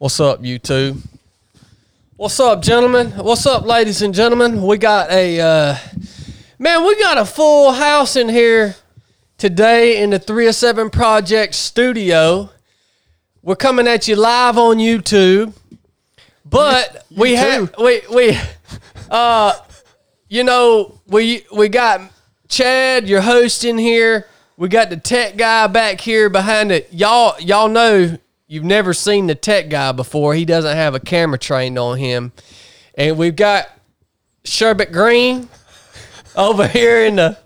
What's up, YouTube? What's up, gentlemen? What's up, ladies and gentlemen? We got a uh, man. We got a full house in here today in the 3 of 7 Project studio. We're coming at you live on YouTube, but we have we we uh, you know we we got Chad, your host, in here. We got the tech guy back here behind it. Y'all y'all know you've never seen the tech guy before. He doesn't have a camera trained on him. And we've got Sherbet Green over here in the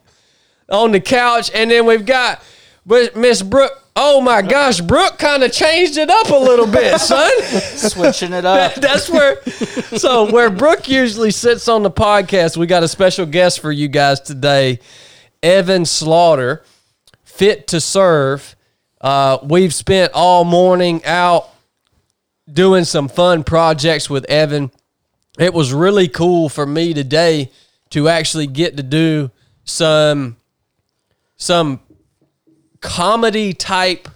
on the couch. And then we've got Miss Brooke. Oh my gosh, Brooke kind of changed it up a little bit, son. Switching it up. That's where so where Brooke usually sits on the podcast, we got a special guest for you guys today. Evan Slaughter, fit to serve. Uh, we've spent all morning out doing some fun projects with Evan. It was really cool for me today to actually get to do some some comedy type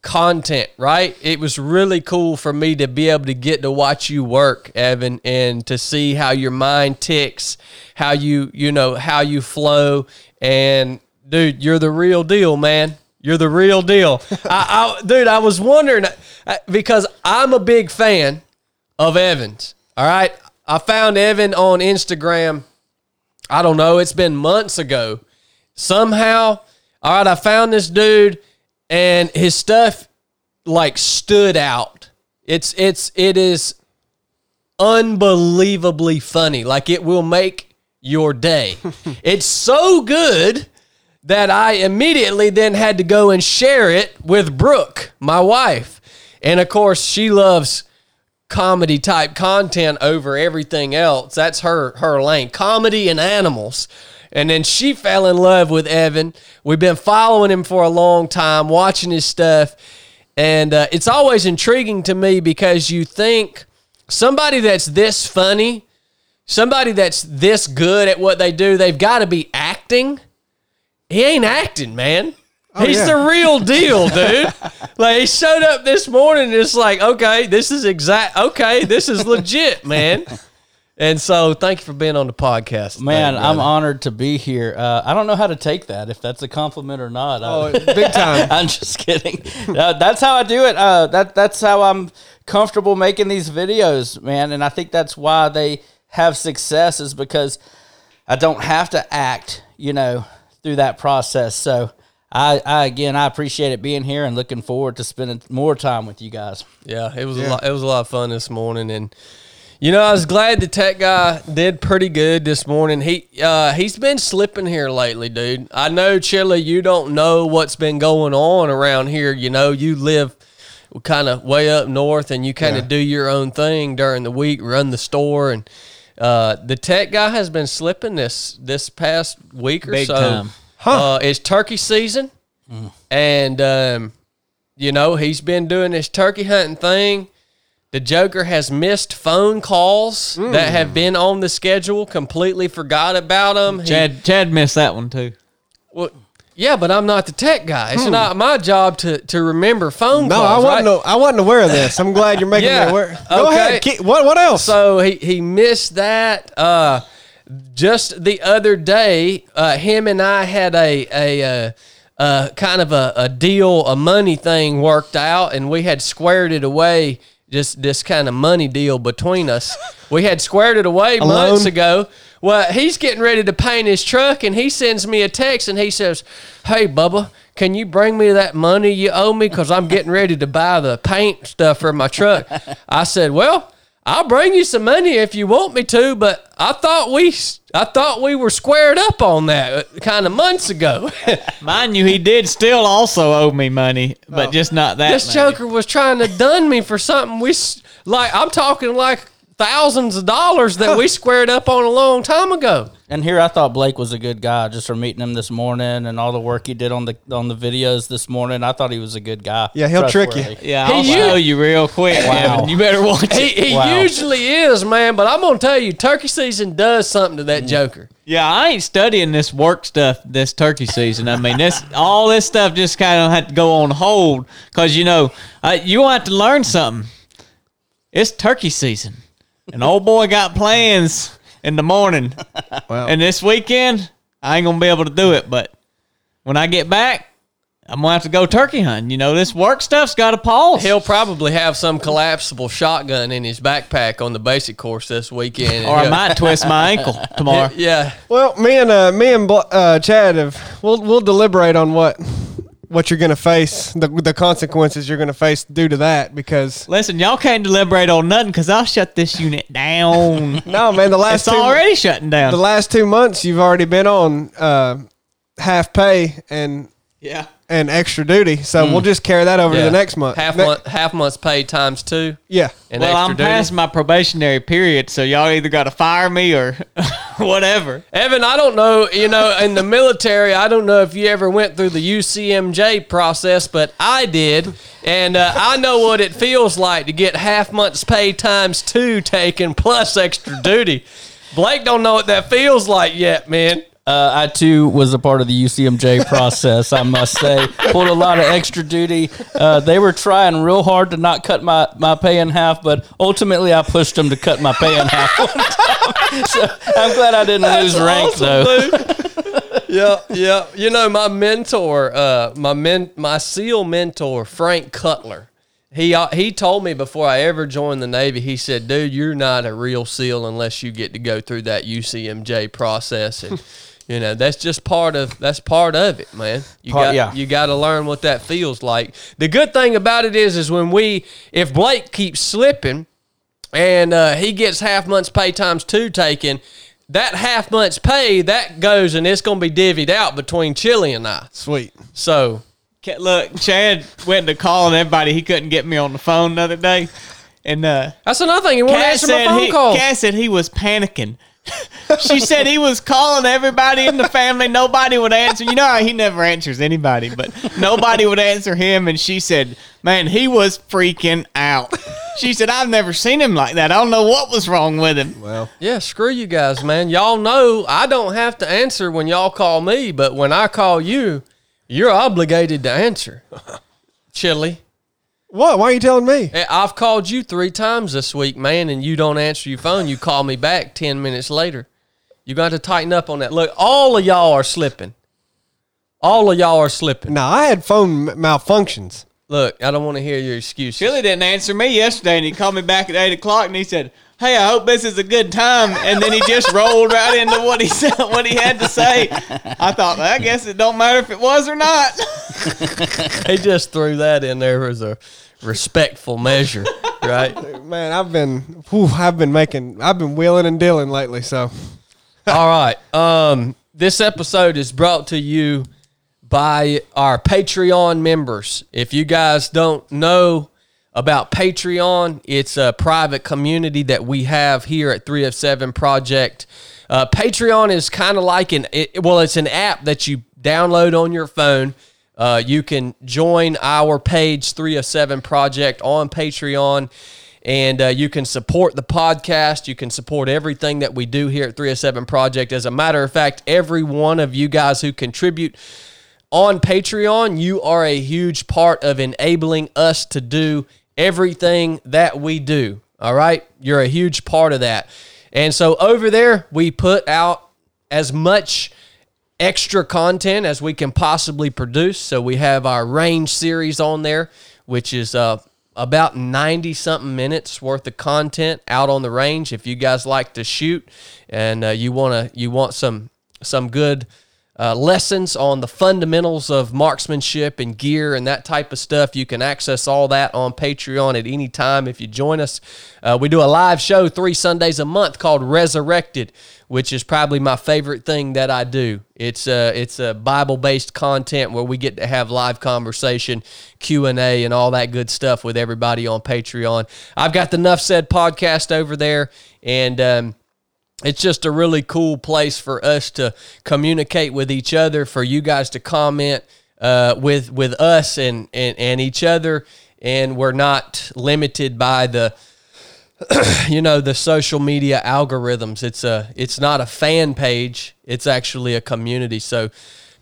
content, right? It was really cool for me to be able to get to watch you work, Evan, and to see how your mind ticks, how you, you know, how you flow. And dude, you're the real deal, man. You're the real deal. I, I, dude, I was wondering uh, because I'm a big fan of Evans. All right. I found Evan on Instagram. I don't know. It's been months ago. Somehow, all right, I found this dude and his stuff like stood out. It's it's it is unbelievably funny. Like it will make your day. it's so good that I immediately then had to go and share it with Brooke, my wife. And of course, she loves comedy type content over everything else. That's her her lane. Comedy and animals. And then she fell in love with Evan. We've been following him for a long time, watching his stuff. And uh, it's always intriguing to me because you think somebody that's this funny, somebody that's this good at what they do, they've got to be acting. He ain't acting, man. He's yeah. the real deal, dude. like he showed up this morning and it's like, okay, this is exact okay, this is legit, man. And so thank you for being on the podcast. Man, today, I'm honored to be here. Uh, I don't know how to take that, if that's a compliment or not. Oh, I, big time. I'm just kidding. Uh, that's how I do it. Uh, that that's how I'm comfortable making these videos, man. And I think that's why they have success is because I don't have to act, you know, through that process. So I, I again, I appreciate it being here and looking forward to spending more time with you guys. Yeah, it was a lot it was a lot of fun this morning and you know, I was glad the tech guy did pretty good this morning. He uh, he's been slipping here lately, dude. I know, Chili, you don't know what's been going on around here. You know, you live kind of way up north, and you kind of Yeah. do your own thing during the week, run the store, and uh, the tech guy has been slipping this this past week or Big so. time. Uh, it's turkey season, and um, you know he's been doing this turkey hunting thing. The Joker has missed phone calls that have been on the schedule. Completely forgot about them. Chad Chad missed that one too. well, yeah, but I'm not the tech guy. It's not my job to, to remember phone Hmm. No, calls. I wasn't. right? No, I wasn't aware of this. I'm glad you're making Yeah, me aware. Go okay. ahead. Keep, what What else? So he, he missed that. Uh, just the other day, uh, him and I had a a uh, uh, kind of a, a deal, a money thing worked out, and we had squared it away. Just this kind of money deal between us. we had squared it away months Alone? ago. Well, he's getting ready to paint his truck, and he sends me a text, and he says, "Hey, Bubba." Can you bring me that money you owe me? Because I'm getting ready to buy the paint stuff for my truck. I said, Well, I'll bring you some money if you want me to, but I thought we I thought we were squared up on that uh, kind of months ago. Mind you, he did still also owe me money, but oh. just not that. this money. joker was trying to dun me for something we like I'm talking like thousands of dollars that we squared up on a long time ago. And here I thought Blake was a good guy just from meeting him this morning and all the work he did on the on the videos this morning. I thought he was a good guy. Yeah, he'll trick you. Yeah, I'll He show u- you real quick. Evan. You better watch He, it. he Wow. usually is, man, but I'm gonna tell you, turkey season does something to that joker. Yeah, I ain't studying this work stuff this turkey season. I mean, this all this stuff just kind of had to go on hold because you know uh, you want to learn something. it's turkey season, and old boy got plans in the morning. Well, And this weekend, I ain't gonna be able to do it. But when I get back, I'm gonna have to go turkey hunting. You know, this work stuff's got a pause. He'll probably have some collapsible shotgun in his backpack on the basic course this weekend. or I might twist my ankle tomorrow. Yeah. well, me and uh, me and uh, Chad have we'll we'll deliberate on what what you're gonna face the the consequences you're gonna face due to that because Listen, y'all can't deliberate on nothing because I'll shut this unit down. no man the last it's two, already shutting down. the last two months you've already been on uh, half pay and yeah. And extra duty so we'll just carry that over to Yeah. the next month Half Ne- month, half month's pay times two. yeah And Well, extra I'm duty. past my probationary period, so y'all either got to fire me or whatever. Evan, I don't know, you know, in the military, I don't know if you ever went through the UCMJ process, but I did. And uh, I know what it feels like to get half month's pay times two taken plus extra duty. Blake don't know what that feels like yet, man. Uh, I too was a part of the UCMJ process. I must say, pulled a lot of extra duty. Uh, they were trying real hard to not cut my, my pay in half, but ultimately I pushed them to cut my pay in half. One time. So I'm glad I didn't lose rank though. yeah, yeah. You know, my mentor, uh, my men, my SEAL mentor, Frank Cutler. He uh, he told me before I ever joined the Navy. He said, "Dude, you're not a real SEAL unless you get to go through that UCMJ process." And you know, that's just part of that's part of it, man. You Part- got yeah. you got to learn what that feels like. The good thing about it is, is when we if Blake keeps slipping and uh, he gets half month's pay times two taken. That half month's pay that goes and it's going to be divvied out between Chili and I. sweet So Ca- Look, Chad went to calling everybody. He couldn't get me on the phone the other day, and uh, that's another thing. He won't Cass answer my said phone he, calls. Cass said he was panicking. she said he was calling everybody in the family. Nobody would answer. You know how he never answers anybody, but nobody would answer him. And she said, "Man, he was freaking out." She said, "I've never seen him like that. I don't know what was wrong with him." well yeah, screw you guys, man. Y'all know I don't have to answer when y'all call me, but when I call you, you're obligated to answer. Chili. What why are you telling me I've called you three times this week, man, and you don't answer your phone. You call me back 10 minutes later. You got to tighten up on that. Look, all of y'all are slipping. All of y'all are slipping. Now, I had phone malfunctions Look, I don't want to hear your excuses. Billy didn't answer me yesterday, and he called me back at eight o'clock, and he said, "Hey, I hope this is a good time." And then he just rolled right into what he said, what he had to say. I thought, well, I guess it don't matter if it was or not. He just threw that in there as a respectful measure, right? man I've been whew, I've been making I've been wheeling and dealing lately so All right. Um, this episode is brought to you by our Patreon members. If you guys don't know about Patreon, it's a private community that we have here at 3 of 7 Project. Uh, Patreon is kind of like an, it, well, it's an app that you download on your phone. Uh, you can join our page 3 of 7 Project on Patreon and uh, you can support the podcast. You can support everything that we do here at 3 of 7 Project. As a matter of fact, every one of you guys who contribute on Patreon, you are a huge part of enabling us to do everything that we do. All right? You're a huge part of that. And so over there, we put out as much extra content as we can possibly produce. So we have our range series on there, which is uh, about 90 something minutes worth of content out on the range. If you guys like to shoot and uh, you want to, you want some, some good uh, lessons on the fundamentals of marksmanship and gear and that type of stuff. You can access all that on Patreon at any time if you join us. Uh, we do a live show three Sundays a month called Resurrected, which is probably my favorite thing that I do. It's uh, it's a Bible based content where we get to have live conversation, Q and A, and all that good stuff with everybody on Patreon. I've got the Nuff Said podcast over there, and um, it's just a really cool place for us to communicate with each other, for you guys to comment uh, with with us and, and and each other, and we're not limited by the you know the social media algorithms. It's a it's not a fan page. It's actually a community. So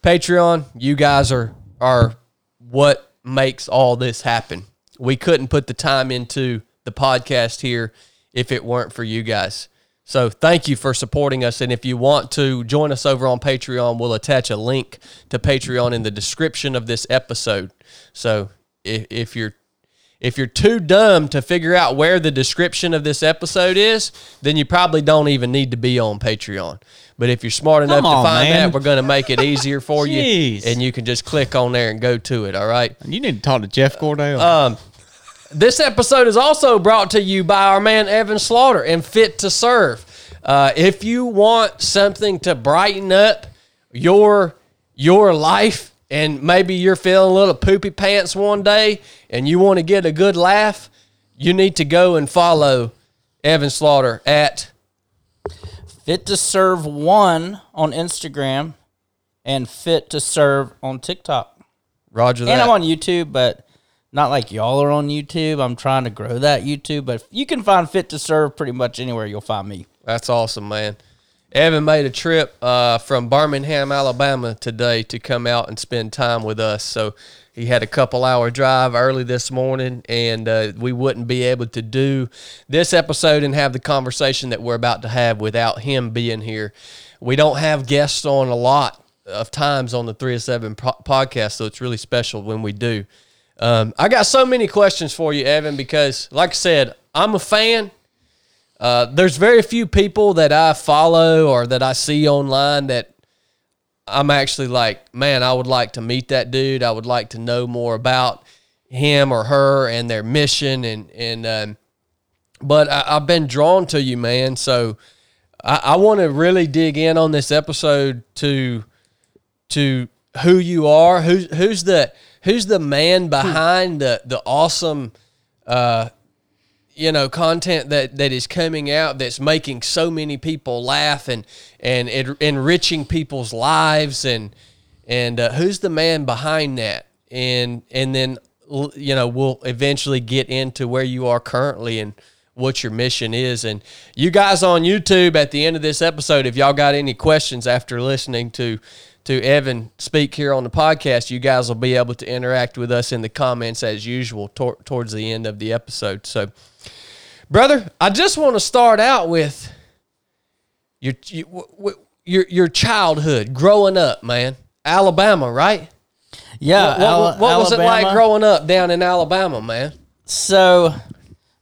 Patreon, you guys are are what makes all this happen. We couldn't put the time into the podcast here if it weren't for you guys. So thank you for supporting us. And if you want to join us over on Patreon, we'll attach a link to Patreon in the description of this episode. So if, if you're if you're too dumb to figure out where the description of this episode is, then you probably don't even need to be on Patreon. But if you're smart enough Come on, to find man. that, we're going to make it easier for you, Jeez. and you can just click on there and go to it. All right. You need to talk to Jeff Cordell. Um, this episode is also brought to you by our man Evan Slaughter and Fit to Serve. Uh, if you want something to brighten up your your life, and maybe you're feeling a little poopy pants one day, and you want to get a good laugh, you need to go and follow Evan Slaughter at Fit to Serve One on Instagram and Fit to Serve on TikTok. Roger that. And I'm on YouTube, but not like y'all are on YouTube. I'm trying to grow that YouTube, but you can find Fit to Serve pretty much anywhere you'll find me. That's awesome, man. Evan made a trip uh, from Birmingham, Alabama today to come out and spend time with us. So he had a couple hour drive early this morning, and uh, we wouldn't be able to do this episode and have the conversation that we're about to have without him being here. We don't have guests on a lot of times on the 3 of 7 po- podcast, so it's really special when we do. Um, I got so many questions for you, Evan, because like I said, I'm a fan. Uh, there's very few people that I follow or that I see online that I'm actually like, man, I would like to meet that dude. I would like to know more about him or her and their mission and and um, but I, I've been drawn to you, man. So I, I want to really dig in on this episode to to who you are, who's who's the who's the man behind the the awesome uh, you know content that that is coming out that's making so many people laugh and and en- enriching people's lives and and uh, who's the man behind that? And and then you know we'll eventually get into where you are currently and what your mission is. And you guys on YouTube at the end of this episode if y'all got any questions after listening to to Evan speak here on the podcast you guys will be able to interact with us in the comments as usual tor- towards the end of the episode. So brother i just want to start out with your you- w- w- your your childhood growing up man alabama right Yeah. what, what- what was it like growing up down in alabama man So,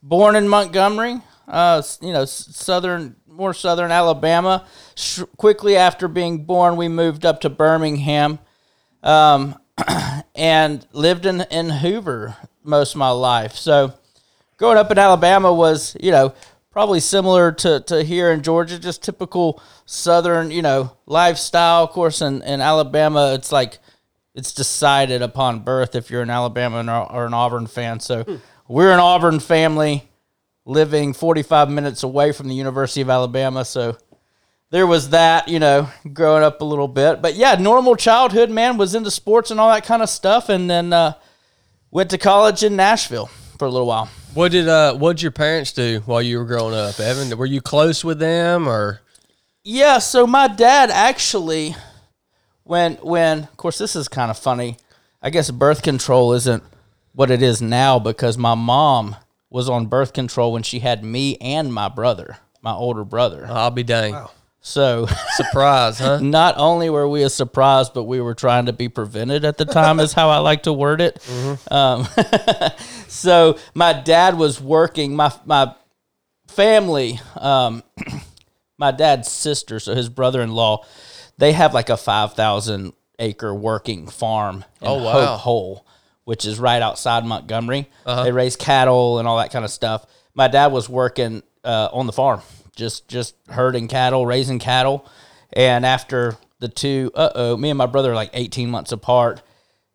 born in Montgomery, uh, you know, southern, more southern Alabama. Sh- quickly after being born, we moved up to Birmingham, um, and lived in in Hoover most of my life. So, growing up in Alabama was, you know, probably similar to, to here in Georgia, just typical southern, you know, lifestyle. Of course, in, in Alabama, it's like it's decided upon birth if you're an Alabama or, an Auburn fan. So we're an Auburn family living 45 minutes away from the University of Alabama. So there was that, you know, growing up a little bit. But yeah, normal childhood, man, was into sports and all that kind of stuff. And then uh, went to college in Nashville for a little while. What did uh what did your parents do while you were growing up evan were you close with them or Yeah, so my dad actually when when of course this is kind of funny. I guess birth control isn't what it is now because my mom was on birth control when she had me and my brother, my older brother. i'll be dang So surprise huh not only were we a surprise, but we were trying to be prevented at the time, is how I like to word it. Um, so my dad was working. My my family, um, my dad's sister, so his brother-in-law, they have like a five thousand acre working farm in Oh, wow. Hope Hull, which is right outside Montgomery. They raise cattle and all that kind of stuff. My dad was working uh, on the farm, just just herding cattle, raising cattle, and after the two, uh oh, me and my brother are like eighteen months apart.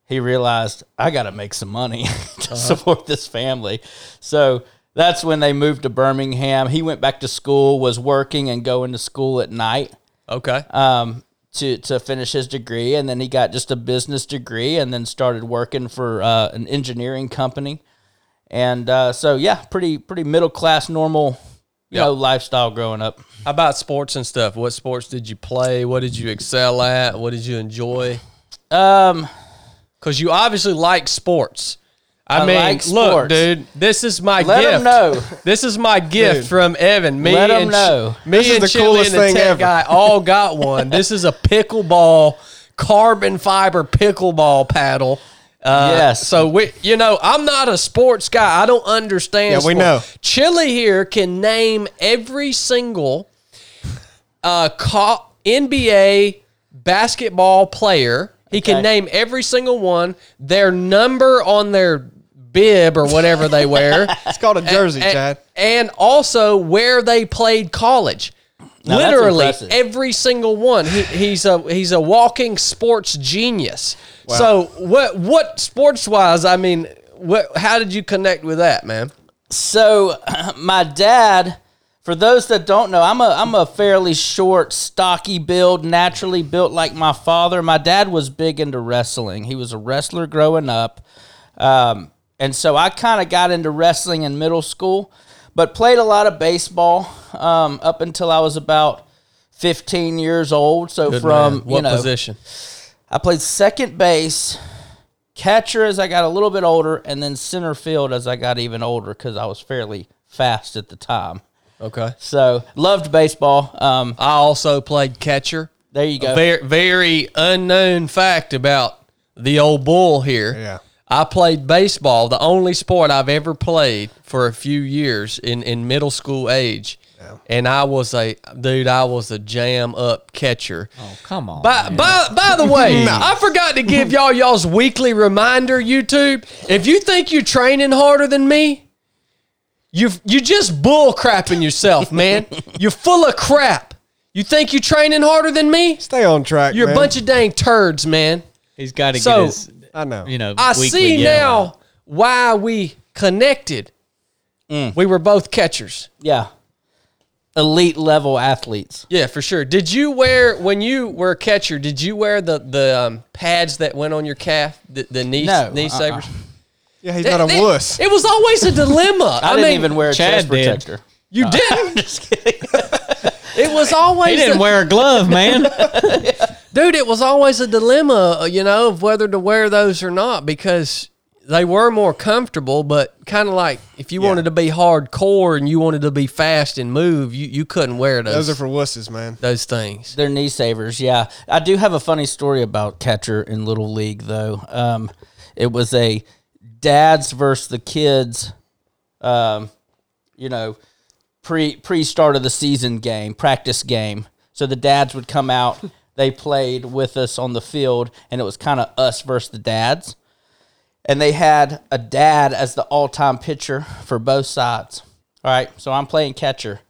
He realized I got to make some money to support this family, so that's when they moved to Birmingham. He went back to school, was working and going to school at night okay. um, to to finish his degree, and then he got just a business degree, and then started working for uh, an engineering company, and uh, so yeah, pretty pretty middle class, normal, you Yep. know, lifestyle growing up. How about sports and stuff? What sports did you play? What did you excel at? What did you enjoy? Um, Because you obviously like sports. I, I mean, like look, dude, this is my Let gift. know. This is my gift Dude. from Evan. Me Let and know. me This is and the Chili coolest and the thing tech ever. guy all got one. this is a pickleball carbon fiber pickleball paddle. Uh, Yes. So we, you know, I'm not a sports guy. I don't understand. Yeah, we know. Chili here can name every single uh, co- NBA basketball player. He can name every single one, their number on their bib or whatever they wear. It's called a jersey, and, Chad. and also where they played college. Now, Literally every single one. He, he's a he's a walking sports genius. So what what sports wise? I mean, what? How did you connect with that, man? So my dad, for those that don't know, I'm a I'm a fairly short, stocky build, naturally built like my father. My dad was big into wrestling. He was a wrestler growing up, um, and so I kind of got into wrestling in middle school, but played a lot of baseball um, up until I was about 15 years old. So Good from man. what you know, position? I played second base, catcher as I got a little bit older, and then center field as I got even older because I was fairly fast at the time. Okay. So loved baseball. Um, I also played catcher. there you go. Very very unknown fact about the old bull here. Yeah. I played baseball, the only sport I've ever played for a few years in, in middle school age. And I was a dude, I was a jam up catcher. Oh, come on. By, by, by the way, I forgot to give y'all y'all's weekly reminder, YouTube. If you think you're training harder than me, you you just bull crapping yourself, man. you're full of crap. You think you're training harder than me? Stay on track. You're man. a bunch of dang turds, man. He's got to So- get his, I know. you know, I see now out. why we connected. Mm. We were both catchers. yeah, elite level athletes. Yeah, for sure. Did you wear when you were a catcher? Did you wear the the um, pads that went on your calf, the, the knee No, knee uh-uh. savers? yeah, he's not a It- wuss. It was always a dilemma. I, I, didn't mean, even wear a Chad chest did. protector. You didn't. Just kidding. It was always He didn't a- wear a glove, man. dude. It was always a dilemma, uh, you know, of whether to wear those or not because they were more comfortable. But kind of like if you Yeah. wanted to be hardcore and you wanted to be fast and move, you, you couldn't wear those. Those are for wusses, man. those things. They're knee savers, yeah. I do have a funny story about catcher in Little League, though. Um, it was a dads versus the kids, um, you know, pre pre start of the season game, practice game. So the dads would come out. They played with us on the field, and it was kind of us versus the dads. And they had a dad as the all time pitcher for both sides. All right, so I'm playing catcher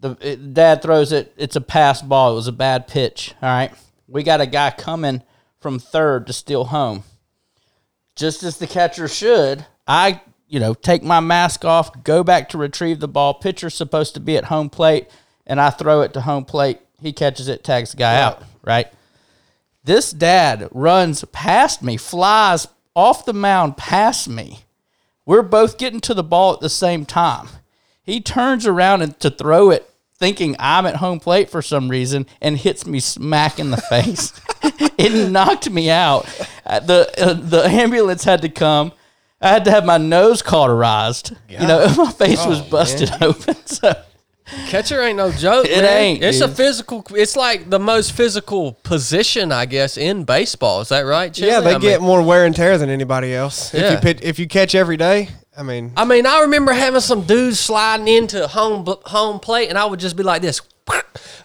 the it, dad throws it. It's a pass ball. It was a bad pitch. All right, we got a guy coming from third to steal home. Just as the catcher should, I you know take my mask off, go back to retrieve the ball. Pitcher's supposed to be at home plate, and I throw it to home plate. He catches it, tags the guy out. Right. This dad runs past me, flies off the mound past me. We're both getting to the ball at the same time. He turns around and to throw it, thinking I'm at home plate for some reason, and hits me smack in the face. it knocked me out. Uh, the uh, the ambulance had to come. I had to have my nose cauterized. You know, my face was busted open. So Catcher ain't no joke. It man. ain't, It's a physical. It's like the most physical position, I guess, in baseball. Is that right? Chili? Yeah, they I get Mean, more wear and tear than anybody else. If Yeah. you pitch, if you catch every day, I mean, I mean, I remember having some dudes sliding into home home plate, and I would just be like this.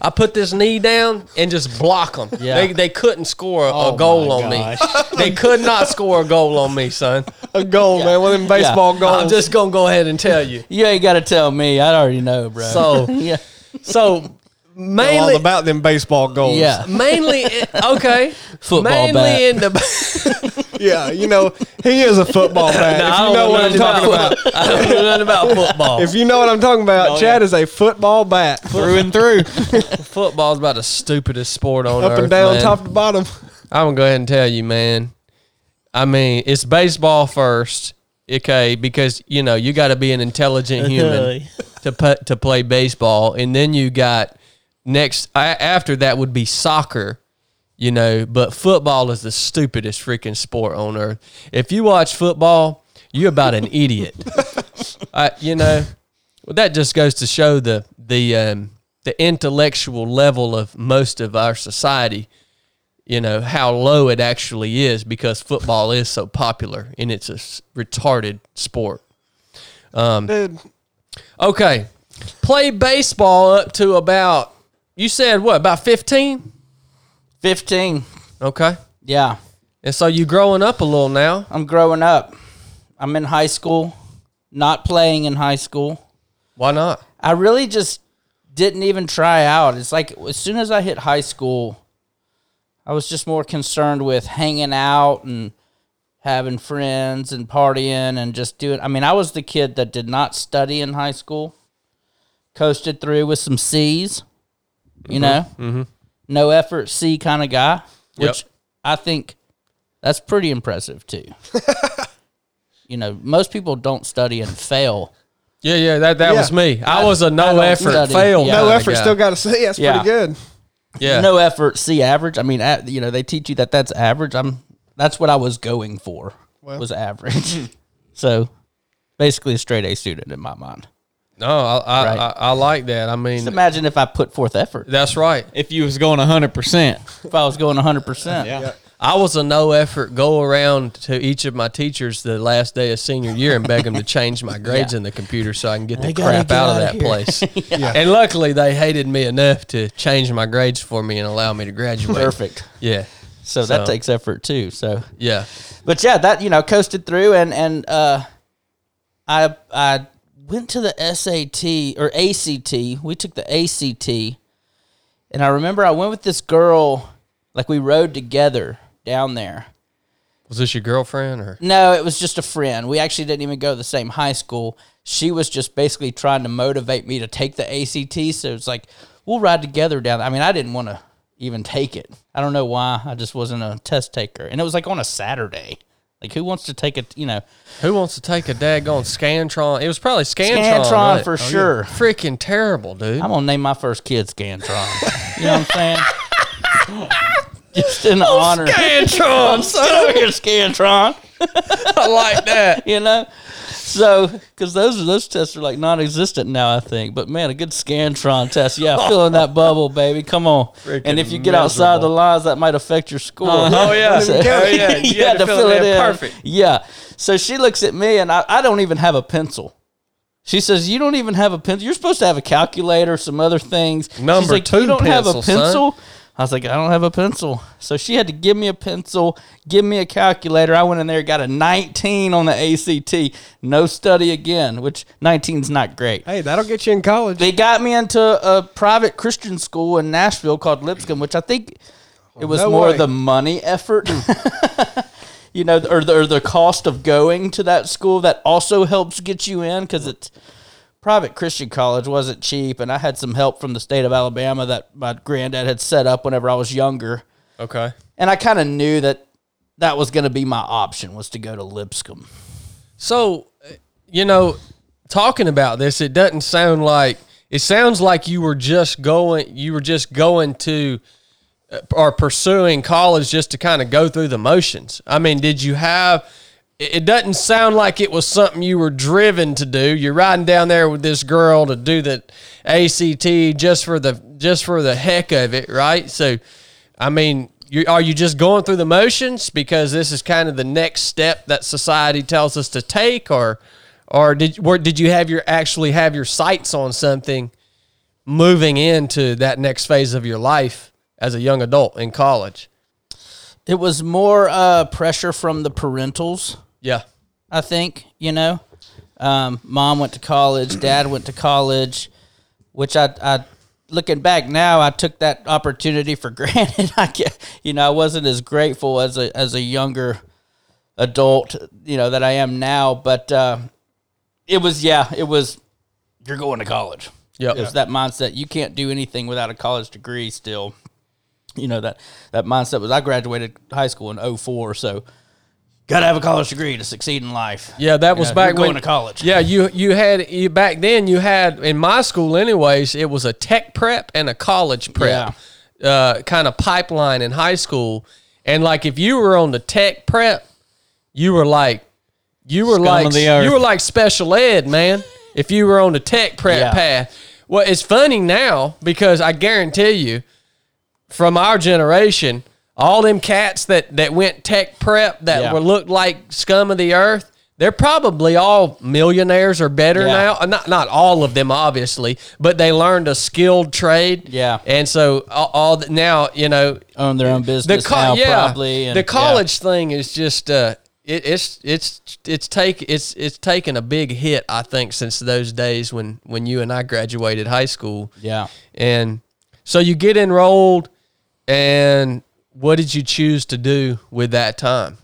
I put this knee down and just block them. Yeah. They, they couldn't score a, Oh a goal my on me. They could not score a goal on me, son. a goal, man. One of them baseball goals. I'm just gonna go ahead and tell you. you ain't got to tell me. I already know, bro. So, yeah, so all mainly, about them baseball goals. yeah. mainly, okay, Football mainly bat. in the. yeah. You know, he is a football bat. Nah, if you know what I'm talking about. football. I don't know nothing about football. If you know what I'm talking about, Oh, Chad is a football bat, through and through. Football's about the stupidest sport on up earth. Up and down, man. top to bottom. I'm gonna go ahead and tell you, man. I mean, it's baseball first, okay? Because you know you got to be an intelligent human to put, to play baseball, and then you got next after that would be soccer, you know. But football is the stupidest freaking sport on earth. If you watch football, you're about an idiot. I, you know, well, that just goes to show the the um, the intellectual level of most of our society. You know how low it actually is because football is so popular and it's a s- retarded sport. Dude, Okay, play baseball up to about you said what about fifteen? 15. Okay, Yeah. and so you growing up a little now. I'm growing up. I'm in high school, not playing in high school. Why not? I really just didn't even try out. It's like as soon as I hit high school, I was just more concerned with hanging out and having friends and partying and just doing. I mean, I was the kid that did not study in high school, coasted through with some C's, you know, mm-hmm. Mm-hmm. no effort C kind of guy, which Yep. I think that's pretty impressive too. you know, most people don't study and fail. Yeah, yeah, that that Yeah. was me. I, was a no effort study. fail. Yeah. no effort, guy. still got to see. That's Yeah. pretty good. yeah. no effort c average i mean at, you know they teach you that that's average i'm that's what i was going for was average so basically a straight a student in my mind No, I I, Right. I I like that. I mean, just imagine if i put forth effort that's right. If you was going 100%. if i was going 100% Yeah. I was a no effort go around to each of my teachers the last day of senior year and beg them to change my grades Yeah. in the computer so I can get the gotta crap get out of outta that here. place. And luckily, they hated me enough to change my grades for me and allow me to graduate. perfect Yeah, so that So- takes effort too so yeah. but yeah that you know coasted through and and uh i i went to the sat or act we took the act and i remember i went with this girl like we rode together down there Was this your girlfriend or? No, it was just a friend. We actually didn't even go to the same high school. She was just basically trying to motivate me to take the ACT. So it's like, we'll ride together down. There. I mean, I didn't want to even take it. I don't know why. I just wasn't a test taker. And it was like on a Saturday. Like, who wants to take a you know? Who wants to take a daggone Scantron? It was probably Scantron. Scantron right? for oh, sure. Freaking terrible, dude. I'm going to name my first kid Scantron. you know what I'm saying? just in honor. Scantron, Get over here, Scantron. I like that. you know. So, because those those tests are like non-existent now, I think. But man, a good Scantron test, yeah, fill in that bubble, baby. Come on. and if you get outside the lines, that might affect your score. Oh, yeah. So- Oh, yeah. You had to fill it in perfect. Yeah. So she looks at me, and I, I don't even have a pencil. She says, "You don't even have a pencil. You're supposed to have a calculator, some other things." She's Number like, two You don't have a pencil, son." I was like, I don't have a pencil. So she had to give me a pencil, give me a calculator. I went in there, got a 19 on the ACT. No study again, which 19's not great. Hey, that'll get you in college. They got me into a private Christian school in Nashville called Lipscomb, which I think it was no more way. the money effort. you know, or the, or the cost of going to that school that also helps get you in because it's private Christian college wasn't cheap, and I had some help from the state of Alabama that my granddad had set up whenever I was younger, Okay. and I kind of knew that that was going to be my option was to go to Lipscomb. So, uh, you know, talking about this, it doesn't sound like it sounds like you were just going, you were just going to uh, or pursuing college just to kind of go through the motions. I mean, did you have? It doesn't sound like it was something you were driven to do. You're riding down there with this girl to do the ACT just for the just for the heck of it, right? So, I mean, you, are you just going through the motions because this is kind of the next step that society tells us to take, or, or did did you have your actually have your sights on something moving into that next phase of your life as a young adult in college? It was more uh, pressure from the parentals. Yeah, I think, you know. Um, mom went to college, dad went to college, which I, I looking back now, I took that opportunity for granted. I get, you know, I wasn't as grateful as a as a younger adult, you know, that I am now, but uh, it was yeah, it was you're going to college. Yep. It was that mindset. You can't do anything without a college degree still. You know that that mindset was I graduated high school in 04, so Got to have a college degree to succeed in life. Yeah, that was know, back going when to college. Yeah, you you had you back then. You had in my school, anyways. It was a tech prep and a college prep, uh, kind of pipeline in high school. And like if you were on the tech prep, you were like You were Scum like of the earth. you were like special ed, man. if you were on the tech prep Yeah. path. Well, it's funny now because I guarantee you, from our generation, all them cats that that went tech prep that Yeah. were looked like scum of the earth. They're probably all millionaires or better Yeah. now. Not not all of them, obviously, but they learned a skilled trade. Yeah. and so all, all the, now you know Own their own the business co- now, yeah, probably. and- the yeah. college thing is just uh, it, it's it's it's take it's it's taken a big hit. I think since those days when when you and I graduated high school, Yeah. and so you get enrolled, and what did you choose to do with that time?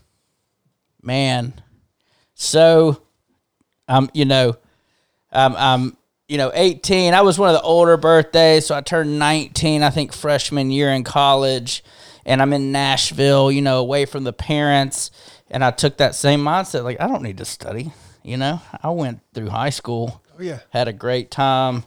man. So, um, you know, um, I'm, you know, 18. I was one of the older birthdays, so I turned 19, I think, freshman year in college, and I'm in Nashville, you know, away from the parents, and I took that same mindset, like I don't need to study, you know. I went through high school, Oh, yeah. had a great time,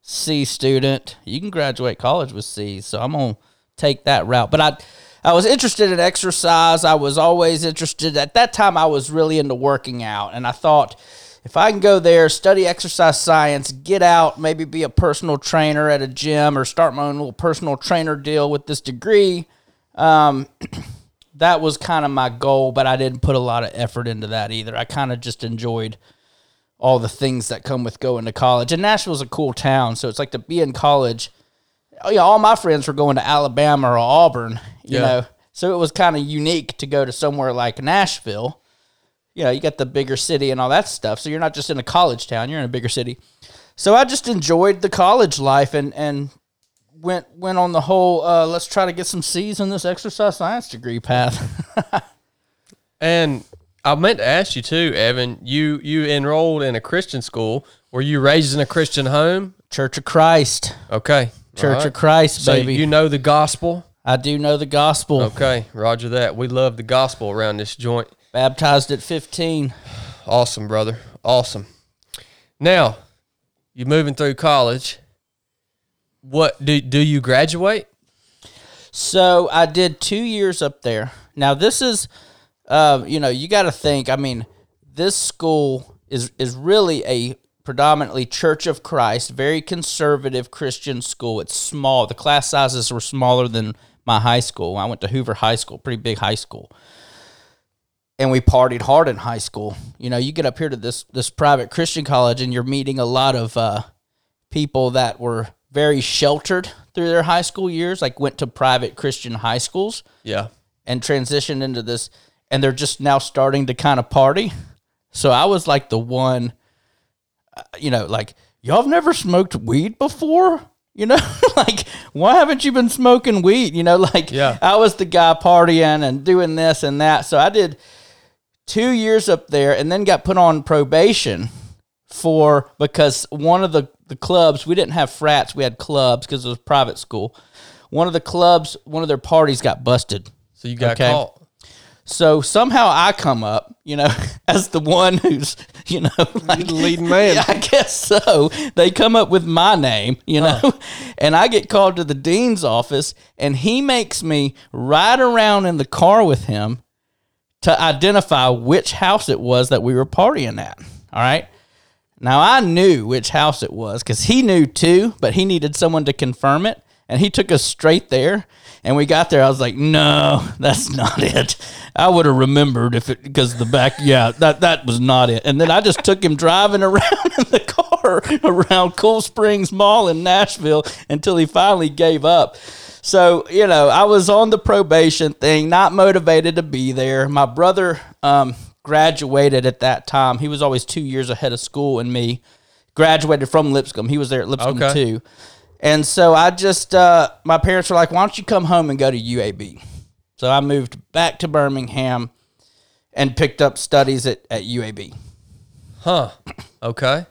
C student. You can graduate college with C's, so I'm gonna take that route. But I, I was interested in exercise. I was always interested. At that time, I was really into working out, and I thought if I can go there, study exercise science, get out, maybe be a personal trainer at a gym, or start my own little personal trainer deal with this degree. Um, that was kind of my goal, but I didn't put a lot of effort into that either. I kind of just enjoyed all the things that come with going to college. And Nashville's a cool town, so it's like to be in college. Oh yeah, all my friends were going to Alabama or Auburn, you Yeah. know. So it was kind of unique to go to somewhere like Nashville. You know, you got the bigger city and all that stuff. So you're not just in a college town, you're in a bigger city. So I just enjoyed the college life and and went went on the whole uh, let's try to get some C's in this exercise science degree path. And I meant to ask you too, Evan. You you enrolled in a Christian school. Were you raised in a Christian home? Church of Christ. Okay, Church All of Christ, So baby. you know the gospel. I do know the gospel. Okay, Roger that. We love the gospel around this joint. Baptized at 15. Awesome, brother. Awesome. Now, you're moving through college. What do do you graduate? So I did two years up there. Now this is, uh, you know, you got to think. I mean, this school is is really a predominantly Church of Christ, very conservative Christian school. It's small. The class sizes were smaller than my high school. I went to Hoover High School, pretty big high school. And we partied hard in high school. You know, you get up here to this this private Christian college, and you're meeting a lot of uh, people that were very sheltered through their high school years, like went to private Christian high schools Yeah. and transitioned into this, and they're just now starting to kind of party. So I was like the one, Uh, you know, like y'all have never smoked weed before. You know, like why haven't you been smoking weed? You know, like Yeah. I was the guy partying and doing this and that. So I did two years up there, and then got put on probation for because one of the the clubs we didn't have frats, we had clubs because it was private school. One of the clubs, one of their parties got busted. So you got Okay. caught. So somehow I come up, you know, as the one who's, you know, like the leading man. Yeah, I guess so. They come up with my name, you know, and I get called to the dean's office, and he makes me ride around in the car with him to identify which house it was that we were partying at. All right. Now I knew which house it was because he knew too, but he needed someone to confirm it, and he took us straight there. And we got there. I was like, "No, that's not it." I would have remembered if it because the back, yeah, that that was not it. And then I just took him driving around in the car around Cool Springs Mall in Nashville until he finally gave up. So you know, I was on the probation thing, not motivated to be there. My brother um, graduated at that time. He was always two years ahead of school and me. Graduated from Lipscomb. He was there at Lipscomb Okay. too. And so I just, uh, my parents were like, why don't you come home and go to UAB? So I moved back to Birmingham and picked up studies at, at UAB. Huh. Okay.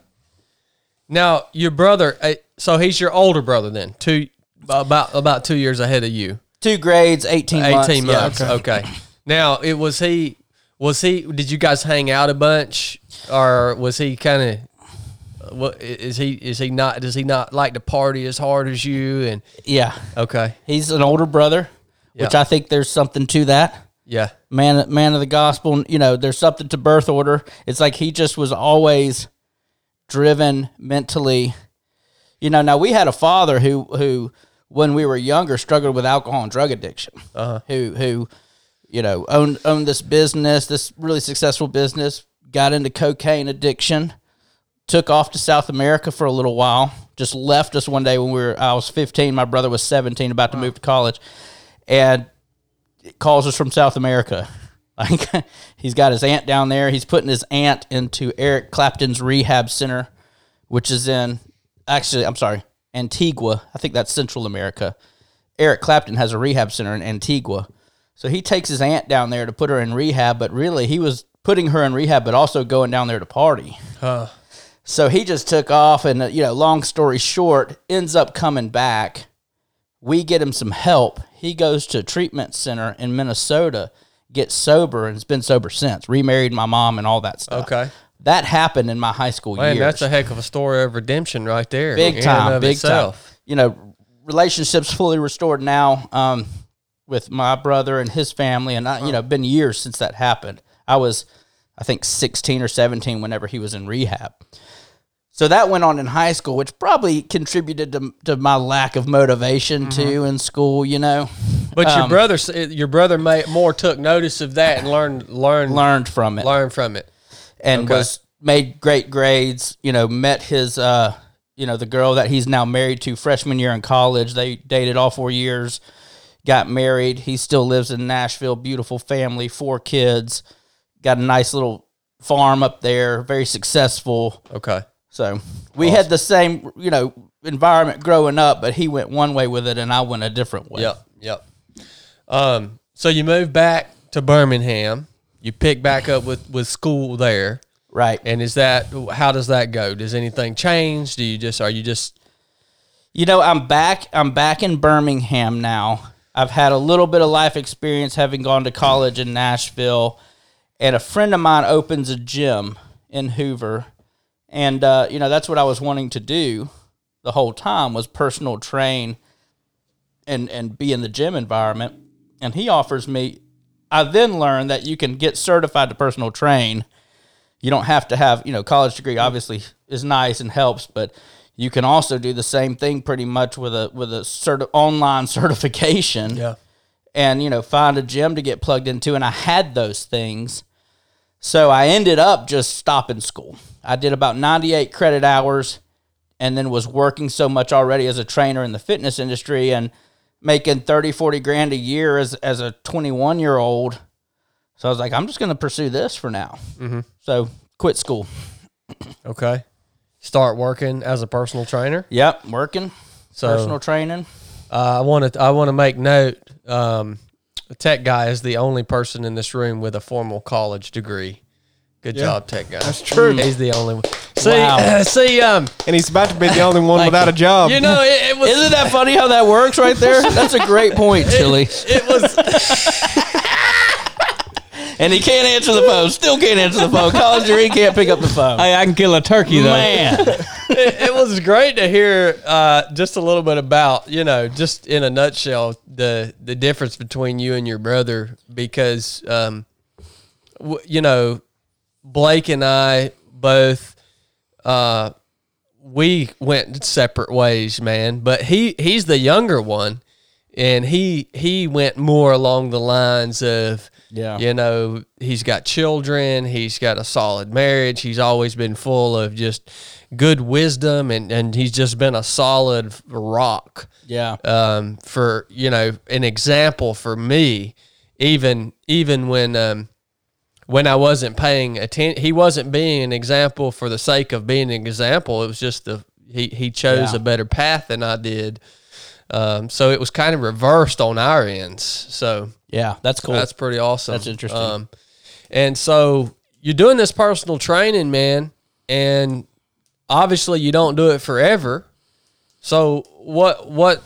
Now your brother. uh, So he's your older brother then. Two about about two years ahead of you. Two grades, 18 months. Eighteen Yeah. months. okay. Now it was he. Was he? Did you guys hang out a bunch, or was he kind of? What is he? Is he not? Does he not like to party as hard as you? And Yeah. okay, He's an older brother, which I think there's something to that. Yeah. man man of the gospel you know there's something to birth order it's like he just was always driven mentally you know now we had a father who who when we were younger struggled with alcohol and drug addiction uh-huh. who who you know owned owned this business this really successful business got into cocaine addiction took off to south america for a little while just left us one day when we were i was 15 my brother was 17 about to move to college and calls us from South America. Like he's got his aunt down there. He's putting his aunt into Eric Clapton's rehab center, which is in actually I'm sorry, Antigua. I think that's Central America. Eric Clapton has a rehab center in Antigua. So he takes his aunt down there to put her in rehab, but really he was putting her in rehab but also going down there to party. So he just took off and you know, long story short, ends up coming back we get him some help. He goes to a treatment center in Minnesota, gets sober, and has been sober since. Remarried my mom and all that stuff. Okay. That happened in my high school Man, years. that's a heck of a story of redemption right there. big time, big itself. time. You know, relationships fully restored now um, with my brother and his family, and I, you know, been years since that happened. I was, I think, sixteen or seventeen whenever he was in rehab. So that went on in high school, which probably contributed to, to my lack of motivation too in school. You know, But your Um, brother, your brother may, more took notice of that and learned, learned, learned from it. learned from it. and Okay. was made great grades. You know, met his uh, you know, the girl that he's now married to freshman year in college. They dated all four years, got married. He still lives in Nashville. Beautiful family, four kids, got a nice little farm up there. Very successful. Okay. So we had the same, you know, environment growing up, but he went one way with it, and I went a different way. Yep. Yep. Um. So you move back to Birmingham. You pick back up with with school there. Right. And is that how does that go? Does anything change? Do you just are you just You know, I'm back. I'm back in Birmingham now. I've had a little bit of life experience having gone to college in Nashville, and a friend of mine opens a gym in Hoover, and uh, you know that's what I was wanting to do the whole time was personal train and and be in the gym environment. And he offers me. I then learned that you can get certified to personal train you don't have to have you know college degree obviously is nice and helps but you can also do the same thing pretty much with a with a cert- online certification yeah and you know find a gym to get plugged into and i had those things so i ended up just stopping school i did about 98 credit hours and then was working so much already as a trainer in the fitness industry and making 30 40 grand a year as, as a 21 year old so i was like i'm just going to pursue this for now so quit school okay? Start working as a personal trainer. yep working So personal training uh, I want to I want to make note. Um, the tech guy is the only person in this room with a formal college degree. Good job, tech guy. That's true. He's the only one. See, Wow. see, um, And he's about to be the only one without a job. you know, it, it was isn't that funny how that works right there that's a great point chili it was and he can't answer the phone still can't answer the phone college degree can't pick up the phone Hey, I can kill a turkey though. man it, it was great to hear uh, just a little bit about you know just in a nutshell the the difference between you and your brother because um, w- you know Blake and I both uh, we went separate ways, man. But he he's the younger one, and he he went more along the lines of Yeah. you know he's got children, he's got a solid marriage, he's always been full of just good wisdom, and and he's just been a solid rock yeah um, for you know an example for me even even when um, when I wasn't paying attention he wasn't being an example for the sake of being an example it was just the he, he chose Yeah. a better path than I did um, so it was kind of reversed on our ends so yeah that's cool that's pretty awesome That's interesting. um, and so you're doing this personal training man and obviously you don't do it forever so what what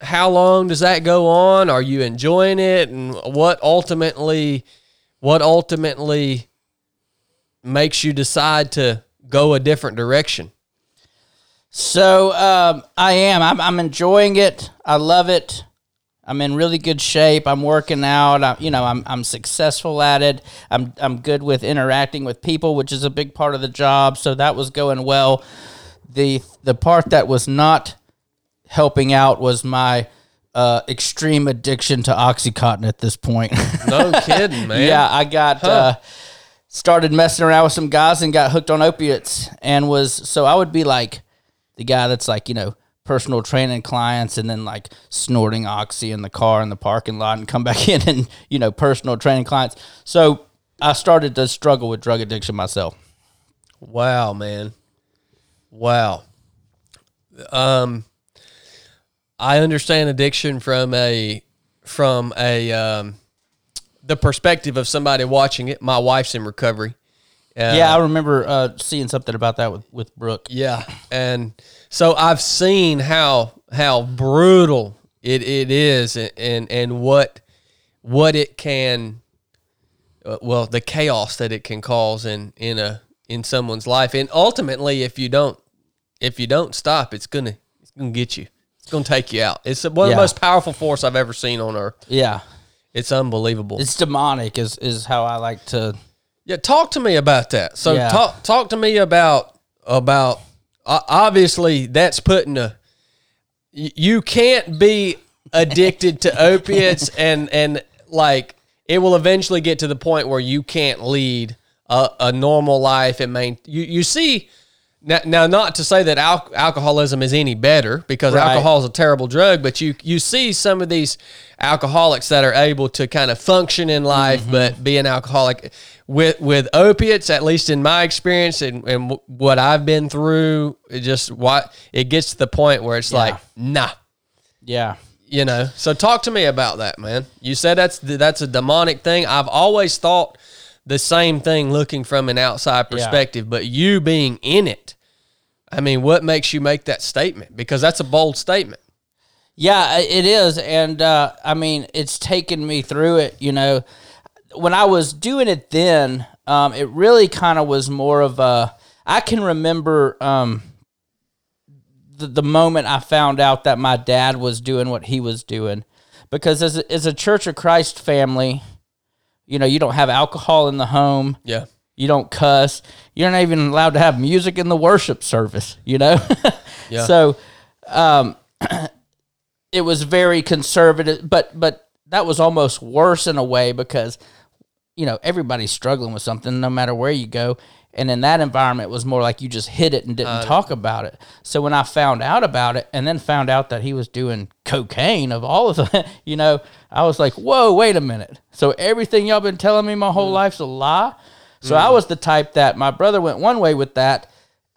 how long does that go on? Are you enjoying it and what ultimately what ultimately makes you decide to go a different direction? So um, I am. I'm, I'm enjoying it. I love it. I'm in really good shape. I'm working out. I, you know, I'm I'm successful at it. I'm I'm good with interacting with people, which is a big part of the job. So that was going well. The the part that was not helping out was my uh, extreme addiction to OxyContin at this point. No kidding, man. Yeah, I got uh, started messing around with some guys and got hooked on opiates, and was so I would be like the guy that's like you know personal training clients and then like snorting oxy in the car in the parking lot and come back in and you know personal training clients. So I started to struggle with drug addiction myself. Wow, man. Wow. Um, I understand addiction from a from a um, the perspective of somebody watching it. My wife's in recovery. Uh, yeah, I remember uh, seeing something about that with with Brooke. Yeah, and so I've seen how how brutal it, it is, and, and what what it can, uh, well, the chaos that it can cause in in a in someone's life, and ultimately, if you don't if you don't stop, it's gonna it's gonna get you. It's gonna take you out. It's one of Yeah. the most powerful force I've ever seen on earth. Yeah, It's unbelievable. it's demonic is is how I like to. Yeah, talk to me about that. So Yeah. talk talk to me about about o- obviously that's putting a you can't be addicted to opiates and and like it will eventually get to the point where you can't lead a, a normal life and main you you see now, now not to say that al- alcoholism is any better because Right. alcohol is a terrible drug but you you see some of these alcoholics that are able to kind of function in life Mm-hmm. but be an alcoholic with with opiates at least in my experience and, and w- what I've been through it just what it gets to the point where it's like nah. Yeah, you know? So talk to me about that man. You said that's that's a demonic thing. I've always thought the same thing looking from an outside perspective but you being in it i mean what makes you make that statement because that's a bold statement Yeah, it is, and uh, I mean, it's taken me through it. You know, when I was doing it then, um, it really kind of was more of a. I can remember um, the the moment I found out that my dad was doing what he was doing, because as a, as a Church of Christ family, you know, you don't have alcohol in the home. yeah You don't cuss. You're not even allowed to have music in the worship service, you know? Yeah. So um, it was very conservative, but but that was almost worse in a way because you know, everybody's struggling with something no matter where you go. And in that environment it was more like you just hid it and didn't talk about it. So when I found out about it and then found out that he was doing cocaine of all of the, you know, I was like, Whoa, wait a minute. So everything y'all been telling me my whole mm. life's a lie? So I mm. was the type that my brother went one way with that.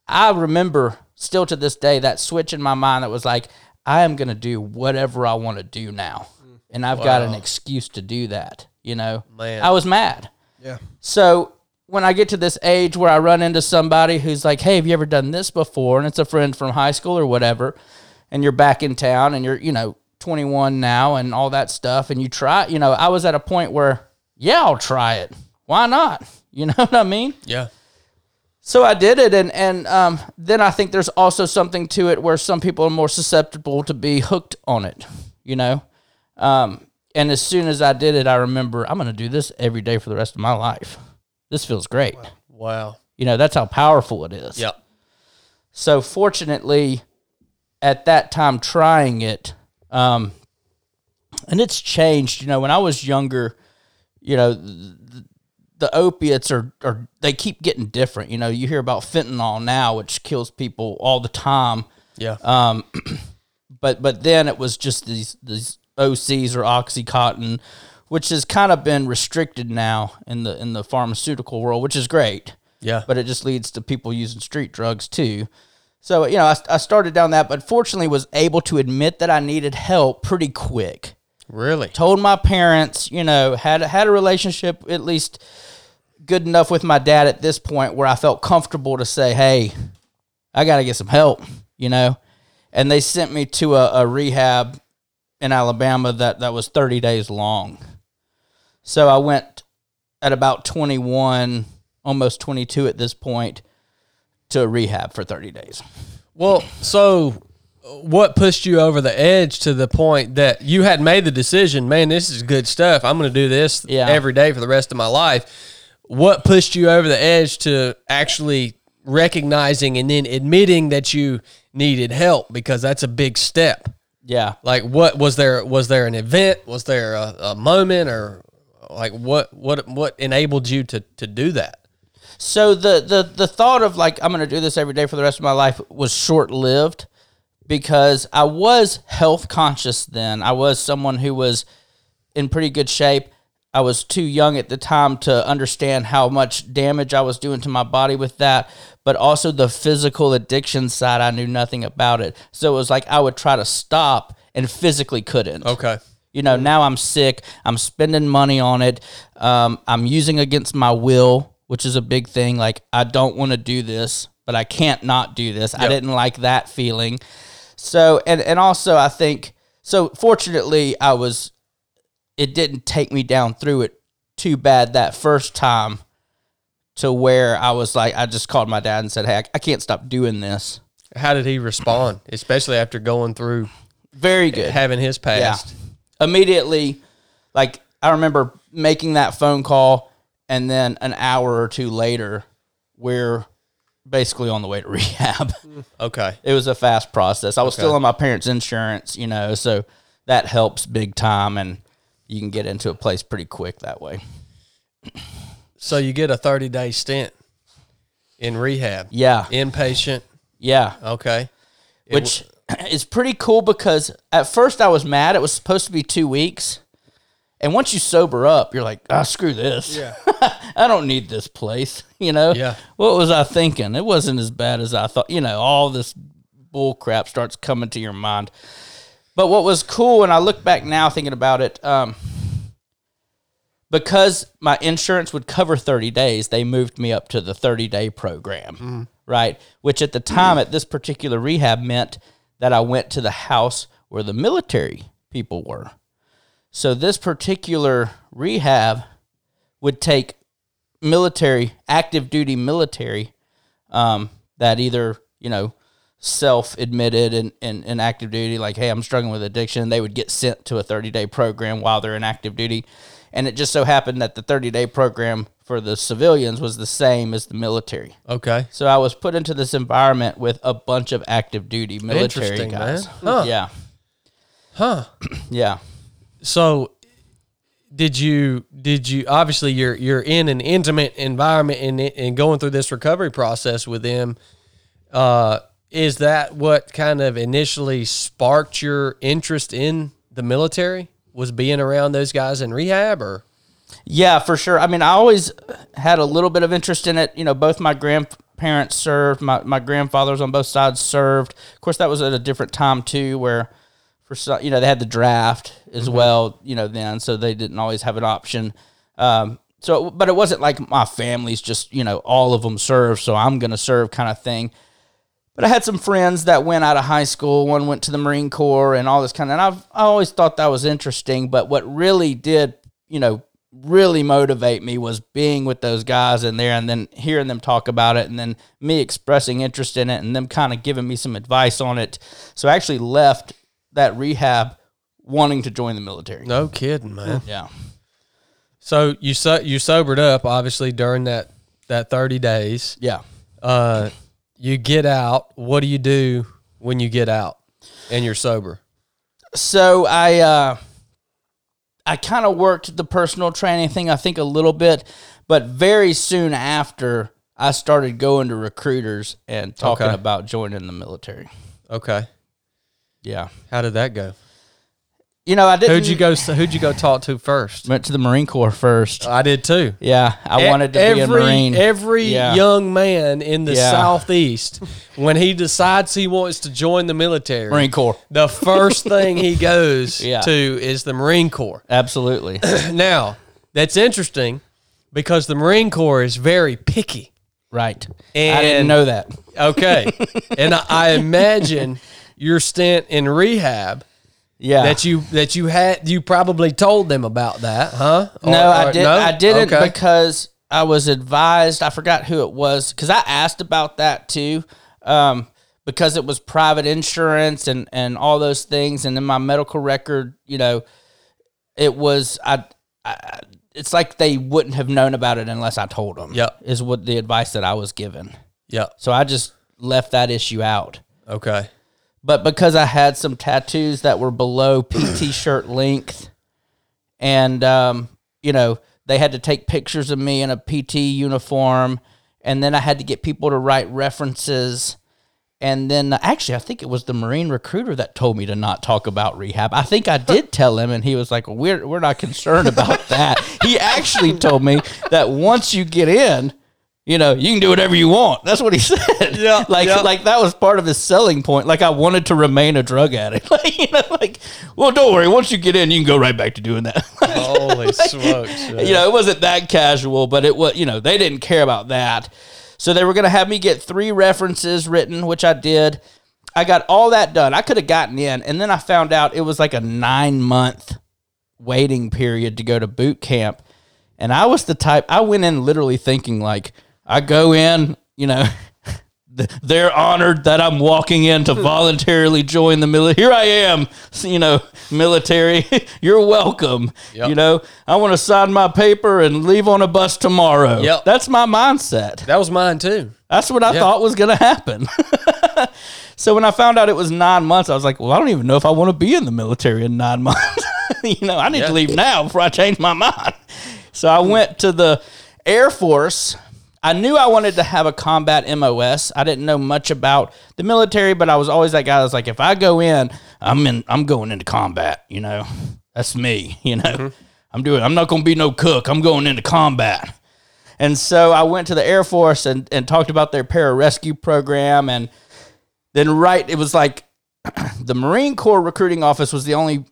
I remember still to this day that switch in my mind that was like, I am going to do whatever I want to do now. Mm. And I've got an excuse to do that, you know? Man. I was mad. Yeah. So when I get to this age where I run into somebody who's like, "Hey, have you ever done this before?" and it's a friend from high school or whatever, and you're back in town and you're, you know, 21 now and all that stuff and you try, you know, I was at a point where, yeah, I'll try it. Why not? You know what I mean? yeah So I did it, and and um, then I think there's also something to it where some people are more susceptible to be hooked on it, you know. Um, and as soon as I did it, I remember I'm going to do this every day for the rest of my life. This feels great, wow you know. That's how powerful it is. yeah So fortunately, at that time trying it, um, and it's changed. You know, when I was younger, you know, the, the opiates are, are they keep getting different. You know, you hear about fentanyl now, which kills people all the time. yeah Um, but but then it was just these these OCs or OxyContin, which has kind of been restricted now in the in the pharmaceutical world, which is great yeah but it just leads to people using street drugs too. So, you know, I, I started down that, but fortunately was able to admit that I needed help pretty quick. really Told my parents, you know, had had a relationship at least good enough with my dad at this point where I felt comfortable to say, "Hey, I got to get some help," you know. And they sent me to a, a rehab in Alabama that that was 30 days long. So I went at about 21, almost 22 at this point to a rehab for 30 days. Well, so uh, what pushed you over the edge to the point that you had made the decision, man, this is good stuff. I'm going to do this Yeah. every day for the rest of my life. What pushed you over the edge to actually recognizing and then admitting that you needed help because that's a big step. Yeah. Like what was there was there an event? Was there a, a moment or like what what what enabled you to to do that? So the the the thought of like I'm going to do this every day for the rest of my life was short lived because I was health conscious then. I was someone who was in pretty good shape. I was too young at the time to understand how much damage I was doing to my body with that, but also the physical addiction side, I knew nothing about it. So it was like I would try to stop and physically couldn't. Okay. You know, now I'm sick. I'm spending money on it. Um, I'm using against my will, which is a big thing. Like, I don't want to do this, but I can't not do this. I didn't like that feeling. So, and, and also, I think, so fortunately, I was, it didn't take me down through it too bad that first time to where I was like, I just called my dad and said, Hey, I, I can't stop doing this. How did he respond, especially after going through Very good. having his past? immediately like i remember making that phone call and then an hour or two later we're basically on the way to rehab Okay. it was a fast process i was still on my parents insurance you know so that helps big time and you can get into a place pretty quick that way So you get a 30 day stint in rehab. yeah Inpatient. yeah Okay. It which is pretty cool because at first I was mad. It was supposed to be two weeks. And once you sober up, you're like, ah, screw this. Yeah. I don't need this place. You know? Yeah. What was I thinking? It wasn't as bad as I thought. You know, all this bull crap starts coming to your mind. But what was cool, and I look back now thinking about it, um, because my insurance would cover 30 days, they moved me up to the 30 day program, right? Which at the time at this particular rehab meant that I went to the house where the military people were. So this particular rehab would take military, active duty military, um, that either, you know, self admitted and in, in active duty, like, hey, I'm struggling with addiction, they would get sent to a 30 day program while they're in active duty. And it just so happened that the 30 day program for the civilians was the same as the military. Okay. So I was put into this environment with a bunch of active duty military Interesting, guys. man. Huh. Yeah. Huh. Yeah. So did you did you obviously you're you're in an intimate environment and and going through this recovery process with them uh is that what kind of initially sparked your interest in the military was being around those guys in rehab or Yeah, for sure. I mean, I always had a little bit of interest in it. You know, both my grandparents served, my, my grandfathers on both sides served. Of course, that was at a different time too, where for some, you know, they had the draft as well, you know, then, so they didn't always have an option. Um, so, but it wasn't like my family's just, you know, all of them serve, so I'm going to serve kind of thing. But I had some friends that went out of high school. One went to the Marine Corps and all this kind of. And I've I always thought that was interesting. But what really did, you know, really motivate me was being with those guys in there and then hearing them talk about it and then me expressing interest in it and them kind of giving me some advice on it. So I actually left that rehab wanting to join the military. no kidding man Yeah. so you so you sobered up obviously during that that 30 days Yeah. uh you get out what do you do when you get out and you're sober so I uh, I kind of worked the personal training thing, I think a little bit, but very soon after I started going to recruiters and talking Okay. about joining the military. okay Yeah, how did that go you know I didn't. who'd you go who'd you go talk to first Went to the Marine Corps first. I did too. Yeah, I E- wanted to every, be a Marine. Every Yeah. young man in the Yeah. southeast, when he decides he wants to join the military, Marine Corps, the first thing he goes Yeah. to is the Marine Corps. absolutely. Now, that's interesting because the Marine Corps is very picky. right. I didn't know that. Okay. and I, I imagine your stint in rehab Yeah. that you that you had you probably told them about that, huh? No, Or- I or- did. no? I didn't Okay. because I was advised. I forgot who it was because I asked about that too. Um, because it was private insurance and and all those things, and then my medical record, you know, it was I. I it's like they wouldn't have known about it unless I told them. Yep. is what the advice that I was given. Yeah. So I just left that issue out. Okay. But because I had some tattoos that were below PT shirt length, and um, you know they had to take pictures of me in a PT uniform, and then I had to get people to write references. And then actually, I think it was the Marine recruiter that told me to not talk about rehab. I think I did tell him, and he was like, well, "We're we're not concerned about that." he actually told me that once you get in, you know, you can do whatever you want. That's what he said. Yeah, like yeah. like that was part of his selling point. Like I wanted to remain a drug addict. Like you know, like well, don't worry. Once you get in, you can go right back to doing that. Holy smokes. you know, it wasn't that casual, but it was. You know, they didn't care about that. So they were going to have me get three references written, which I did. I got all that done. I could have gotten in, and then I found out it was like a nine month waiting period to go to boot camp. And I was the type I went in literally thinking like I go in, you know, they're honored that I'm walking in to voluntarily join the military. Here I am, you know, military. You're welcome. Yep. You know, I want to sign my paper and leave on a bus tomorrow. Yep. That's my mindset. That was mine too. That's what I Yeah. thought was going to happen. so when I found out it was nine months, I was like, well, I don't even know if I want to be in the military in nine months. you know, I need Yeah. to leave now before I change my mind. So I went to the Air Force. I knew I wanted to have a combat MOS. I didn't know much about the military, but I was always that guy that was like, if I go in, I'm in I'm going into combat, you know. That's me, you know. Mm-hmm. I'm doing I'm not gonna be no cook. I'm going into combat. And so I went to the Air Force and, and talked about their pararescue program. And then, right, it was like the Marine Corps recruiting office was the only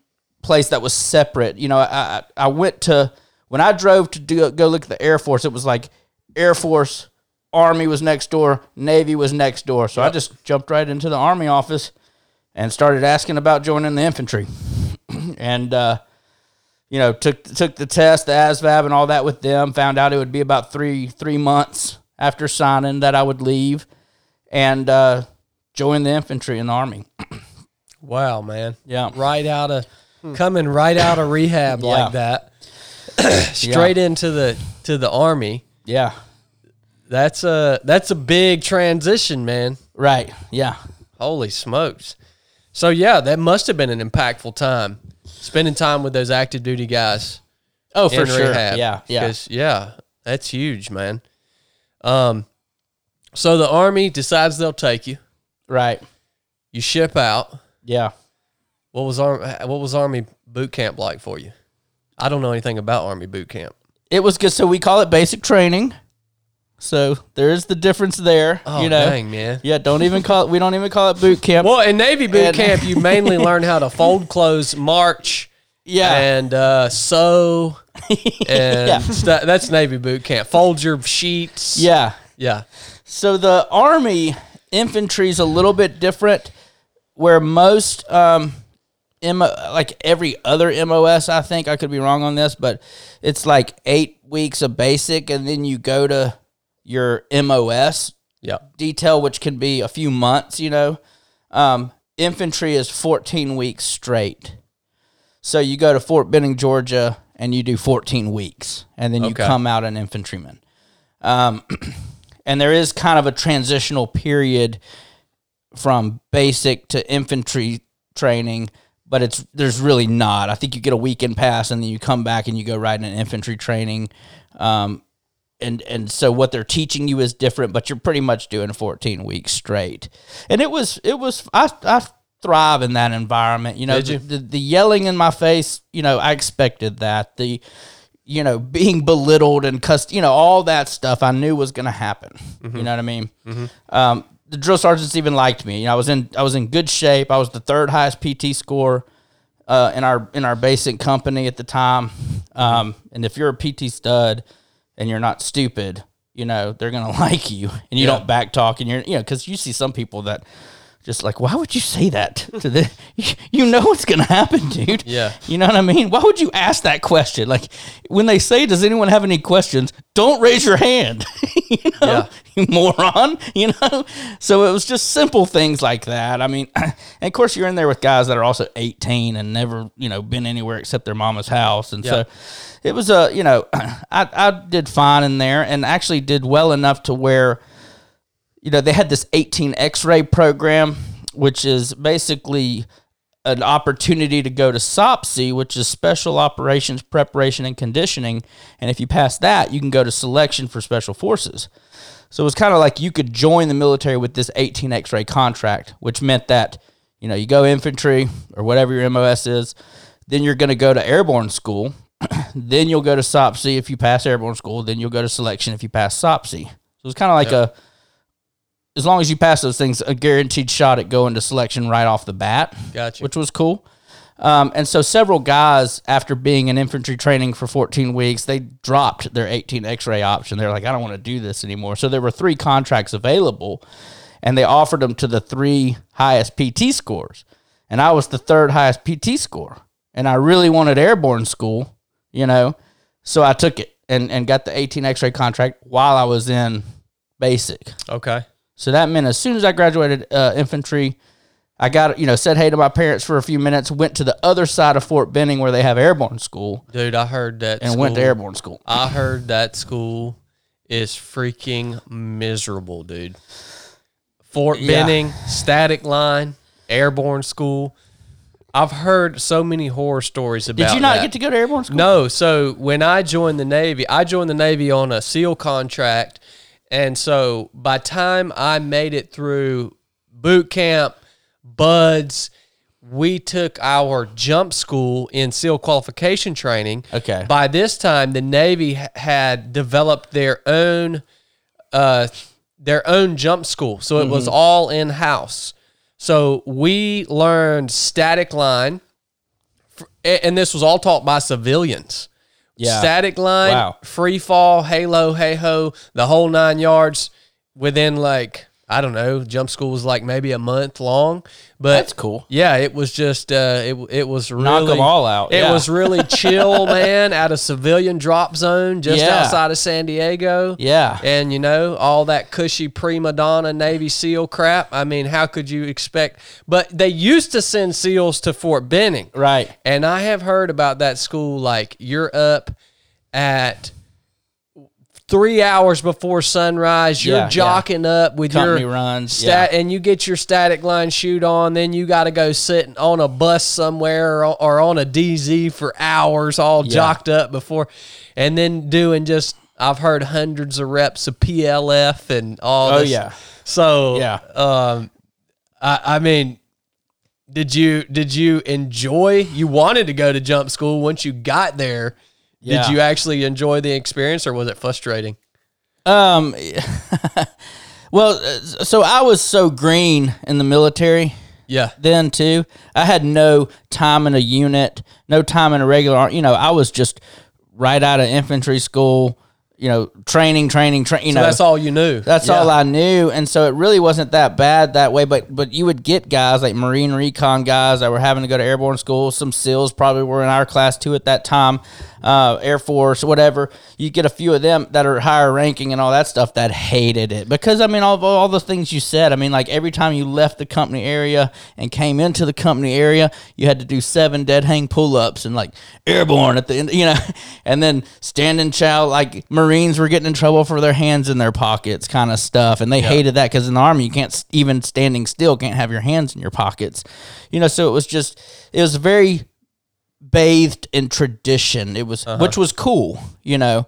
place that was separate. You know, I, I, I went to, when I drove to do, go look at the Air Force, it was like Air Force, Army was next door, Navy was next door. So I just jumped right into the Army office and started asking about joining the infantry. and, uh, you know, took took the test, the ASVAB, and all that with them. Found out it would be about three three months after signing that I would leave, and uh, join the infantry in the army. Wow, man. Yeah. Right out of coming right out of rehab Yeah. like that. Straight into the to the army. Yeah, That's a that's a big transition, man. right. Yeah, Holy smokes. So yeah, that must have been an impactful time. Spending time with those active duty guys. oh for sure. rehab. Yeah, yeah, yeah, that's huge, man. Um, so the army decides they'll take you. right. You ship out. Yeah. What was arm? What was army boot camp like for you? I don't know anything about army boot camp. It was good. So we call it basic training. So there is the difference there. Oh, you know. dang, man. Yeah. Don't even call it. We don't even call it boot camp. Well, in Navy boot And- camp, you mainly learn how to fold clothes, march, yeah. and uh, sew, and Yeah. stu- that's Navy boot camp. Fold your sheets. yeah. yeah. So the army infantry is a little bit different, where most um, MO, like every other MOS, I think I could be wrong on this, but it's like eight weeks of basic, and then you go to your MOS Yeah. detail, which can be a few months. You know, um, infantry is fourteen weeks straight. So you go to Fort Benning, Georgia, and you do 14 weeks, and then you Okay. come out an infantryman. Um, and there is kind of a transitional period from basic to infantry training, but it's there's really not. I think you get a weekend pass, and then you come back and you go right in infantry training. Um, and and so what they're teaching you is different, but you're pretty much doing 14 weeks straight. And it was it was I I thrive in that environment. You know, you? The, the the yelling in my face. You know, I expected that. The you know being belittled and cussed. You know, all that stuff I knew was going to happen. Mm-hmm. You know what I mean? Um, the drill sergeants even liked me. You know, I was in I was in good shape. I was the third highest PT score uh, in our in our basic company at the time. Um, and if you're a PT stud and you're not stupid, you know they're gonna like you, and you Yeah. don't back talk, and you're you know because you see some people that just like, why would you say that to the? You know what's gonna happen, dude. Yeah. You know what I mean? Why would you ask that question? Like when they say, "Does anyone have any questions?" Don't raise your hand. you know, Yeah. you moron. You know. So it was just simple things like that. I mean, and of course you're in there with guys that are also 18 and never, you know, been anywhere except their mama's house, and Yeah. so it was a, you know, I I did fine in there and actually did well enough to where you know, they had this 18 X-ray program, which is basically an opportunity to go to SOPC, which is Special Operations Preparation and Conditioning. And if you pass that, you can go to selection for Special Forces. So it was kind of like you could join the military with this 18 X-ray contract, which meant that, you know, you go infantry or whatever your MOS is, then you're going to go to airborne school. then you'll go to SOPC if you pass airborne school. Then you'll go to selection if you pass SOPC. So it's kind of like a as long as you pass those things, a guaranteed shot at going to selection right off the bat. Gotcha. Which was cool. Um, and so several guys, after being in infantry training for 14 weeks, they dropped their 18 X-ray option. They're like, I don't want to do this anymore. So there were three contracts available, and they offered them to the three highest PT scores. And I was the third highest PT score, and I really wanted airborne school, you know, so I took it and and got the 18 X-ray contract while I was in basic. Okay. So that meant as soon as I graduated uh, infantry, I got you know said hey to my parents for a few minutes, went to the other side of Fort Benning where they have airborne school, Dude, I heard that and went to airborne school. I heard that school is freaking miserable, dude. Fort Yeah. Benning, static line, airborne school. I've heard so many horror stories about Did you not that. get to go to airborne school? No, so when I joined the Navy, I joined the Navy on a SEAL contract, and so by time I made it through boot camp, BUD/S, we took our jump school in SEAL qualification training. Okay. By this time, the Navy had developed their own, uh, their own jump school, so it was all in house. So we learned static line, and this was all taught by civilians. Yeah. Static line, Wow. free fall, halo, HAHO, the whole nine yards within like, I don't know, jump school was like maybe a month long. But That's cool. Yeah, it was just uh it it was really Knock 'em all out, It yeah. was really chill, man, at a civilian drop zone just Yeah. outside of San Diego. Yeah. And you know, all that cushy prima donna Navy SEAL crap. I mean, how could you expect? But they used to send SEALs to Fort Benning. Right. And I have heard about that school like you're up at three hours before sunrise. You're Yeah, yeah. jocking up with Company your runs, stat, yeah. and you get your static line chute on. Then you got to go sit on a bus somewhere or, or on a DZ for hours, all Yeah. jocked up before, and then doing just. I've heard hundreds of reps of PLF and all. Oh, this. yeah. So Yeah. um, I, I mean, did you did you enjoy? You wanted to go to jump school once you got there. Yeah. Did you actually enjoy the experience, or was it frustrating? Um. well, uh, so I was so green in the military. Yeah, then too. I had no time in a unit, no time in a regular. You know, I was just right out of infantry school. You know, training, training, training. You so know, that's all you knew. That's Yeah. all I knew, and so it really wasn't that bad that way. But but you would get guys like Marine Recon guys that were having to go to airborne school. Some SEALs probably were in our class too at that time, uh, Air Force, whatever. You get a few of them that are higher ranking and all that stuff that hated it because I mean all all the things you said. I mean like every time you left the company area and came into the company area, you had to do seven dead hang pull ups and like airborne at the end, you know, and then standing chow like Marines were getting in trouble for their hands in their pockets, kind of stuff, and they hated that because in the army you can't even standing still can't have your hands in your pockets, you know. So it was just it was very bathed in tradition. It was which was cool, you know.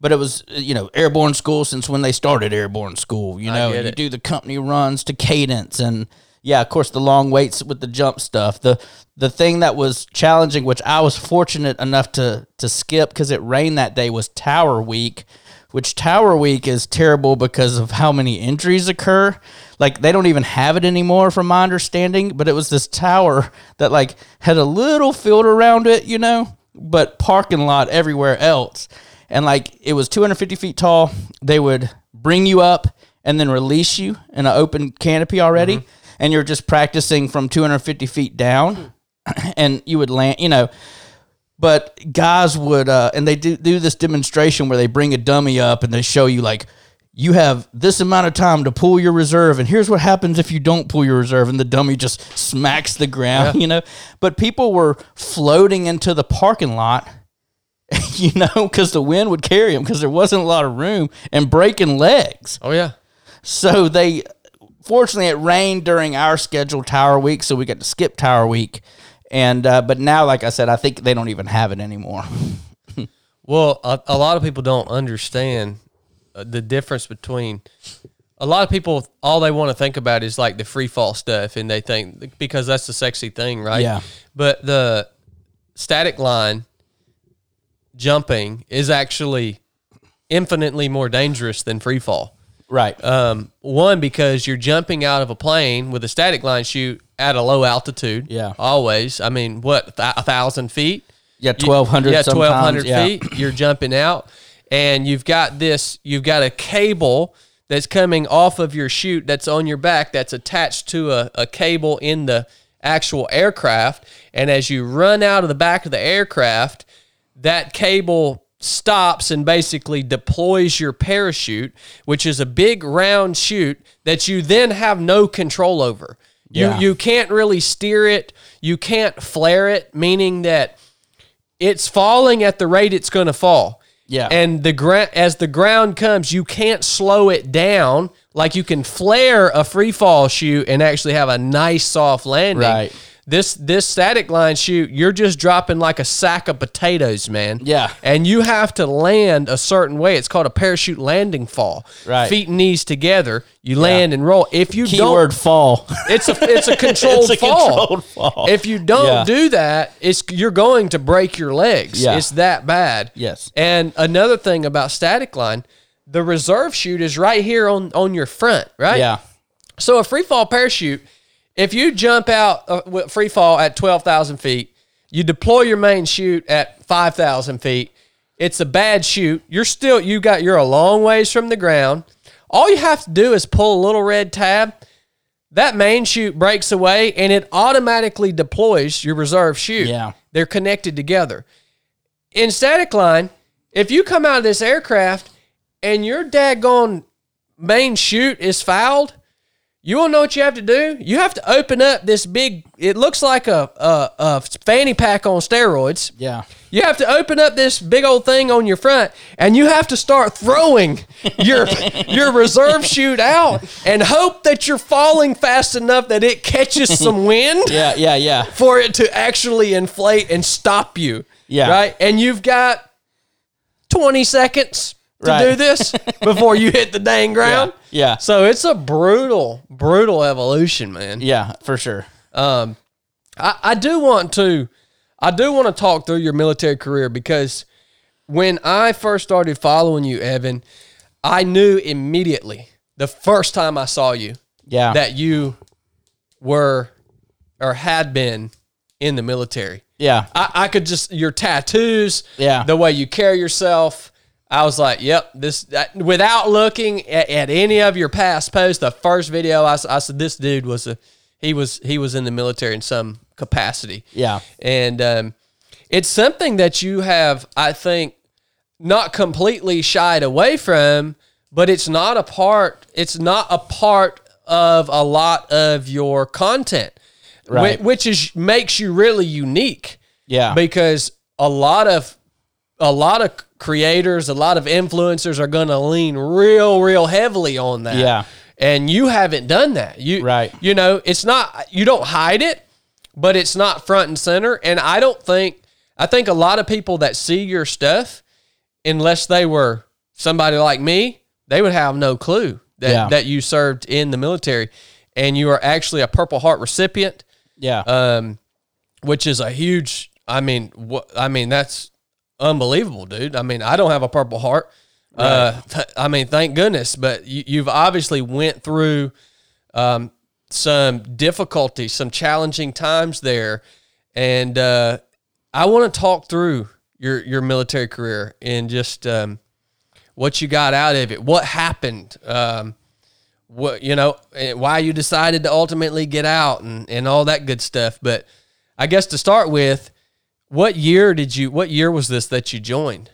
But it was, you know, airborne school since when they started airborne school. You know, you do the company runs to cadence, and yeah, of course, the long waits with the jump stuff. The the thing that was challenging, which I was fortunate enough to to skip because it rained that day, was Tower Week. Which Tower Week is terrible because of how many injuries occur. Like they don't even have it anymore, from my understanding. But it was this tower that like had a little field around it, you know, but parking lot everywhere else and like it was 250 feet tall. They would bring you up and then release you in an open canopy already. Mm-hmm. and you're just practicing from 250 feet down, and you would land, you know. But guys would, uh, and they do do this demonstration where they bring a dummy up and they show you like you have this amount of time to pull your reserve, and here's what happens if you don't pull your reserve, and the dummy just smacks the ground, you know. But people were floating into the parking lot you know, because the wind would carry them because there wasn't a lot of room and breaking legs. Oh yeah. So they, fortunately, it rained during our scheduled tower week, so we got to skip tower week. And uh, but now, like I said, I think they don't even have it anymore. Well, a, a lot of people don't understand uh, the difference between. A lot of people, all they want to think about is like the free fall stuff, and they think because that's the sexy thing, right? Yeah. But the static line jumping is actually infinitely more dangerous than free fall. Right. Um, one because you're jumping out of a plane with a static line chute at a low altitude. Yeah. always. I mean, what th- a thousand feet? yeah, twelve hundred. Yeah, twelve hundred yeah. feet. You're jumping out, and you've got this. You've got a cable that's coming off of your chute that's on your back that's attached to a, a cable in the actual aircraft. And as you run out of the back of the aircraft, that cable stops and basically deploys your parachute, which is a big round chute that you then have no control over. Yeah. You you can't really steer it. You can't flare it, meaning that it's falling at the rate it's going to fall. Yeah. And the ground as the ground comes, you can't slow it down like you can flare a free fall chute and actually have a nice soft landing. Right. This this static line chute, you're just dropping like a sack of potatoes, man. Yeah. And you have to land a certain way. It's called a parachute landing fall. Right. Feet and knees together. You land and roll. If you Keyword don't fall. it's a it's a controlled It's a fall. controlled fall. If you don't Yeah. do that, it's you're going to break your legs. Yeah. It's that bad. Yes. And another thing about static line, the reserve chute is right here on on your front, right? yeah. So a free fall parachute, if you jump out uh, with free fall at twelve thousand feet, you deploy your main chute at five thousand feet. It's a bad chute. You're still you got you're a long ways from the ground. All you have to do is pull a little red tab. That main chute breaks away and it automatically deploys your reserve chute. Yeah. They're connected together. In static line, if you come out of this aircraft and your daggone main chute is fouled, you want to know what you have to do? You have to open up this big. It looks like a, a, a fanny pack on steroids. Yeah. You have to open up this big old thing on your front, and you have to start throwing your your reserve chute out, and hope that you're falling fast enough that it catches some wind Yeah. Yeah. Yeah. for it to actually inflate and stop you. Yeah. Right. And you've got 20 seconds to Right. do this before you hit the dang ground. Yeah. So it's a brutal, brutal evolution, man. Yeah. For sure. Um, I, I do want to, I do want to talk through your military career because when I first started following you, Evan, I knew immediately the first time I saw you Yeah. that you were or had been in the military. yeah. I, I could just your tattoos, Yeah. the way you carry yourself. I was like, "Yep, this." That, without looking at, at any of your past posts, the first video I said, "This dude was a he was he was in the military in some capacity." Yeah. and um, it's something that you have, I think, not completely shied away from, but it's not a part. It's not a part of a lot of your content, Right. which is makes you really unique Yeah. because a lot of a lot of creators, a lot of influencers are going to lean real, real heavily on that. Yeah. and you haven't done that. You Right. You know, it's not you don't hide it, but it's not front and center. And I don't think I think a lot of people that see your stuff, unless they were somebody like me, they would have no clue that Yeah. that you served in the military, and you are actually a Purple Heart recipient yeah. um, which is a huge. I mean, what I mean that's unbelievable, dude. I mean, I don't have a Purple Heart. Uh, th- I mean, thank goodness. But you, you've obviously went through um, some difficulties, some challenging times there, and uh, I want to talk through your your military career and just um, what you got out of it, what happened. Um, what you know eh, why you decided to ultimately get out and and all that good stuff. But I guess to start with, what year did you? What year was this that you joined?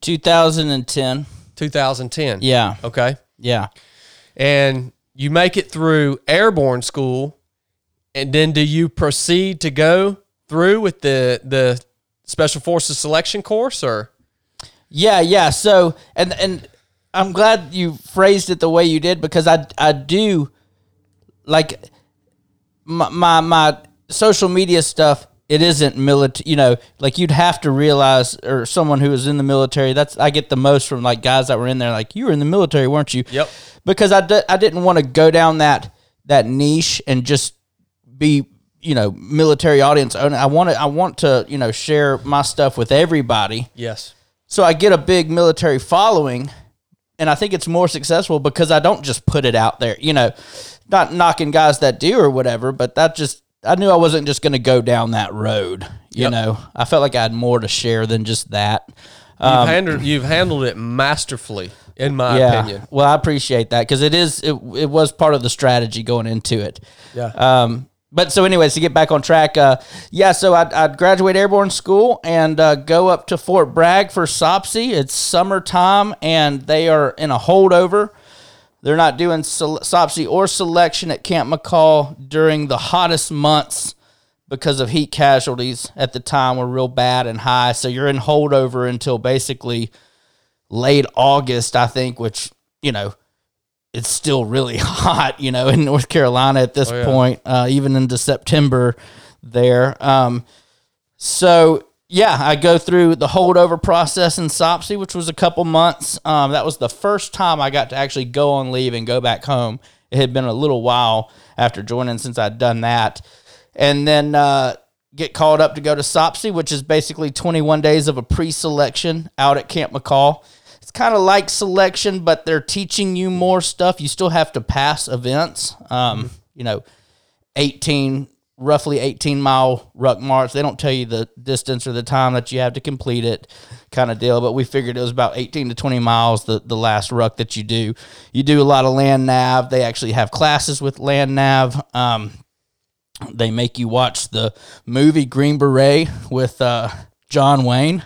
2010. 2010. Yeah. Okay. Yeah. And you make it through airborne school, and then do you proceed to go through with the the special forces selection course or? Yeah, yeah. So, and and I'm glad you phrased it the way you did because I I do like my my, my social media stuff. It isn't military, you know. Like you'd have to realize, or someone who was in the military. That's I get the most from like guys that were in there. Like you were in the military, weren't you? Yep. Because I I didn't want to go down that that niche and just be you know military audience owner. I want to I want to you know share my stuff with everybody. Yes. So I get a big military following, and I think it's more successful because I don't just put it out there. You know, not knocking guys that do or whatever, but that just I knew I wasn't just going to go down that road. You Yep. know, I felt like I had more to share than just that. You've, handled, you've handled it masterfully, in my yeah. opinion. Well, I appreciate that because it is it, it was part of the strategy going into it. Yeah. Um, but so, anyways, to get back on track, uh, yeah. So I'd, I'd graduate airborne school and uh, go up to Fort Bragg for SOPC. It's summertime, and they are in a holdover. They're not doing SOPC or selection at Camp McCall during the hottest months because of heat casualties at the time were real bad and high. So you're in holdover until basically late August, I think, which, you know, it's still really hot, you know, in North Carolina at this yeah. point, uh, even into September there. Um, so yeah, I go through the holdover process in SOPC, which was a couple months. Um, that was the first time I got to actually go on leave and go back home. It had been a little while after joining since I'd done that. And then uh, get called up to go to SOPC, which is basically 21 days of a pre selection out at Camp McCall. It's kind of like selection, but they're teaching you more stuff. You still have to pass events. Um, you know, 18 roughly 18 mile ruck march. They don't tell you the distance or the time that you have to complete it kind of deal but we figured it was about 18 to 20 miles the, the last ruck that you do. You do a lot of land nav. They actually have classes with land nav. Um, they make you watch the movie green beret with uh, john wayne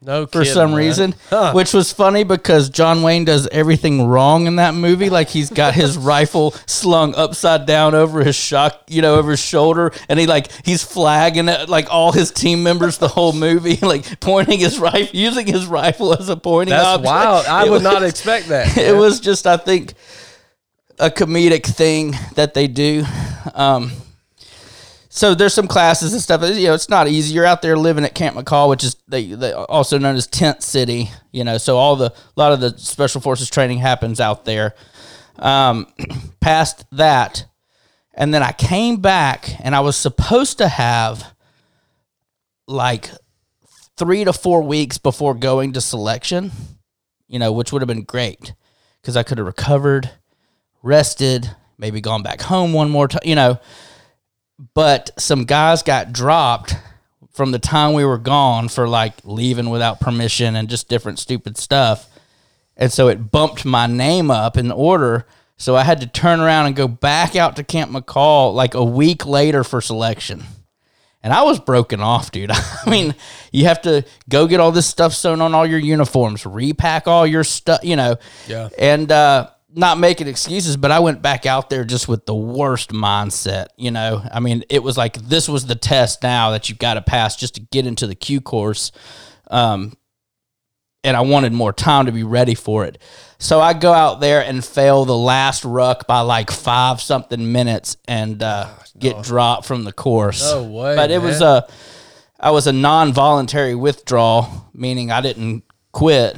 No, for kidding, some man. reason, Huh. which was funny because John Wayne does everything wrong in that movie. Like he's got his rifle slung upside down over his shock, you know, over his shoulder, and he like he's flagging it like all his team members the whole movie, like pointing his rifle, using his rifle as a pointing. That's object. wild. I It would not was- expect that. It was just, I think, a comedic thing that they do. Um, so there's some classes and stuff. You know, it's not easy. You're out there living at Camp McCall, which is they, they also known as Tent City. You know, so all the a lot of the special forces training happens out there. Um, past that, and then I came back, and I was supposed to have like three to four weeks before going to selection. You know, which would have been great because I could have recovered, rested, maybe gone back home one more time. You know but some guys got dropped from the time we were gone for like leaving without permission and just different stupid stuff. And so it bumped my name up in the order. So I had to turn around and go back out to Camp McCall like a week later for selection. And I was broken off, dude. I mean, you have to go get all this stuff sewn on all your uniforms, repack all your stuff, you know. Yeah. And uh, not making excuses, but I went back out there just with the worst mindset, you know. I mean, it was like this was the test now that you've got to pass just to get into the Q course. Um, and I wanted more time to be ready for it. So I go out there and fail the last ruck by like five something minutes and uh, get dropped from the course. No way, But it was a, I was a non-voluntary withdrawal, meaning I didn't quit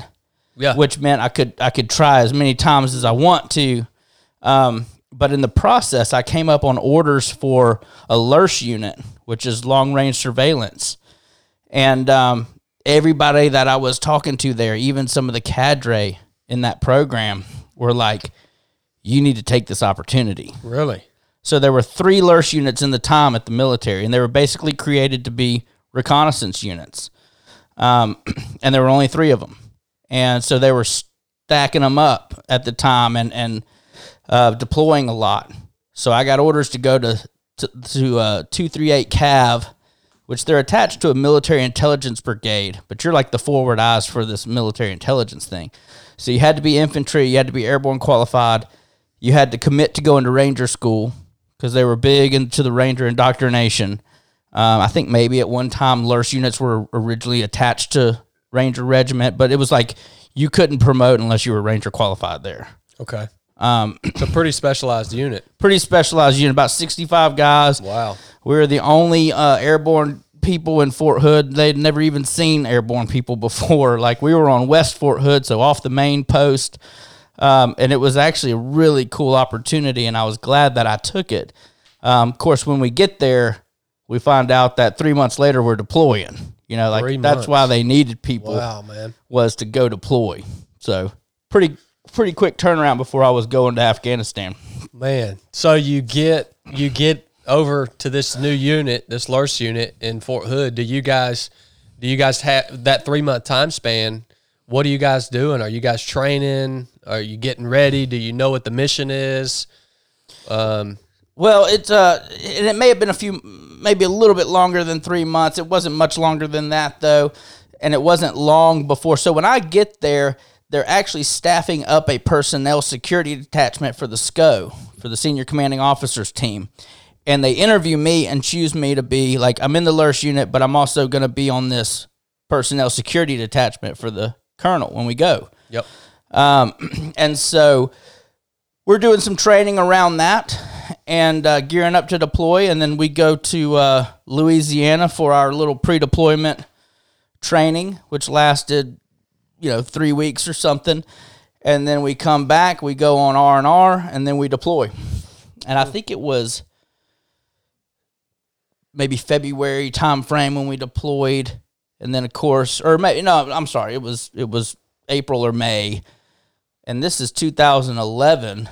Yeah. which meant I could I could try as many times as I want to. Um, but in the process, I came up on orders for a LURS unit, which is long range surveillance, and um, everybody that I was talking to there, even some of the cadre in that program, were like, "You need to take this opportunity." really? So there were three LURS units in the time at the military, and they were basically created to be reconnaissance units. Um, and there were only three of them, and so they were stacking them up at the time. And and uh, deploying a lot. So I got orders to go to to, uh, 238 Cav, which they're attached to a military intelligence brigade, but you're like the forward eyes for this military intelligence thing. So you had to be infantry, you had to be airborne qualified, you had to commit to going to ranger school because they were big into the ranger indoctrination. Um, I think maybe at one time LURS units were originally attached to Ranger Regiment, but it was like you couldn't promote unless you were Ranger qualified there. Okay. Um, It's a pretty specialized unit. pretty specialized unit, about 65 guys. Wow. We were the only uh, airborne people in Fort Hood. They'd never even seen airborne people before. Like we were on West Fort Hood, so off the main post. Um, and it was actually a really cool opportunity, and I was glad that I took it. Um, of course, when we get there, we find out that three months later we're deploying. You know, like Three that's months. why they needed people Wow, man. was to go deploy. So pretty pretty quick turnaround before I was going to Afghanistan. Man. So you get you get over to this new unit, this LURS unit in Fort Hood. Do you guys do you guys have that three month time span? What are you guys doing? Are you guys training? Are you getting ready? Do you know what the mission is? Um, Well, it's uh, and it may have been a few, maybe a little bit longer than three months. It wasn't much longer than that though, and it wasn't long before. So when I get there, they're actually staffing up a personnel security detachment for the SCO for the senior commanding officers team, and they interview me and choose me to be like I'm in the LURS unit, but I'm also going to be on this personnel security detachment for the colonel when we go. yep. Um, and so we're doing some training around that and uh, gearing up to deploy. And then we go to uh, Louisiana for our little pre-deployment training, which lasted, you know, three weeks or something. And then we come back, we go on R and R, and then we deploy. And I think it was maybe February time frame when we deployed, and then of course, or maybe no, I'm sorry, it was it was April or May, and this is 2011,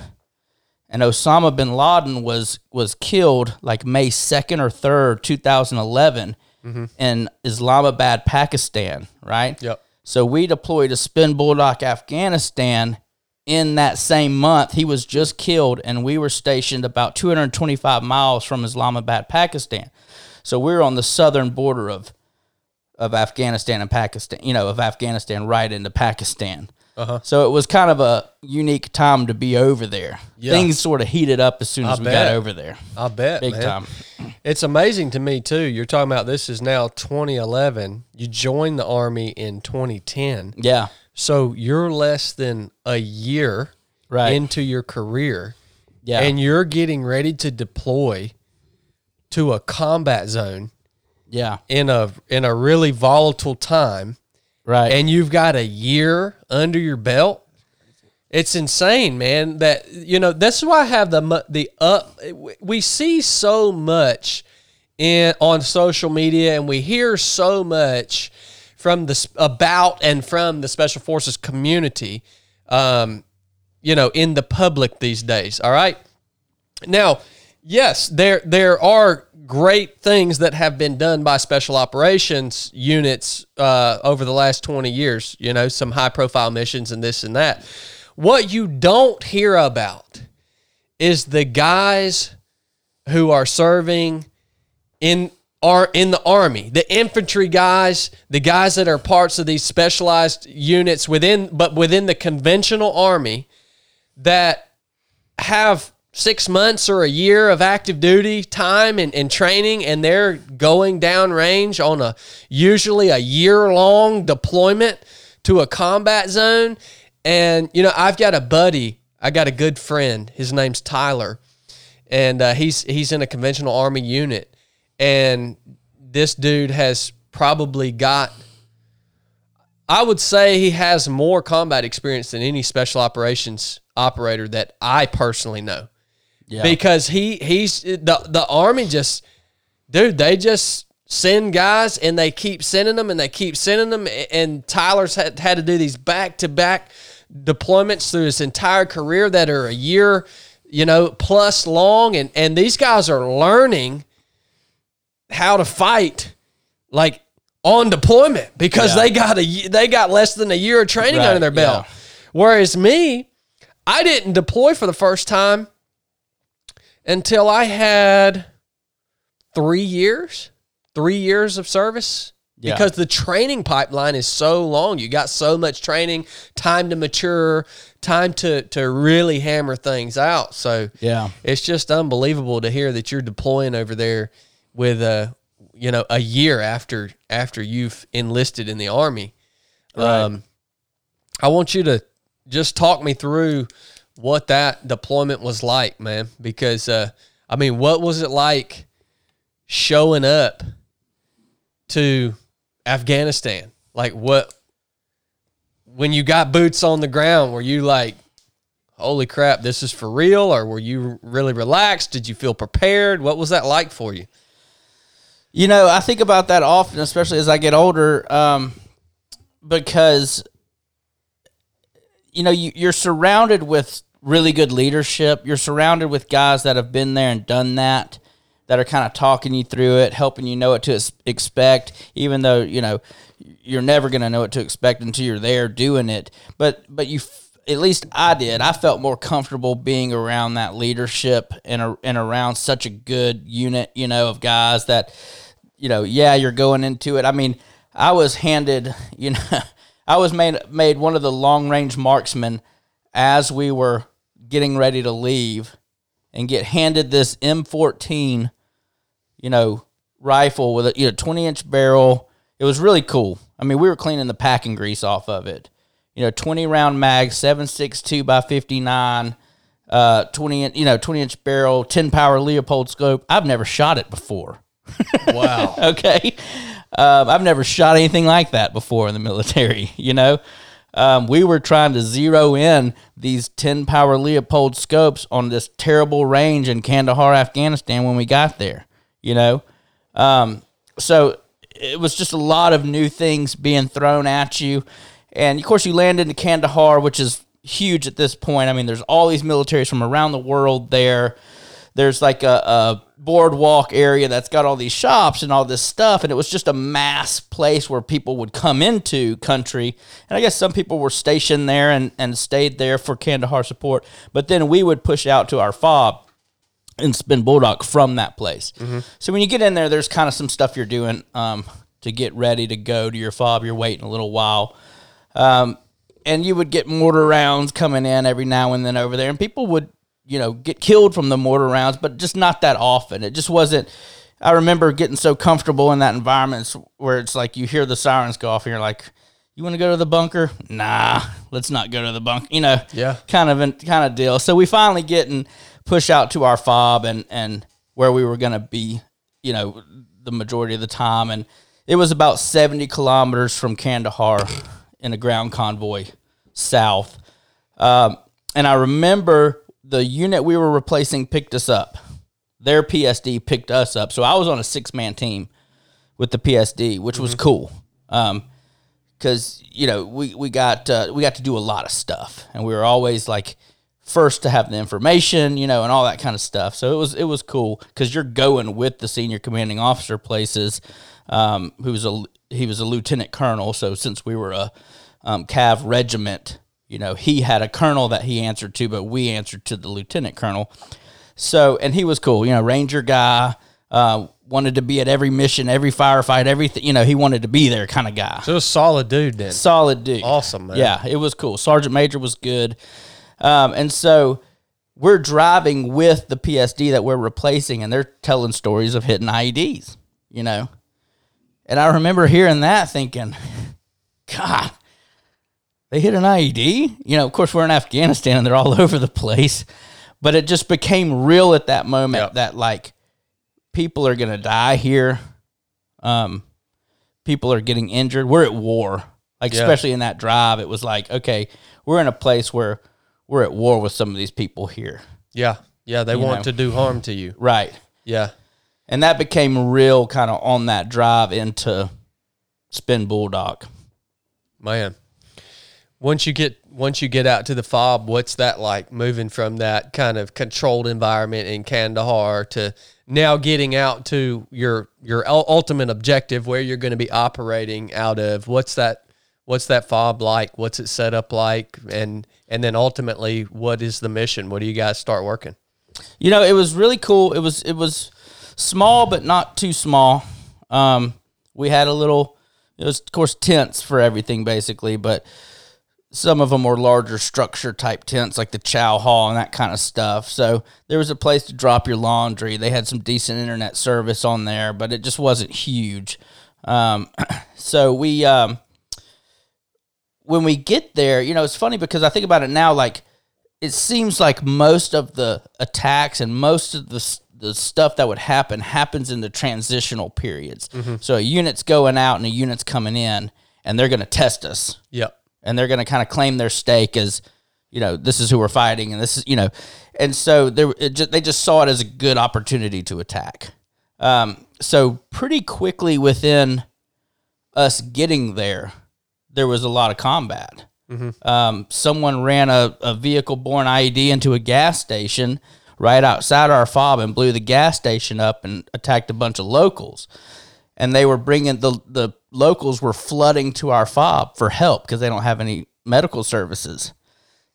and Osama bin Laden was was killed like May 2nd or 3rd, 2011, mm-hmm. in Islamabad, Pakistan, right? Yep. So we deployed to Spin Boldak, Afghanistan in that same month. He was just killed, and we were stationed about 225 miles from Islamabad, Pakistan. So we're on the southern border of of Afghanistan and Pakistan, you know, of Afghanistan right into Pakistan. Uh-huh. So it was kind of a unique time to be over there. Yeah. Things sort of heated up as soon I as we bet. got over there. I bet. Big man. time. It's amazing to me too. You're talking about this is now 2011. You joined the army in 2010. Yeah. So you're less than a year Right. into your career. Yeah. And you're getting ready to deploy to a combat zone yeah. in a in a really volatile time Right. and you've got a year under your belt. It's insane, man. That you know that's why I have the the up. We see so much in on social media, and we hear so much from the about and from the special forces community. Um, you know, in the public these days. All right. Now, yes, there there are great things that have been done by special operations units uh, over the last 20 years, you know, some high profile missions and this and that. What you don't hear about is the guys who are serving in are in the army, the infantry guys, the guys that are parts of these specialized units within but within the conventional army that have six months or a year of active duty time and, and training and they're going down range on a usually a year long deployment to a combat zone. And you know i've got a buddy i got a good friend. His name's tyler. And uh, he's he's in a conventional army unit. And this dude has probably got I would say he has more combat experience than any special operations operator that I personally know. Yeah. Because he he's the the army just dude, they just send guys and they keep sending them and they keep sending them and Tyler's had, had to do these back to back deployments through his entire career that are a year, you know, plus long and and these guys are learning how to fight like on deployment because Yeah. they got a they got less than a year of training Right, under their belt. yeah. Whereas me, I didn't deploy for the first time until I had three years, three years of service. Yeah. Because the training pipeline is so long. You got so much training, time to mature, time to to really hammer things out. So Yeah. it's just unbelievable to hear that you're deploying over there with a you know a year after after you've enlisted in the army. Um, I want you to just talk me through what that deployment was like, man. Because uh, I mean, what was it like showing up to Afghanistan? Like what when you got boots on the ground? Were you like, "Holy crap, this is for real," or were you really relaxed? Did you feel prepared? What was that like for you? You know, I think about that often, especially as I get older, um, because you know you, you're surrounded with really good leadership. You're surrounded with guys that have been there and done that, that are kind of talking you through it, helping you know what to expect. Even though you know you're never going to know what to expect until you're there doing it, but but you. At least I did. I felt more comfortable being around that leadership and, a, and around such a good unit, you know, of guys that you know, yeah, you're going into it. I mean, I was handed, you know, I was made made one of the long range marksmen as we were getting ready to leave, and get handed this M14, you know, rifle with a you know 20 inch barrel. It was really cool. I mean, we were cleaning the packing grease off of it. You know, 20 round mag, 7.62 by 59, uh, 20 in- you know 20 inch barrel, 10 power Leupold scope. I've never shot it before. Wow. okay. Um, I've never shot anything like that before in the military, you know? Um, we were trying to zero in these 10 power Leupold scopes on this terrible range in Kandahar, Afghanistan when we got there, you know? Um, so it was just a lot of new things being thrown at you. And of course, you land into Kandahar, which is huge at this point. I mean, there's all these militaries from around the world there there's like a, a boardwalk area that's got all these shops and all this stuff and it was just a mass place where people would come into country. And i guess some people were stationed there and, and stayed there for kandahar support but then we would push out to our fob and Spin Boldak from that place. So when you get in there there's kind of some stuff you're doing um, to get ready to go to your fob. You're waiting a little while. Um, and you would get mortar rounds coming in every now and then over there, and people would, you know, get killed from the mortar rounds, but just not that often. It just wasn't. I remember getting so comfortable in that environment where it's like you hear the sirens go off, and you're like, "You want to go to the bunker? Nah, let's not go to the bunker." You know, Yeah. kind of an- kind of deal. So we finally get and push out to our fob and and where we were gonna be, you know, the majority of the time, and it was about seventy kilometers from Kandahar in a ground convoy south. Um, and I remember the unit we were replacing picked us up. Their PSD picked us up, so I was on a six man team with the PSD, which was cool. Um, because you know we we got uh, we got to do a lot of stuff, and we were always like first to have the information, you know, and all that kind of stuff. So it was it was cool because you're going with the senior commanding officer places, um, who was a he was a lieutenant colonel. So since we were a um, Cav regiment, you know, he had a colonel that he answered to, but we answered to the lieutenant colonel. So, and he was cool, you know, ranger guy, uh, wanted to be at every mission, every firefight, everything, you know, he wanted to be there kind of guy. So a solid dude then. Solid dude. Awesome, man. Yeah, it was cool. Sergeant Major was good. Um, and so we're driving with the PSD that we're replacing, and they're telling stories of hitting IEDs, you know. And I remember hearing that thinking, God, they hit an IED? You know, of course, we're in Afghanistan and they're all over the place. But it just became real at that moment Yep. that, like, people are going to die here. Um, people are getting injured. We're at war. Like, Yeah. especially in that drive, it was like, okay, we're in a place where we're at war with some of these people here. Yeah. Yeah. They want know. to do harm to you. Right. Yeah. And that became real kind of on that drive into Spin Boldak. Man. Once you get once you get out to the fob, what's that like moving from that kind of controlled environment in Kandahar to now getting out to your your ultimate objective where you're going to be operating out of? What's that What's that fob like? What's it set up like? And and then ultimately, what is the mission? What do you guys start working? You know, it was really cool. It was it was small but not too small. Um, we had a little. It was of course tents for everything basically, but some of them were larger structure type tents like the chow hall and that kind of stuff. So there was a place to drop your laundry. They had some decent internet service on there, but it just wasn't huge. Um, so we, um, when we get there, you know, it's funny because I think about it now, like it seems like most of the attacks and most of the the stuff that would happen happens in the transitional periods. So a unit's going out and a unit's coming in, and they're going to test us Yep. And they're going to kind of claim their stake as you know this is who we're fighting and this is you know and so it just, they just saw it as a good opportunity to attack. Um, so pretty quickly within us getting there there was a lot of combat. Um, someone ran a, a vehicle borne ied into a gas station right outside our fob and blew the gas station up and attacked a bunch of locals. And they were bringing the the locals were flooding to our fob for help because they don't have any medical services.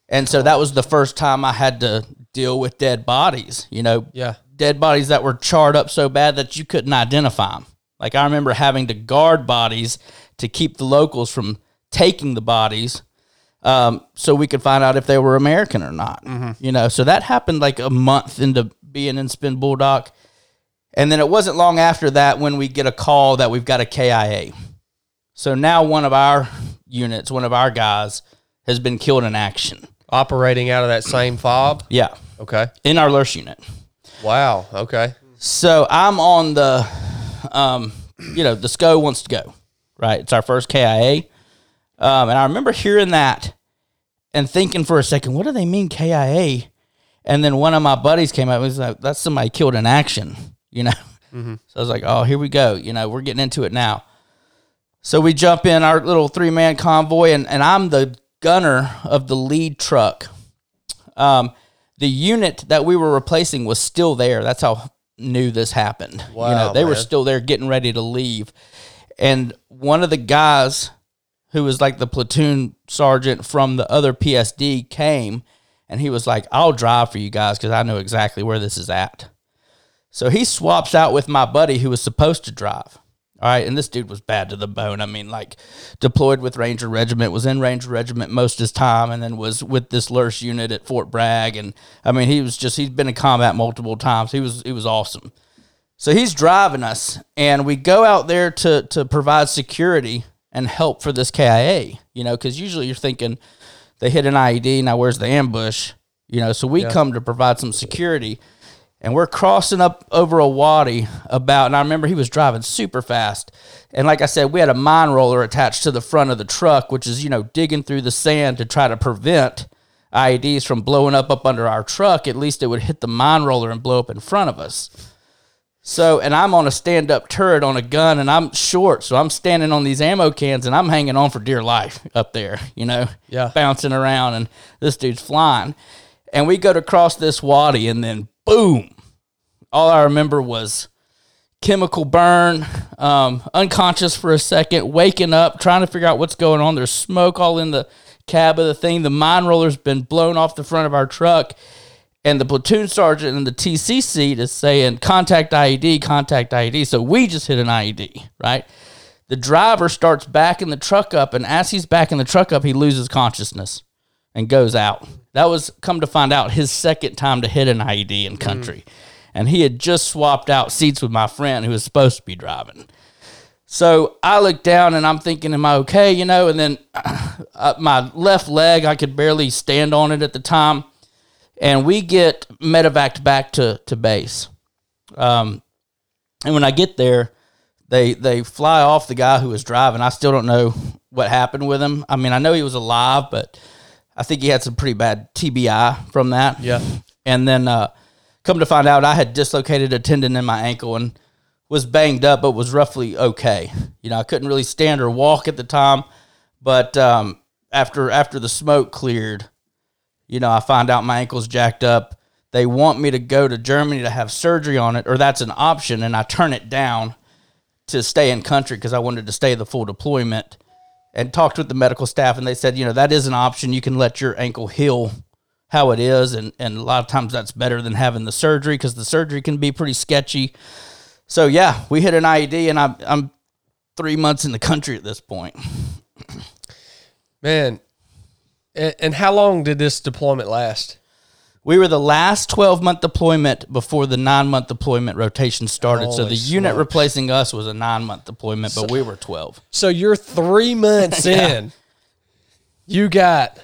And so that was the first time i had to deal with dead bodies you know? Yeah. dead bodies that were charred up so bad that you couldn't identify them like i remember having to guard bodies to keep the locals from taking the bodies um, so we could find out if they were american or not you know? So that happened like a month into being in Spin Boldak and then it wasn't long after that when we get a call that we've got a KIA. So now one of our units, one of our guys, has been killed in action. Operating out of that same fob. Yeah, Okay. in our Lurch unit. Wow. Okay. So I'm on the, um, you know, the SCO wants to go, right? It's our first KIA. Um, and I remember hearing that and thinking for a second, what do they mean KIA? And then one of my buddies came up and was like, that's somebody killed in action, you know? So I was like, oh, here we go. You know, we're getting into it now. So we jump in our little three man convoy, and, and I'm the gunner of the lead truck. Um, the unit that we were replacing was still there. That's how new this happened. you Wow, know, they were still there getting ready to leave. And one of the guys who was like the platoon sergeant from the other PSD came and he was like, I'll drive for you guys because I know exactly where this is at. So he swaps out with my buddy who was supposed to drive. All right. And this dude was bad to the bone. I mean, like deployed with Ranger Regiment, was in Ranger Regiment most of his time, and then was with this Lurch unit at Fort Bragg. And I mean, he was just, he's been in combat multiple times. He was, he was awesome. So he's driving us, and we go out there to to provide security and help for this KIA. You know, because usually you're thinking they hit an IED. Now where's the ambush? You know, so we come to provide some security, and we're crossing up over a wadi about. And I remember he was driving super fast, and like I said, we had a mine roller attached to the front of the truck, which is you know digging through the sand to try to prevent IEDs from blowing up up under our truck. At least it would hit the mine roller and blow up in front of us. So, and I'm on a stand up turret on a gun and I'm short. So I'm standing on these ammo cans and I'm hanging on for dear life up there, you know, Yeah. bouncing around and this dude's flying. And we go to cross this wadi and then boom. All I remember was chemical burn, um, unconscious for a second, waking up, trying to figure out what's going on. There's smoke all in the cab of the thing. The mine roller's been blown off the front of our truck and the platoon sergeant in the TC seat is saying contact IED, contact IED. So we just hit an IED, right? The driver starts backing the truck up, and as he's backing the truck up, he loses consciousness and goes out. That was come to find out his second time to hit an IED in country, and he had just swapped out seats with my friend who was supposed to be driving. So I look down and I'm thinking, am I okay? You know, and then uh, my left leg, I could barely stand on it at the time and we get medevaced back to to base. Um, and when I get there, they they fly off the guy who was driving. I still don't know what happened with him. I mean, I know he was alive, but I think he had some pretty bad TBI from that. Yeah. And then uh, come to find out, I had dislocated a tendon in my ankle and was banged up, but was roughly okay. You know, I couldn't really stand or walk at the time, but um, after after the smoke cleared, you know, I find out my ankle's jacked up. They want me to go to Germany to have surgery on it, or that's an option, and I turn it down to stay in country because I wanted to stay the full deployment. And talked with the medical staff, and they said, you know, that is an option. You can let your ankle heal how it is, and and a lot of times that's better than having the surgery because the surgery can be pretty sketchy. So yeah, we hit an IED, and I'm I'm three months in the country at this point. Man, and, and how long did this deployment last? We were the last 12 month deployment before the nine month deployment rotation started. so Holy the unit replacing us was a nine month deployment, but we were 12. So you're three months in. You got,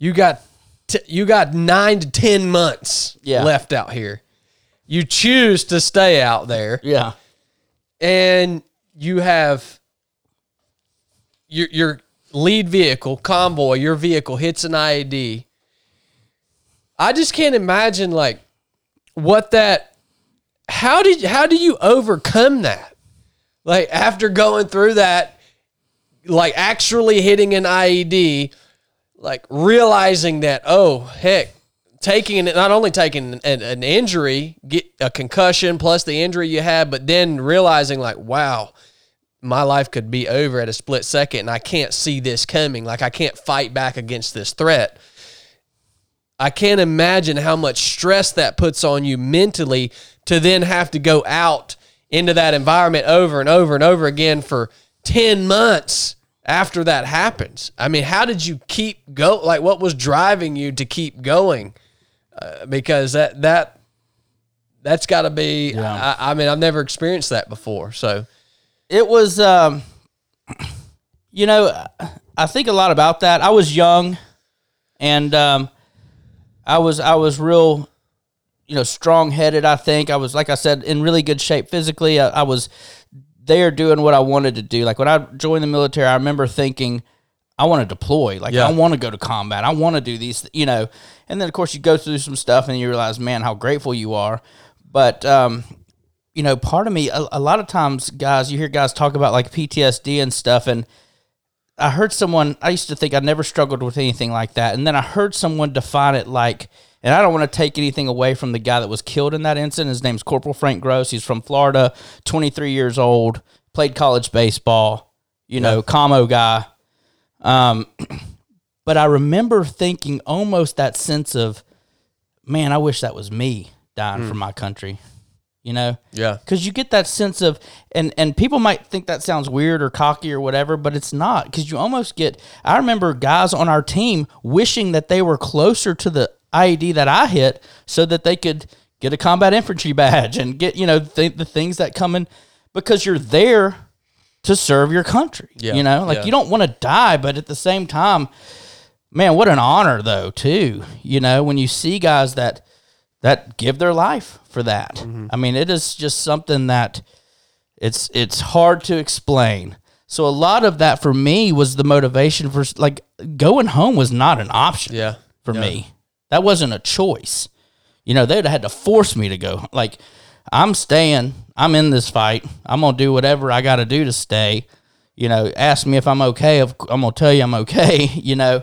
you got, t- you got nine to ten months Yeah. left out here. You choose to stay out there, Yeah. and you have your your lead vehicle convoy. Your vehicle hits an IED. I just can't imagine like what that. How did how do you overcome that? Like after going through that, like actually hitting an IED, like realizing that oh heck, taking it not only taking an, an injury, get a concussion plus the injury you had, but then realizing like wow, my life could be over at a split second, and I can't see this coming. Like I can't fight back against this threat. I can't imagine how much stress that puts on you mentally to then have to go out into that environment over and over and over again for 10 months after that happens. I mean, how did you keep go like what was driving you to keep going? Uh, because that that that's got to be Yeah. I, I mean, I've never experienced that before. So, It was, um, you know, I think a lot about that. I was young and, um, I was, I was real, you know, strong headed. I think I was, like I said, in really good shape physically. I, I was there doing what I wanted to do. Like when I joined the military, I remember thinking, I want to deploy. Like Yeah. I want to go to combat. I want to do these, you know. And then of course you go through some stuff and you realize, man, how grateful you are. But um, you know, part of me, a, a lot of times, guys, you hear guys talk about like PTSD and stuff, and I heard someone. I used to think I never struggled with anything like that, and then I heard someone define it like. And I don't want to take anything away from the guy that was killed in that incident. His name's Corporal Frank Gross. He's from Florida, 23 years old, played college baseball, you know, commo guy. Um, but I remember thinking almost that sense of, man, I wish that was me dying for my country, you know? yeah. because you get that sense of and and people might think that sounds weird or cocky or whatever but it's not because you almost get i remember guys on our team wishing that they were closer to the ied that i hit so that they could get a combat infantry badge and get you know th- the things that come in because you're there to serve your country Yeah, you know like yeah. you don't want to die but at the same time man what an honor though too you know when you see guys that that give their life for that. Mm-hmm. I mean, it is just something that it's it's hard to explain. So a lot of that for me was the motivation for like going home was not an option Yeah. for Yeah. me. That wasn't a choice. You know, they'd have had to force me to go. Like, I'm staying. I'm in this fight. I'm gonna do whatever I got to do to stay. You know, ask me if I'm okay. I'm gonna tell you I'm okay. You know,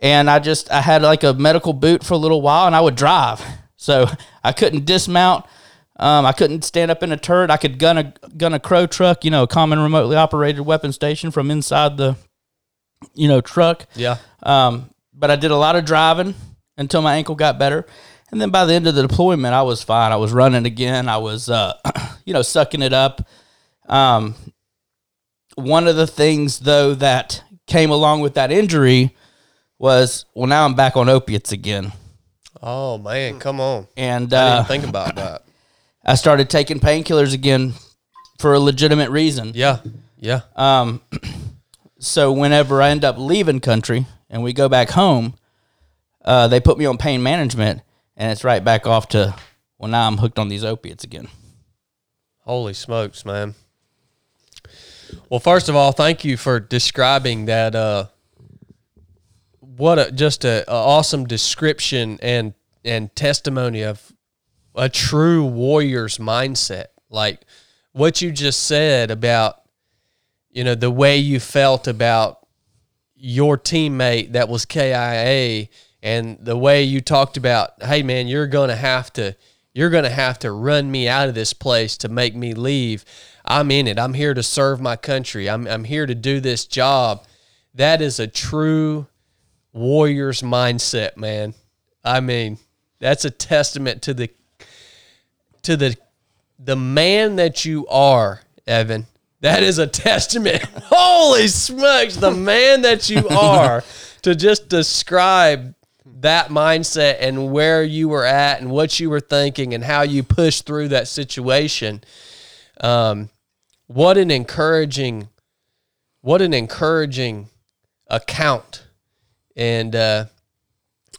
and I just I had like a medical boot for a little while, and I would drive. So I couldn't dismount. Um, I couldn't stand up in a turret. I could gun a gun a crow truck, you know, a common remotely operated weapon station from inside the, you know, truck. Yeah. Um, but I did a lot of driving until my ankle got better. And then by the end of the deployment, I was fine. I was running again. I was, uh, you know, sucking it up. Um, one of the things, though, that came along with that injury was, well, now I'm back on opiates again. Oh man, come on. And I uh, didn't think about that. I started taking painkillers again for a legitimate reason. Yeah. Yeah. Um, so whenever I end up leaving country and we go back home, uh, they put me on pain management, and it's right back off to well now I'm hooked on these opiates again. Holy smokes, man. Well, first of all, thank you for describing that. Uh, what a just a, a awesome description and and testimony of a true warrior's mindset. Like what you just said about, you know, the way you felt about your teammate that was KIA and the way you talked about, hey man, you're going to have to you're to have to run me out of this place to make me leave. I'm in it. I'm here to serve my country. I'm I'm here to do this job. That is a true warrior's mindset, man. I mean, that's a testament to the to the the man that you are, Evan. That is a testament. Holy smokes, the man that you are to just describe that mindset and where you were at and what you were thinking and how you pushed through that situation. Um, what an encouraging, what an encouraging account. And uh,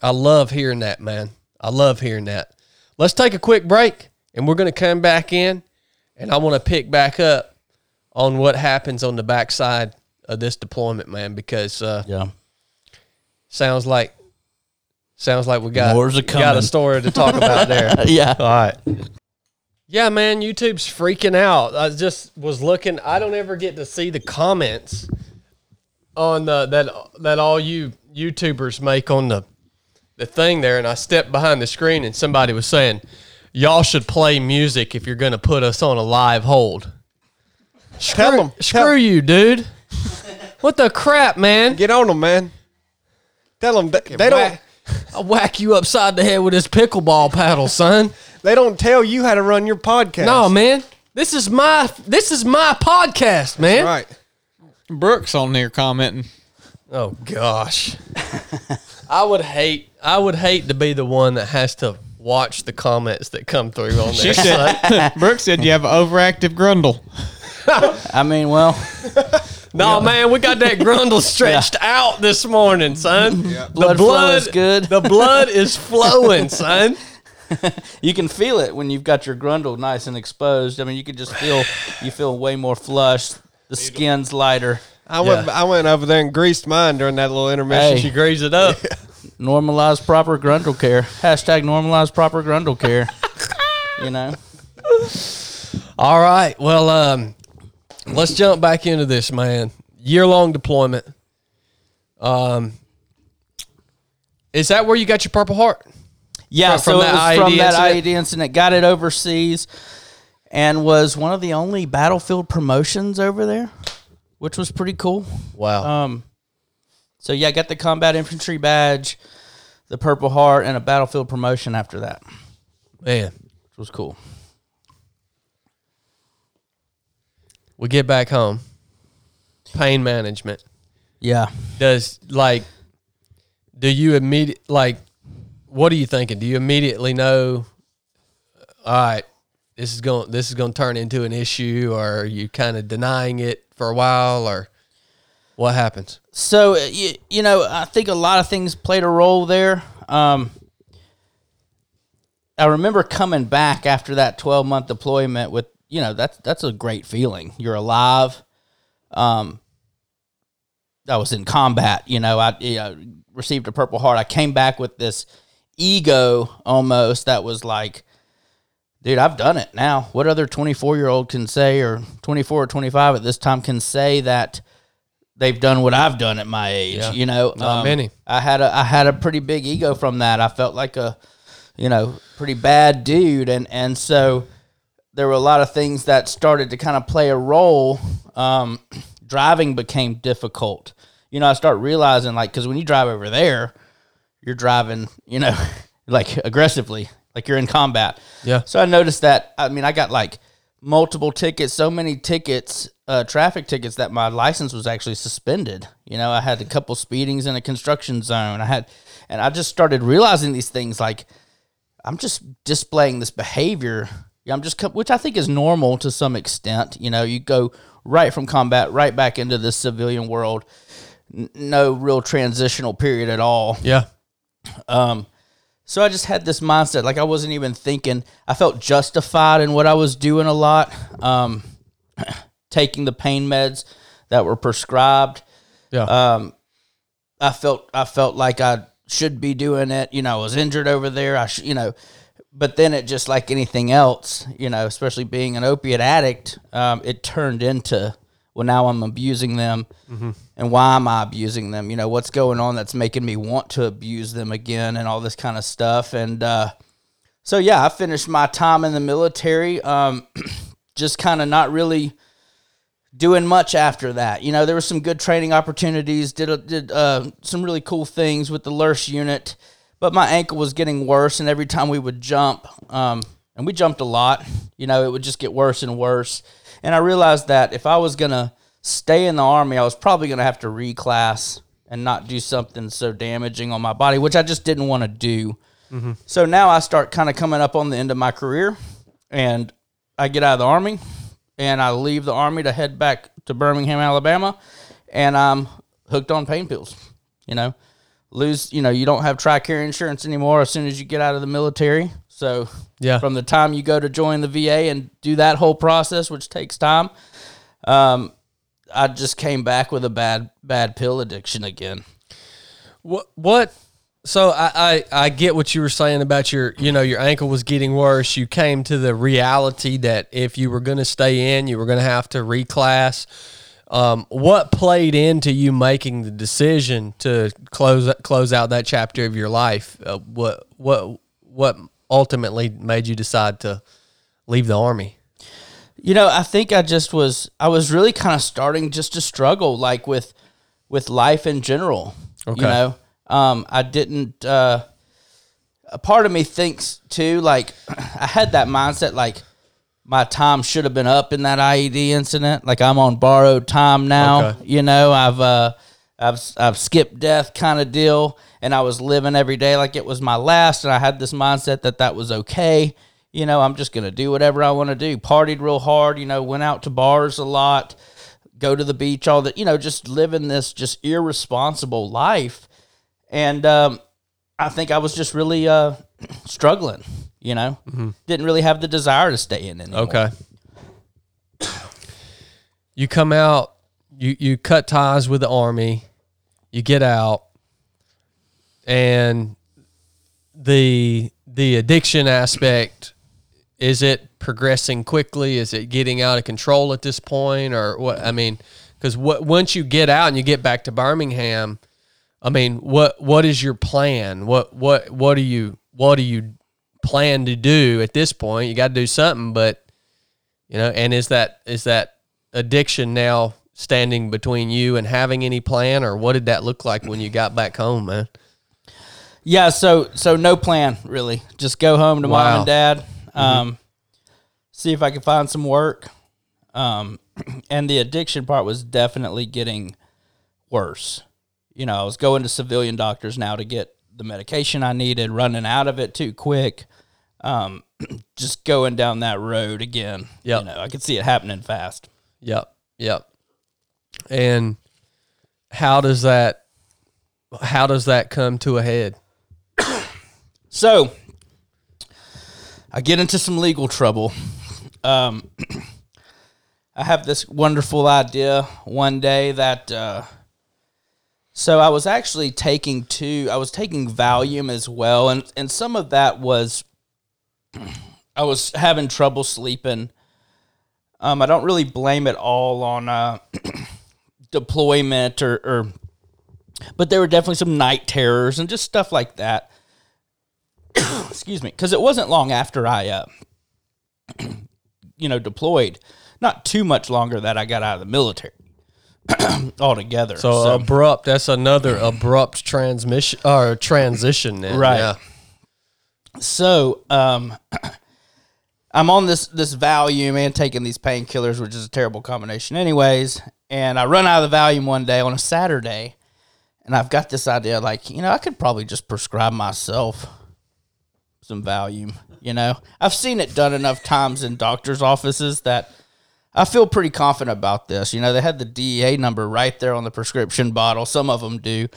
I love hearing that, man. I love hearing that. Let's take a quick break and we're going to come back in and I want to pick back up on what happens on the backside of this deployment, man, because uh, Yeah. sounds like sounds like we got, More's a got a story to talk about there. Yeah. All right. Yeah, man, YouTube's freaking out. I just was looking. I don't ever get to see the comments on the that that all you YouTubers make on the the thing there, and I stepped behind the screen, and somebody was saying, "Y'all should play music if you're going to put us on a live hold." Tell them. Screw you, dude. What the crap, man? Get on them, man. Tell them they, they don't. I'll whack you upside the head with this pickleball paddle, son. They don't tell you how to run your podcast. No, man. This is my this is my podcast, man. Right. Brooks on there commenting. Oh gosh. I would hate I would hate to be the one that has to watch the comments that come through on She there. said, Brooks said you have an overactive grundle. I mean, well, no, man, we got that grundle stretched out this morning, son. The Blood flow is good. The blood is flowing, son. you can feel it when you've got your grundle nice and exposed. I mean, you can just feel you feel way more flush. The skin's lighter. I went. I went over there and greased mine during that little intermission. Hey. She greased it up. Normalize proper grundle care. Hashtag normalize proper grundle care. you know. All right. Well, um, let's jump back into this, man. Year long deployment. Um, is that where you got your Purple Heart? Yeah, From- so from it was from that incident? IED incident. Got it overseas, and was one of the only battlefield promotions over there, which was pretty cool. Wow. Um, so yeah, I got the combat infantry badge, the Purple Heart, and a battlefield promotion after that, man, which was cool. we get back home. Pain management. Yeah, Does like, do you immediate like, what are you thinking? Do you immediately know? All right, this is going. This is going to turn into an issue, or are you kind of denying it for a while, or what happens? So uh, you, you know, I think a lot of things played a role there. Um, I remember coming back after that 12 month deployment with, you know, that's that's a great feeling. You're alive. Um, I was in combat. You know, I you know, received a Purple Heart. I came back with this ego almost that was like, dude, I've done it now. What other 24 year old can say, or 24 or 25 at this time can say that they've done what I've done at my age? Yeah. You know, Um, many. I had a I had a pretty big ego from that. I felt like a, you know, pretty bad dude, and and so there were a lot of things that started to kind of play a role. Um, driving became difficult. You know, I start realizing like because when you drive over there, you're driving, you know, like aggressively, like you're in combat. Yeah. So I noticed that. I mean, I got like multiple tickets, so many tickets, uh, traffic tickets that my license was actually suspended. You know, I had a couple speedings in a construction zone. I had, and I just started realizing these things like I'm just displaying this behavior. Yeah, I'm just, which I think is normal to some extent. You know, you go right from combat right back into the civilian world. N- no real transitional period at all. Yeah. Um, so I just had this mindset, like I wasn't even thinking. I felt justified in what I was doing a lot. Um, taking the pain meds that were prescribed. Yeah. Um, I felt I felt like I should be doing it. You know, I was injured over there. I should, you know, but then it just like anything else, you know, especially being an opiate addict, um, it turned into well, now I'm abusing them, and why am I abusing them? You know, what's going on that's making me want to abuse them again, and all this kind of stuff. And uh, so, yeah, I finished my time in the military, um, just kind of not really doing much after that. You know, there were some good training opportunities. Did a, did uh, some really cool things with the Lurch unit, but my ankle was getting worse, and every time we would jump, um, and we jumped a lot, you know, it would just get worse and worse. And I realized that if I was gonna stay in the army, I was probably gonna have to reclass and not do something so damaging on my body, which I just didn't want to do. So now I start kind of coming up on the end of my career, and I get out of the army, and I leave the army to head back to Birmingham, Alabama, and I'm hooked on pain pills. You know, lose. You know, you don't have Tricare insurance anymore as soon as you get out of the military. So Yeah. from the time you go to join the VA and do that whole process, which takes time, um, I just came back with a bad bad pill addiction again. What what? So I, I I get what you were saying about your you know your ankle was getting worse. You came to the reality that if you were going to stay in, you were going to have to reclass. Um, what played into you making the decision to close close out that chapter of your life? Uh, what what what ultimately made you decide to leave the army? You know, I think I just was I was really kind of starting just to struggle like with with life in general. Okay. You know, um, I didn't. Uh, a part of me thinks too, like I had that mindset, like my time should have been up in that IED incident. Like I'm on borrowed time now. Okay. You know, I've uh, I've I've skipped death kind of deal, and I was living every day like it was my last, and I had this mindset that that was okay. You know, I'm just gonna do whatever I want to do. Partied real hard. You know, went out to bars a lot, go to the beach all the. You know, just living this just irresponsible life, and um, I think I was just really uh, struggling. You know, didn't really have the desire to stay in anymore. Okay. You come out, you you cut ties with the army, you get out, and the the addiction aspect is it progressing quickly? Is it getting out of control at this point, or what? I mean, because what once you get out and you get back to Birmingham, I mean, what what is your plan? What what what do you what do you plan to do at this point? You got to do something, but you know, and is that is that addiction now standing between you and having any plan, or what did that look like when you got back home, man? Yeah, so so no plan really. Just go home to mom and dad. Um, see if I can find some work. Um, and the addiction part was definitely getting worse. You know, I was going to civilian doctors now to get the medication I needed, running out of it too quick. Um, just going down that road again. Yep. You know, I could see it happening fast. Yep, yep. And how does that how does that come to a head? So I get into some legal trouble. Um, I have this wonderful idea one day that. Uh, so I was actually taking two. I was taking Valium as well, and and some of that was. I was having trouble sleeping. Um, I don't really blame it all on uh, deployment or, or, but there were definitely some night terrors and just stuff like that excuse me, because it wasn't long after I, uh, you know, deployed. Not too much longer that I got out of the military altogether. So, abrupt. That's another abrupt transmission or transition. Then. Right. Yeah. so um, I'm on this this Valium and taking these painkillers, which is a terrible combination, anyways. And I run out of the Valium one day on a Saturday, and I've got this idea, like you know, I could probably just prescribe myself some Valium. You know, I've seen it done enough times in doctors' offices that I feel pretty confident about this. You know, they had the DEA number right there on the prescription bottle. Some of them do.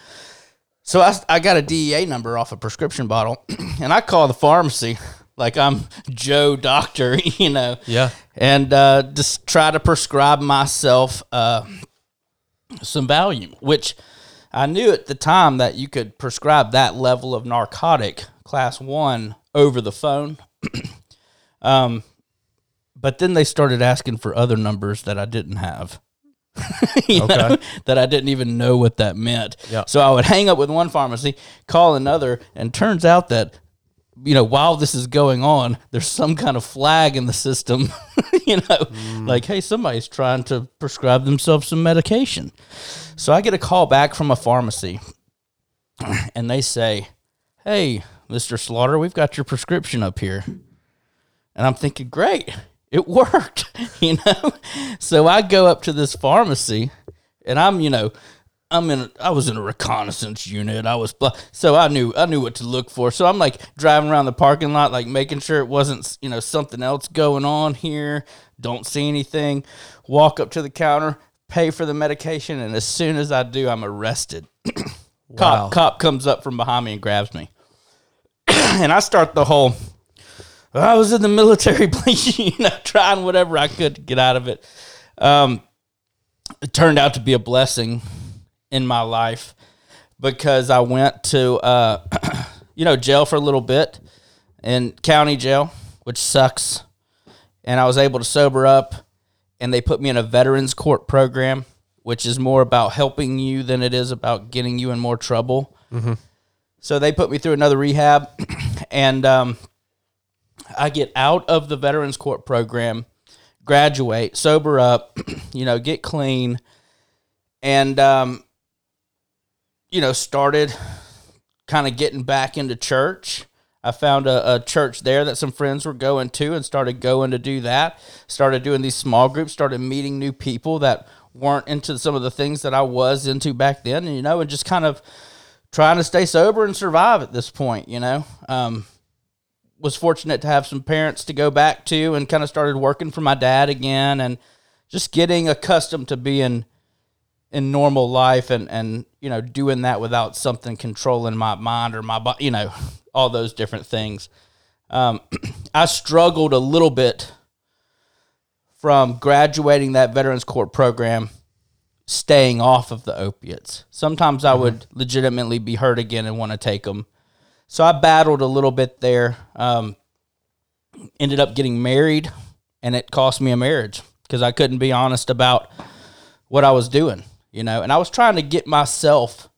So I, I got a DEA number off a prescription bottle, and I call the pharmacy like I'm Joe Doctor, you know. Yeah. And uh, just try to prescribe myself uh, some Valium, which I knew at the time that you could prescribe that level of narcotic, class one, over the phone. um, but then they started asking for other numbers that I didn't have. Okay. know, that I didn't even know what that meant. Yeah. So I would hang up with one pharmacy, call another, and turns out that you know, while this is going on, there's some kind of flag in the system, you know, like, hey, somebody's trying to prescribe themselves some medication. So I get a call back from a pharmacy and they say, hey, Mr. Slaughter, we've got your prescription up here. And I'm thinking, great, it worked, you know? So I go up to this pharmacy and I'm, you know, I'm in. I was in a reconnaissance unit. I was so I knew I knew what to look for. So I'm like driving around the parking lot, like making sure it wasn't you know something else going on here. Don't see anything. Walk up to the counter, pay for the medication, and as soon as I do, I'm arrested. Wow. Cop cop comes up from behind me and grabs me, and I start the whole. I was in the military, you know, trying whatever I could to get out of it. Um, it turned out to be a blessing in my life because I went to uh, you know jail for a little bit in county jail, which sucks, and I was able to sober up, and they put me in a veterans court program, which is more about helping you than it is about getting you in more trouble. So they put me through another rehab, and um, I get out of the veterans court program, graduate, sober up, you know, get clean, and um, you know, started kind of getting back into church. I found a, a church there that some friends were going to and started going to do that. Started doing these small groups, started meeting new people that weren't into some of the things that I was into back then, you know, and just kind of trying to stay sober and survive at this point, you know. Um, was fortunate to have some parents to go back to and kind of started working for my dad again and just getting accustomed to being in normal life and and you know doing that without something controlling my mind or my body you know all those different things um, i struggled a little bit from graduating that veterans court program staying off of the opiates sometimes i would legitimately be hurt again and want to take them so I battled a little bit there. Um, ended up getting married, and it cost me a marriage because I couldn't be honest about what I was doing, you know. And I was trying to get myself.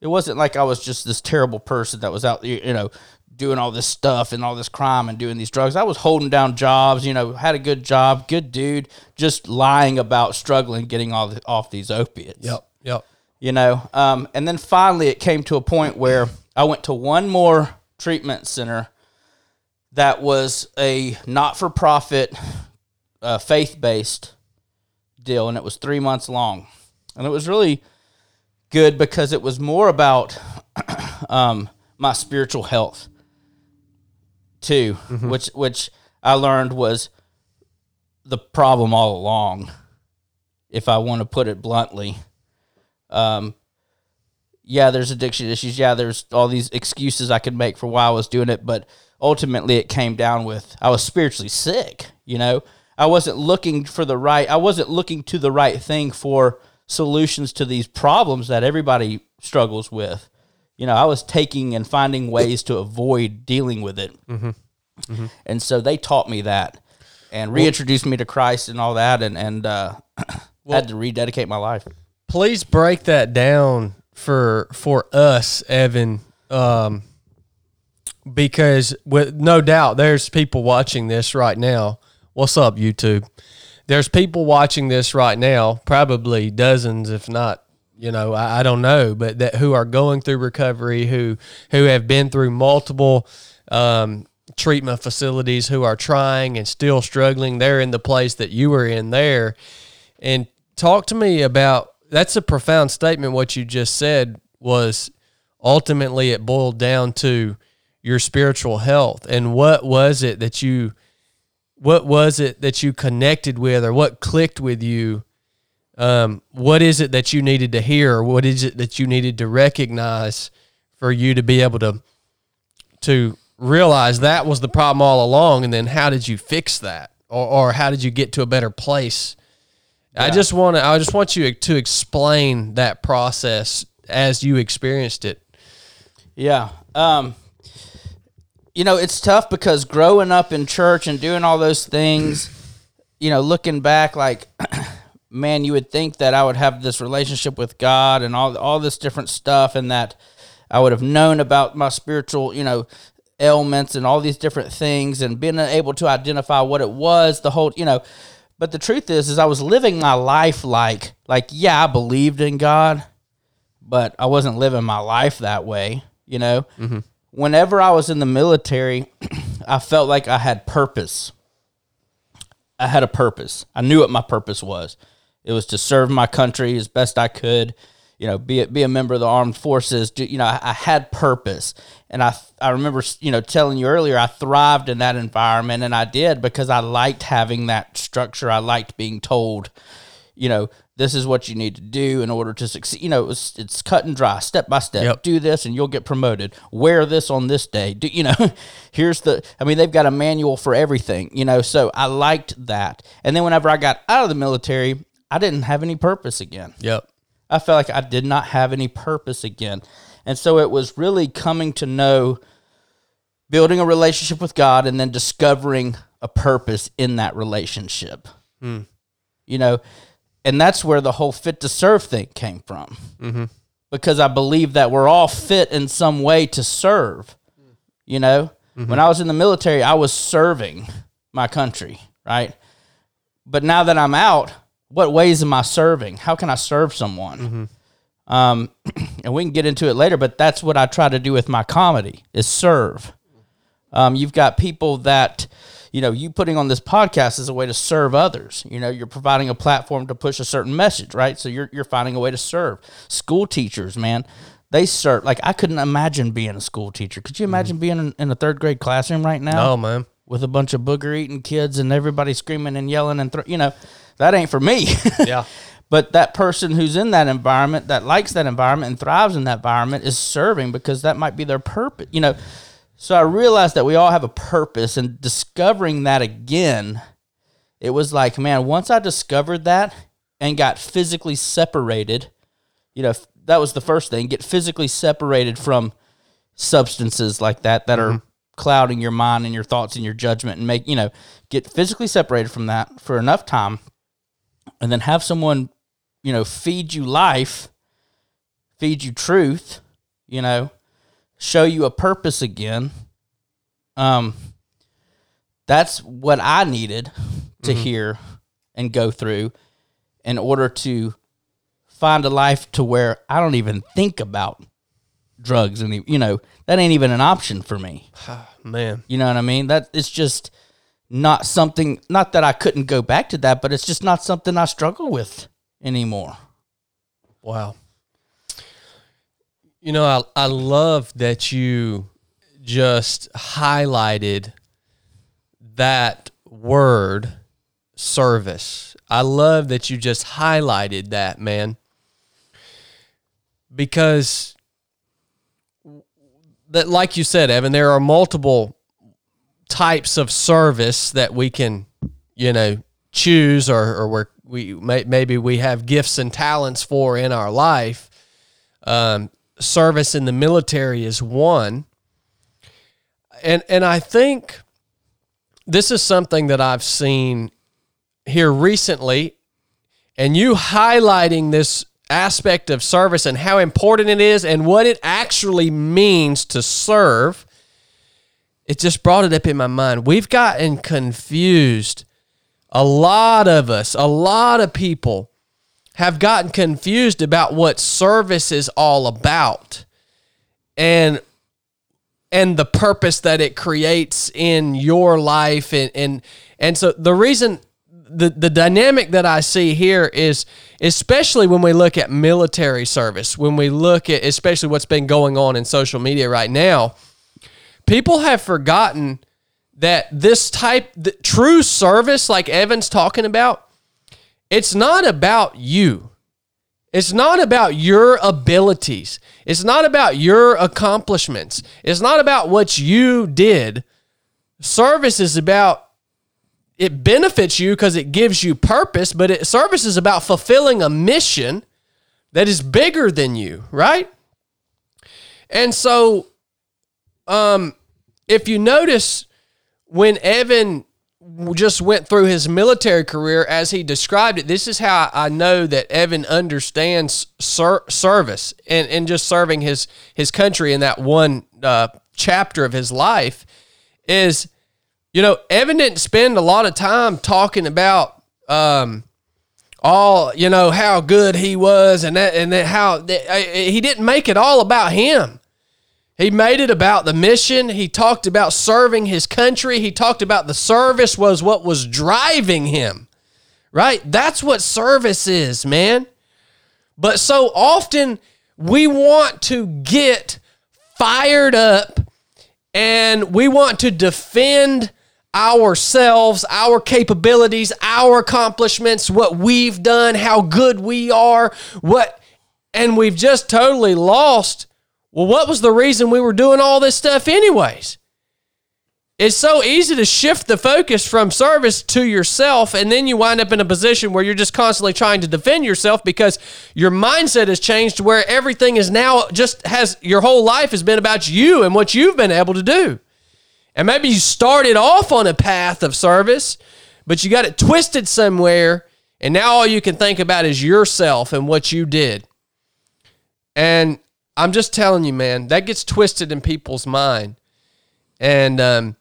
It wasn't like I was just this terrible person that was out there, you know, doing all this stuff and all this crime and doing these drugs. I was holding down jobs, you know, had a good job, good dude, just lying about struggling getting all the, off these opiates Yep. Yep. you know. Um, and then finally, it came to a point where I went to one more treatment center that was a not for profit, uh, faith based deal, and it was three months long. And it was really good because it was more about um, my spiritual health too, which which I learned was the problem all along. If I want to put it bluntly, um, yeah, there's addiction issues. Yeah, there's all these excuses I could make for why I was doing it, but ultimately it came down with I was spiritually sick. You know, I wasn't looking for the right. I wasn't looking to the right thing for solutions to these problems that everybody struggles with. You know, I was taking and finding ways to avoid dealing with it, and so they taught me that and reintroduced me to Christ and all that, and and uh, had to rededicate my life. please break that down for for us, Evan, um, because with no doubt there's people watching this right now. What's up, YouTube? There's people watching this right now, probably dozens, if not, you know, I, I don't know, but that who are going through recovery, who who have been through multiple um, treatment facilities, who are trying and still struggling. They're in the place that you were in there, and talk to me about that's a profound statement what you just said was ultimately it boiled down to your spiritual health and what was it that you what was it that you connected with or what clicked with you um, what is it that you needed to hear or what is it that you needed to recognize for you to be able to to realize that was the problem all along and then how did you fix that or, or how did you get to a better place I just want to. I just want you to explain that process as you experienced it. Yeah. Um, you know, it's tough because growing up in church and doing all those things, you know, looking back, like, man, you would think that I would have this relationship with God and all all this different stuff, and that I would have known about my spiritual, you know, ailments and all these different things and being able to identify what it was, the whole, you know. But the truth is, is I was living my life like, like, yeah, I believed in God, but I wasn't living my life that way, you know. Mm-hmm. Whenever I was in the military, I felt like I had purpose. I had a purpose. I knew what my purpose was. It was to serve my country as best I could. You know, be a, be a member of the armed forces. Do, you know, I, I had purpose, and I I remember you know telling you earlier I thrived in that environment, and I did because I liked having that structure. I liked being told, you know, this is what you need to do in order to succeed. You know, it was, it's cut and dry, step by step. Yep. Do this, and you'll get promoted. Wear this on this day. Do you know? Here's the. I mean, they've got a manual for everything. You know, so I liked that. And then whenever I got out of the military, I didn't have any purpose again. Yep. I felt like I did not have any purpose again. And so it was really coming to know building a relationship with God and then discovering a purpose in that relationship. Hmm. You know, and that's where the whole fit to serve thing came from. Mm-hmm. Because I believe that we're all fit in some way to serve. You know, mm-hmm. when I was in the military, I was serving my country, right? But now that I'm out, what ways am I serving? How can I serve someone? Um, and we can get into it later, but that's what I try to do with my comedy is serve. Um, you've got people that, you know, you putting on this podcast is a way to serve others. You know, you're providing a platform to push a certain message, right? So you're, you're finding a way to serve. School teachers, man, they serve. Like, I couldn't imagine being a school teacher. Could you imagine being in, in a third grade classroom right now? Oh man. with a bunch of booger eating kids and everybody screaming and yelling and thro- you know that ain't for me. Yeah. but that person who's in that environment that likes that environment and thrives in that environment is serving because that might be their purpose you know. So i realized that we all have a purpose and discovering that again it was like man once i discovered that and got physically separated you know that was the first thing get physically separated from substances like that that are mm-hmm. clouding your mind and your thoughts and your judgment and make you know get physically separated from that for enough time and then have someone you know feed you life feed you truth you know show you a purpose again um that's what i needed to hear and go through in order to find a life to where i don't even think about drugs and you know that ain't even an option for me Man. you know what I mean? That it's just not something. Not that I couldn't go back to that, but it's just not something I struggle with anymore. Wow. You know, I, I love that you just highlighted that word service. I love that you just highlighted that, man. Because that like you said, Evan, there are multiple types of service that we can, you know, choose or, or where we may, maybe we have gifts and talents for in our life. Um, service in the military is one. And and I think this is something that I've seen here recently and you highlighting this aspect of service and how important it is and what it actually means to serve it just brought it up in my mind. We've gotten confused. A lot of us a lot of people have gotten confused about what service is all about and and the purpose that it creates in your life. And and and so the reason the the dynamic that I see here is especially when we look at military service when we look at especially what's been going on in social media right now people have forgotten that this type the true service like Evan's talking about it's not about you it's not about your abilities. It's not about your accomplishments. It's not about what you did. Service is about it benefits you because it gives you purpose, but it, service is about fulfilling a mission that is bigger than you, right? And so, um, if you notice, when Evan just went through his military career as he described it, this is how I know that Evan understands ser- service and, and just serving his his country in that one uh, chapter of his life is, you know, Evan didn't spend a lot of time talking about um, all you know how good he was and that and that how that, he didn't make it all about him. He made it about the mission. He talked about serving his country. He talked about the service was what was driving him. Right? That's what service is, man. But so often we want to get fired up and we want to defend ourselves, our capabilities, our accomplishments, what we've done, how good we are, what and we've just totally lost. Well, what was the reason we were doing all this stuff anyways? It's so easy to shift the focus from service to yourself, and then you wind up in a position where you're just constantly trying to defend yourself because your mindset has changed where everything is now just has your whole life has been about you and what you've been able to do. And maybe you started off on a path of service, but you got it twisted somewhere, and now all you can think about is yourself and what you did. And I'm just telling you, man, that gets twisted in people's mind. And um,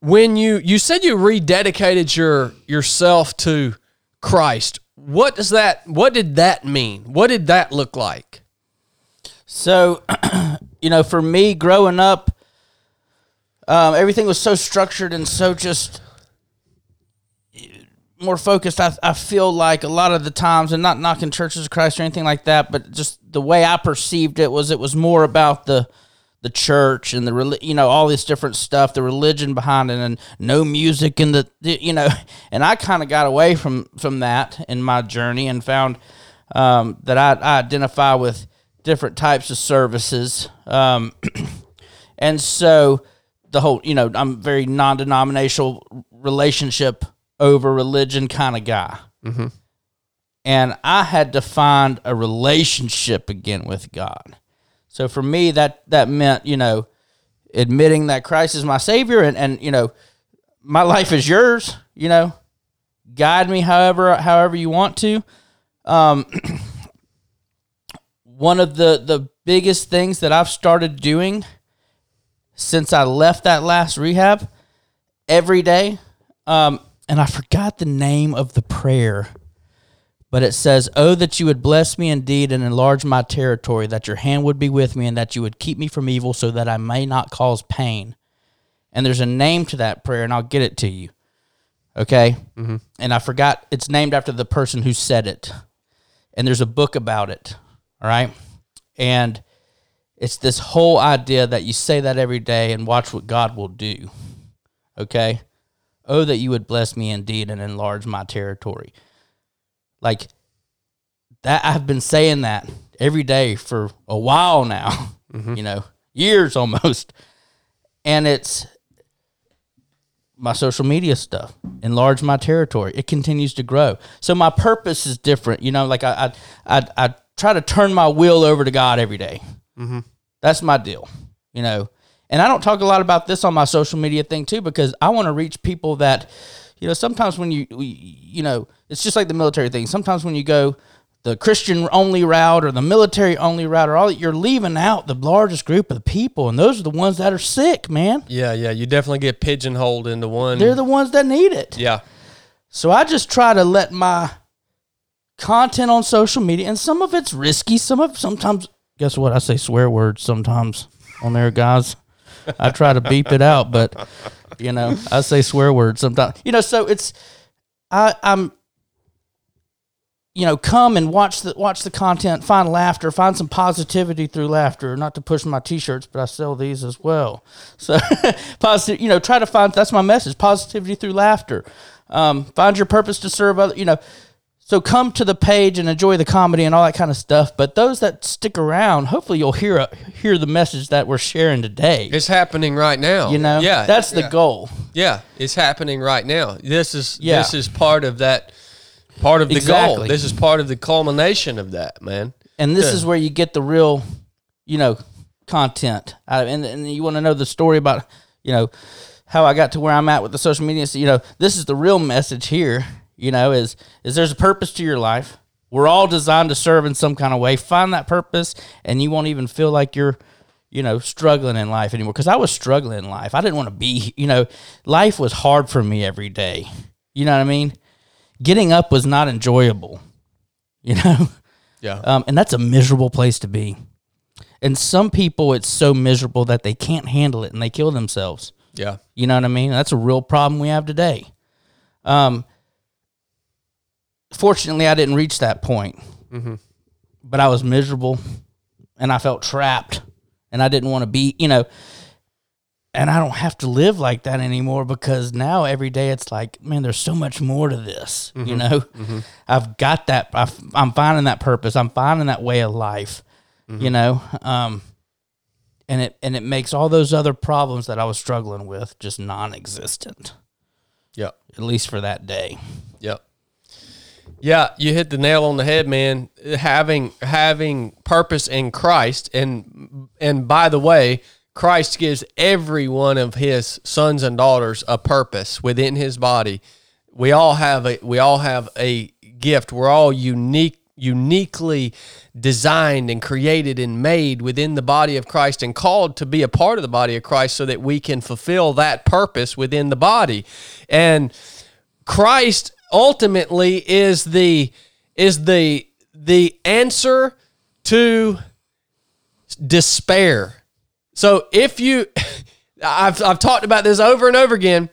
when you you said you rededicated your yourself to Christ, what does that? What did that mean? What did that look like? So, you know, for me growing up, um, everything was so structured and so just more focused. I, I feel like a lot of the times, and not knocking churches of Christ or anything like that, but just the way I perceived it was it was more about the the church and the you know all this different stuff, the religion behind it, and no music and the, you know, and I kind of got away from from that in my journey and found um, that I, I identify with different types of services, um, and so the whole you know I'm very non-denominational relationship over religion kind of guy. And I had to find a relationship again with God. So for me, that that meant you know admitting that Christ is my Savior, and and you know my life is yours. You know, guide me however however you want to. Um, one of the the biggest things that I've started doing since I left that last rehab every day, um, and I forgot the name of the prayer but it says, Oh, that you would bless me indeed and enlarge my territory, that your hand would be with me, and that you would keep me from evil, so that I may not cause pain. And there's a name to that prayer, and I'll get it to you. Okay? Mm-hmm. And I forgot, it's named after the person who said it. And there's a book about it. All right? And it's this whole idea that you say that every day and watch what God will do. Okay? Oh, that you would bless me indeed and enlarge my territory like that I've been saying that every day for a while now, mm-hmm. you know, years almost. And it's my social media stuff, enlarge my territory. It continues to grow. So my purpose is different. You know, like I I I, I try to turn my will over to God every day. Mm-hmm. That's my deal. You know, and I don't talk a lot about this on my social media thing too because I want to reach people that, you know, sometimes when you you know, it's just like the military thing. Sometimes when you go the Christian only route or the military only route or all that, you're leaving out the largest group of the people and those are the ones that are sick, man. Yeah, yeah, you definitely get pigeonholed into one. They're the ones that need it. yeah, So I just try to let my content on social media, and some of it's risky. Some of sometimes, guess what? I say swear words sometimes on there, guys. I try to beep it out, but you know, I say swear words sometimes. You know, so it's I, I'm you know, come and watch the watch the content, find laughter, find some positivity through laughter. Not to push my t-shirts, but I sell these as well. So, positive, you know, try to find that's my message: positivity through laughter. Um, find your purpose to serve other. You know, so come to the page and enjoy the comedy and all that kind of stuff. But those that stick around, hopefully, you'll hear a, hear the message that we're sharing today. it's happening right now. you know, yeah, that's the yeah. goal. Yeah, it's happening right now. This is Yeah. this is part of that part of the goal. This is part of the culmination of that, man. and this Yeah. is where you get the real, you know, content. out of- and and you want to know the story about, you know, how I got to where I'm at with the social media. So, you know, this is the real message here. You know, is is there's a purpose to your life. We're all designed to serve in some kind of way. Find that purpose, and you won't even feel like you're you know, struggling in life anymore because I was struggling in life. I didn't want to be, you know, life was hard for me every day. You know what I mean? Getting up was not enjoyable, you know? Yeah. Um, and that's a miserable place to be. And some people, it's so miserable that they can't handle it and they kill themselves. yeah. You know what I mean? That's a real problem we have today. Um, fortunately, I didn't reach that point, mm-hmm. but I was miserable and I felt trapped and I didn't want to be, you know, and I don't have to live like that anymore because now every day it's like, man, there's so much more to this. You mm-hmm. know, mm-hmm. I've got that. I've, I'm finding that purpose. I'm finding that way of life. You know, um, and it and it makes all those other problems that I was struggling with just non-existent, Yeah. at least for that day. Yep. Yeah, you hit the nail on the head, man. Having having purpose in Christ, and and by the way, Christ gives every one of His sons and daughters a purpose within His body. We all have a we all have a gift. We're all unique, uniquely designed and created and made within the body of Christ, and called to be a part of the body of Christ, so that we can fulfill that purpose within the body. And Christ ultimately is the is the the answer to despair. So if you I've I've talked about this over and over again,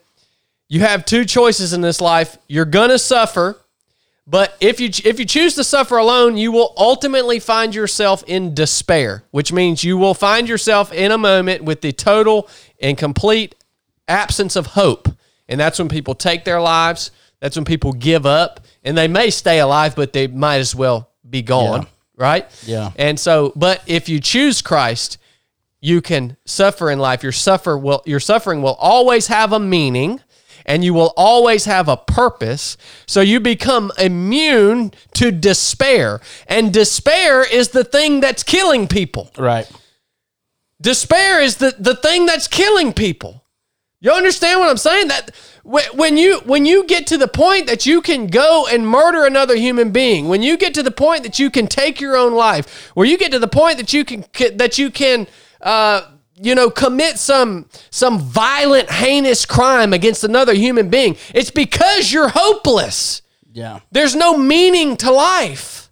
you have two choices in this life. You're going to suffer, but if you if you choose to suffer alone, you will ultimately find yourself in despair, which means you will find yourself in a moment with the total and complete absence of hope. And that's when people take their lives. That's when people give up and they may stay alive, but they might as well be gone. Yeah. Right? Yeah. And so, but if you choose Christ, you can suffer in life. Your suffer will your suffering will always have a meaning and you will always have a purpose. So you become immune to despair. And despair is the thing that's killing people. Right. Despair is the, the thing that's killing people. You understand what I'm saying? That when you when you get to the point that you can go and murder another human being, when you get to the point that you can take your own life, where you get to the point that you can that you can uh, you know commit some some violent heinous crime against another human being, it's because you're hopeless. Yeah. There's no meaning to life.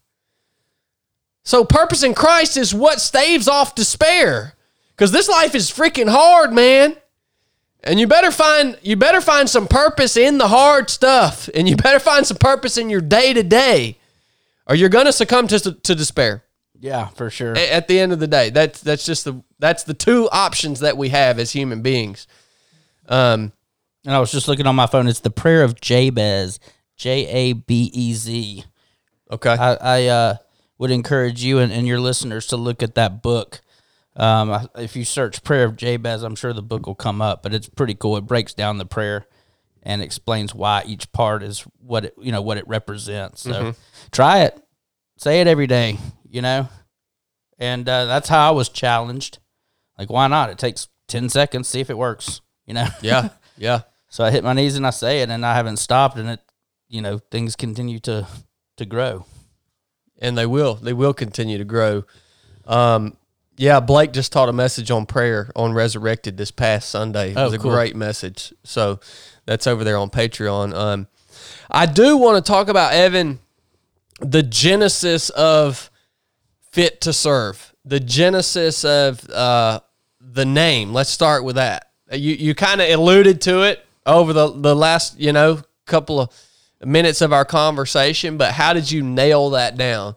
So purpose in Christ is what staves off despair. Cuz this life is freaking hard, man. And you better find you better find some purpose in the hard stuff and you better find some purpose in your day to day or you're going to succumb to to despair Yeah, for sure. a- at the end of the day. That's that's just the that's the two options that we have as human beings. Um And I was just looking on my phone. It's the prayer of Jabez, J A B E Z. okay. I, I uh, would encourage you and, and your listeners to look at that book. Um, if you search prayer of Jabez, I'm sure the book will come up. But it's pretty cool. It breaks down the prayer and explains why each part is what it you know what it represents. So try it, say it every day. You know, and uh, that's how I was challenged. Like, why not? It takes ten seconds. See if it works. You know. yeah. Yeah. So I hit my knees and I say it, and I haven't stopped, and it, you know, things continue to to grow. and they will they will continue to grow um yeah blake just taught a message on prayer on resurrected this past sunday. It Oh, was a cool. great message. So that's over there on patreon. Um i do want to talk about evan the genesis of fit to serve the genesis of uh the name. Let's start with that. You you kind of alluded to it over the the last you know couple of minutes of our conversation but how did you nail that down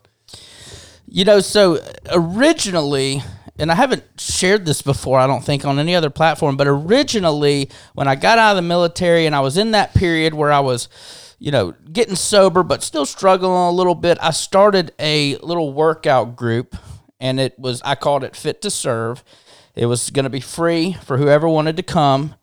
You know, so originally, and I haven't shared this before, I don't think, on any other platform, but originally, when I got out of the military and I was in that period where I was, you know, getting sober, but still struggling a little bit, I started a little workout group, and it was, I called it Fit to Serve. It was going to be free for whoever wanted to come.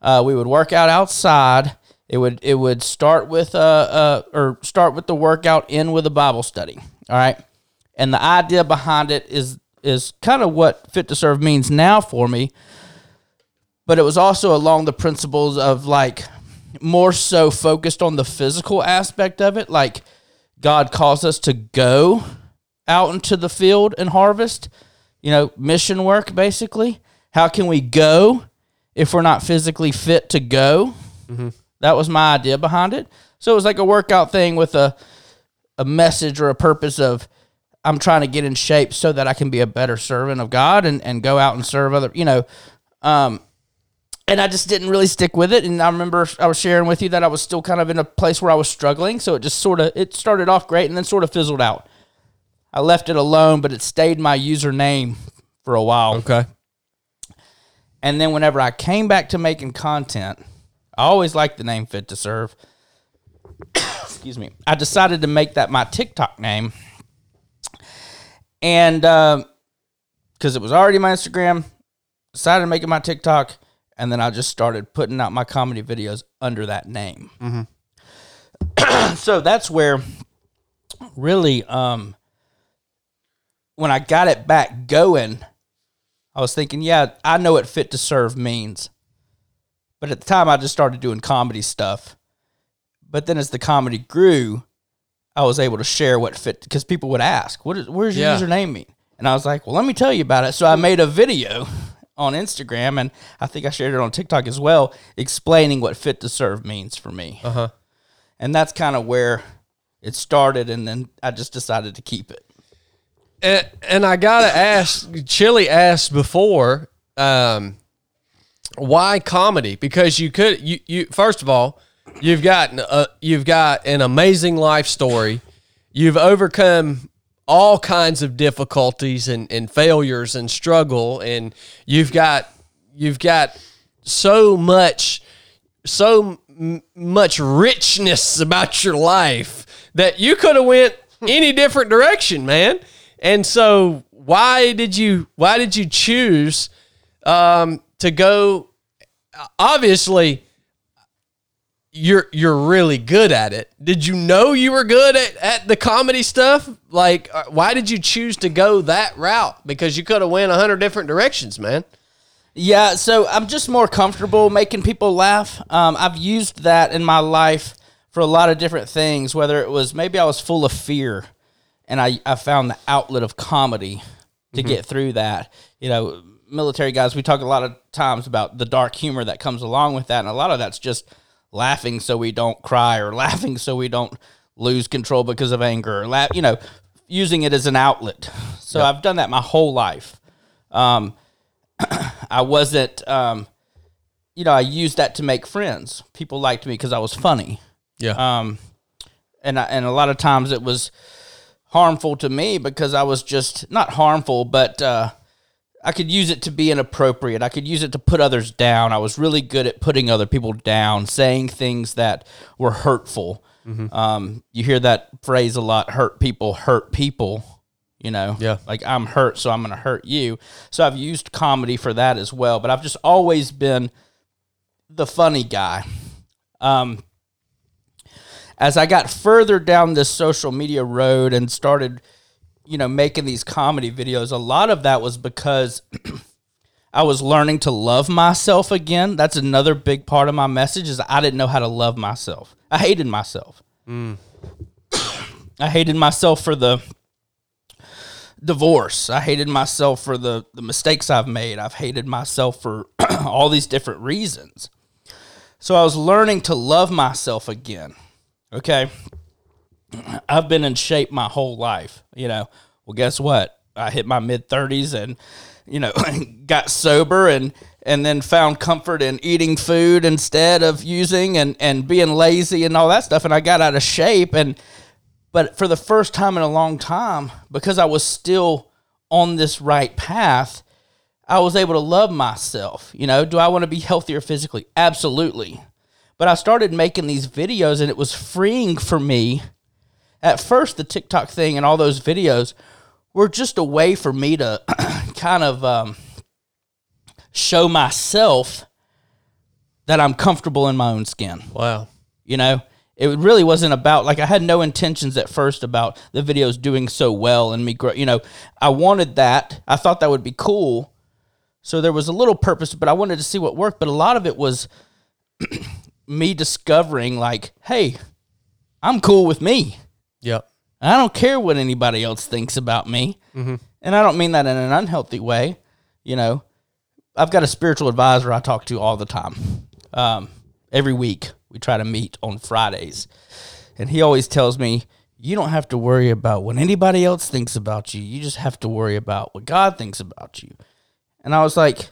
Uh, we would work out outside. It would it would start with uh, uh or start with the workout, end with a Bible study. All right, and the idea behind it is is kind of what fit to serve means now for me. But it was also along the principles of like more so focused on the physical aspect of it. Like God calls us to go out into the field and harvest. you know, mission work basically. How can we go if we're not physically fit to go? Mm-hmm. That was my idea behind it. So it was like a workout thing with a a message or a purpose of I'm trying to get in shape so that I can be a better servant of God and, and go out and serve other, you know. Um, and I just didn't really stick with it. And I remember I was sharing with you that I was still kind of in a place where I was struggling. So it just sort of it started off great and then sort of fizzled out. I left it alone, but it stayed my username for a while. Okay. And then whenever I came back to making content, I always liked the name Fit to Serve. Excuse me. I decided to make that my TikTok name. And because it was already my Instagram, decided to make it my TikTok. And then I just started putting out my comedy videos under that name. so that's where really, um, when I got it back going, I was thinking, yeah, I know what fit to serve means. But at the time, I just started doing comedy stuff. But then as the comedy grew, I was able to share what fit because people would ask, "What is where's your Yeah. username mean?" And I was like, "Well, let me tell you about it." So I made a video on Instagram, and I think I shared it on TikTok as well, explaining what fit to serve means for me. Uh huh. And that's kind of where it started, and then I just decided to keep it. And, and I gotta ask, Chili asked before, um, why comedy? Because you could, you, you first of all, you've got uh, you've got an amazing life story. You've overcome all kinds of difficulties and, and failures and struggle, and you've got you've got so much so m- much richness about your life that you could have went any different direction, man. And so why did you why did you choose um, to go obviously you're you're really good at it. Did you know you were good at, at the comedy stuff? Like uh, why did you choose to go that route? Because you could have went a hundred different directions, man. Yeah, so I'm just more comfortable making people laugh. Um, I've used that in my life for a lot of different things, whether it was maybe I was full of fear and I, I found the outlet of comedy to get through that. You know, military guys, we talk a lot of times about the dark humor that comes along with that. And a lot of that's just laughing so we don't cry or laughing so we don't lose control because of anger or laugh, you know, using it as an outlet. So I've done that my whole life. Um, I wasn't, um, you know, I used that to make friends. People liked me because I was funny. Yeah. Um, and I, and a lot of times it was harmful to me because I was just not harmful, but uh, I could use it to be inappropriate. I could use it to put others down. I was really good at putting other people down, saying things that were hurtful. Um, you hear that phrase a lot: "Hurt people, hurt people." You know, Yeah. like I'm hurt, so I'm going to hurt you. So I've used comedy for that as well. But I've just always been the funny guy. Um, as I got further down this social media road and started, you know, making these comedy videos, a lot of that was because I was learning to love myself again. That's another big part of my message is I didn't know how to love myself. I hated myself. I hated myself for the divorce. I hated myself for the the mistakes I've made. I've hated myself for all these different reasons. So I was learning to love myself again. Okay. I've been in shape my whole life, you know. Well, guess what? I hit my mid 30s and you know, got sober and and then found comfort in eating food instead of using and and being lazy and all that stuff and I got out of shape and but for the first time in a long time because I was still on this right path, I was able to love myself. You know, do I want to be healthier physically? Absolutely. But I started making these videos and it was freeing for me. At first, the TikTok thing and all those videos were just a way for me to kind of um, show myself that I'm comfortable in my own skin. Wow. You know, it really wasn't about like I had no intentions at first about the videos doing so well and me grow. You know, I wanted that. I thought that would be cool. So there was a little purpose, but I wanted to see what worked. But a lot of it was me discovering like, hey, I'm cool with me. Yep. I don't care what anybody else thinks about me. And I don't mean that in an unhealthy way. You know, I've got a spiritual advisor I talk to all the time. Um, every week we try to meet on Fridays. And he always tells me, you don't have to worry about what anybody else thinks about you. You just have to worry about what God thinks about you. And I was like,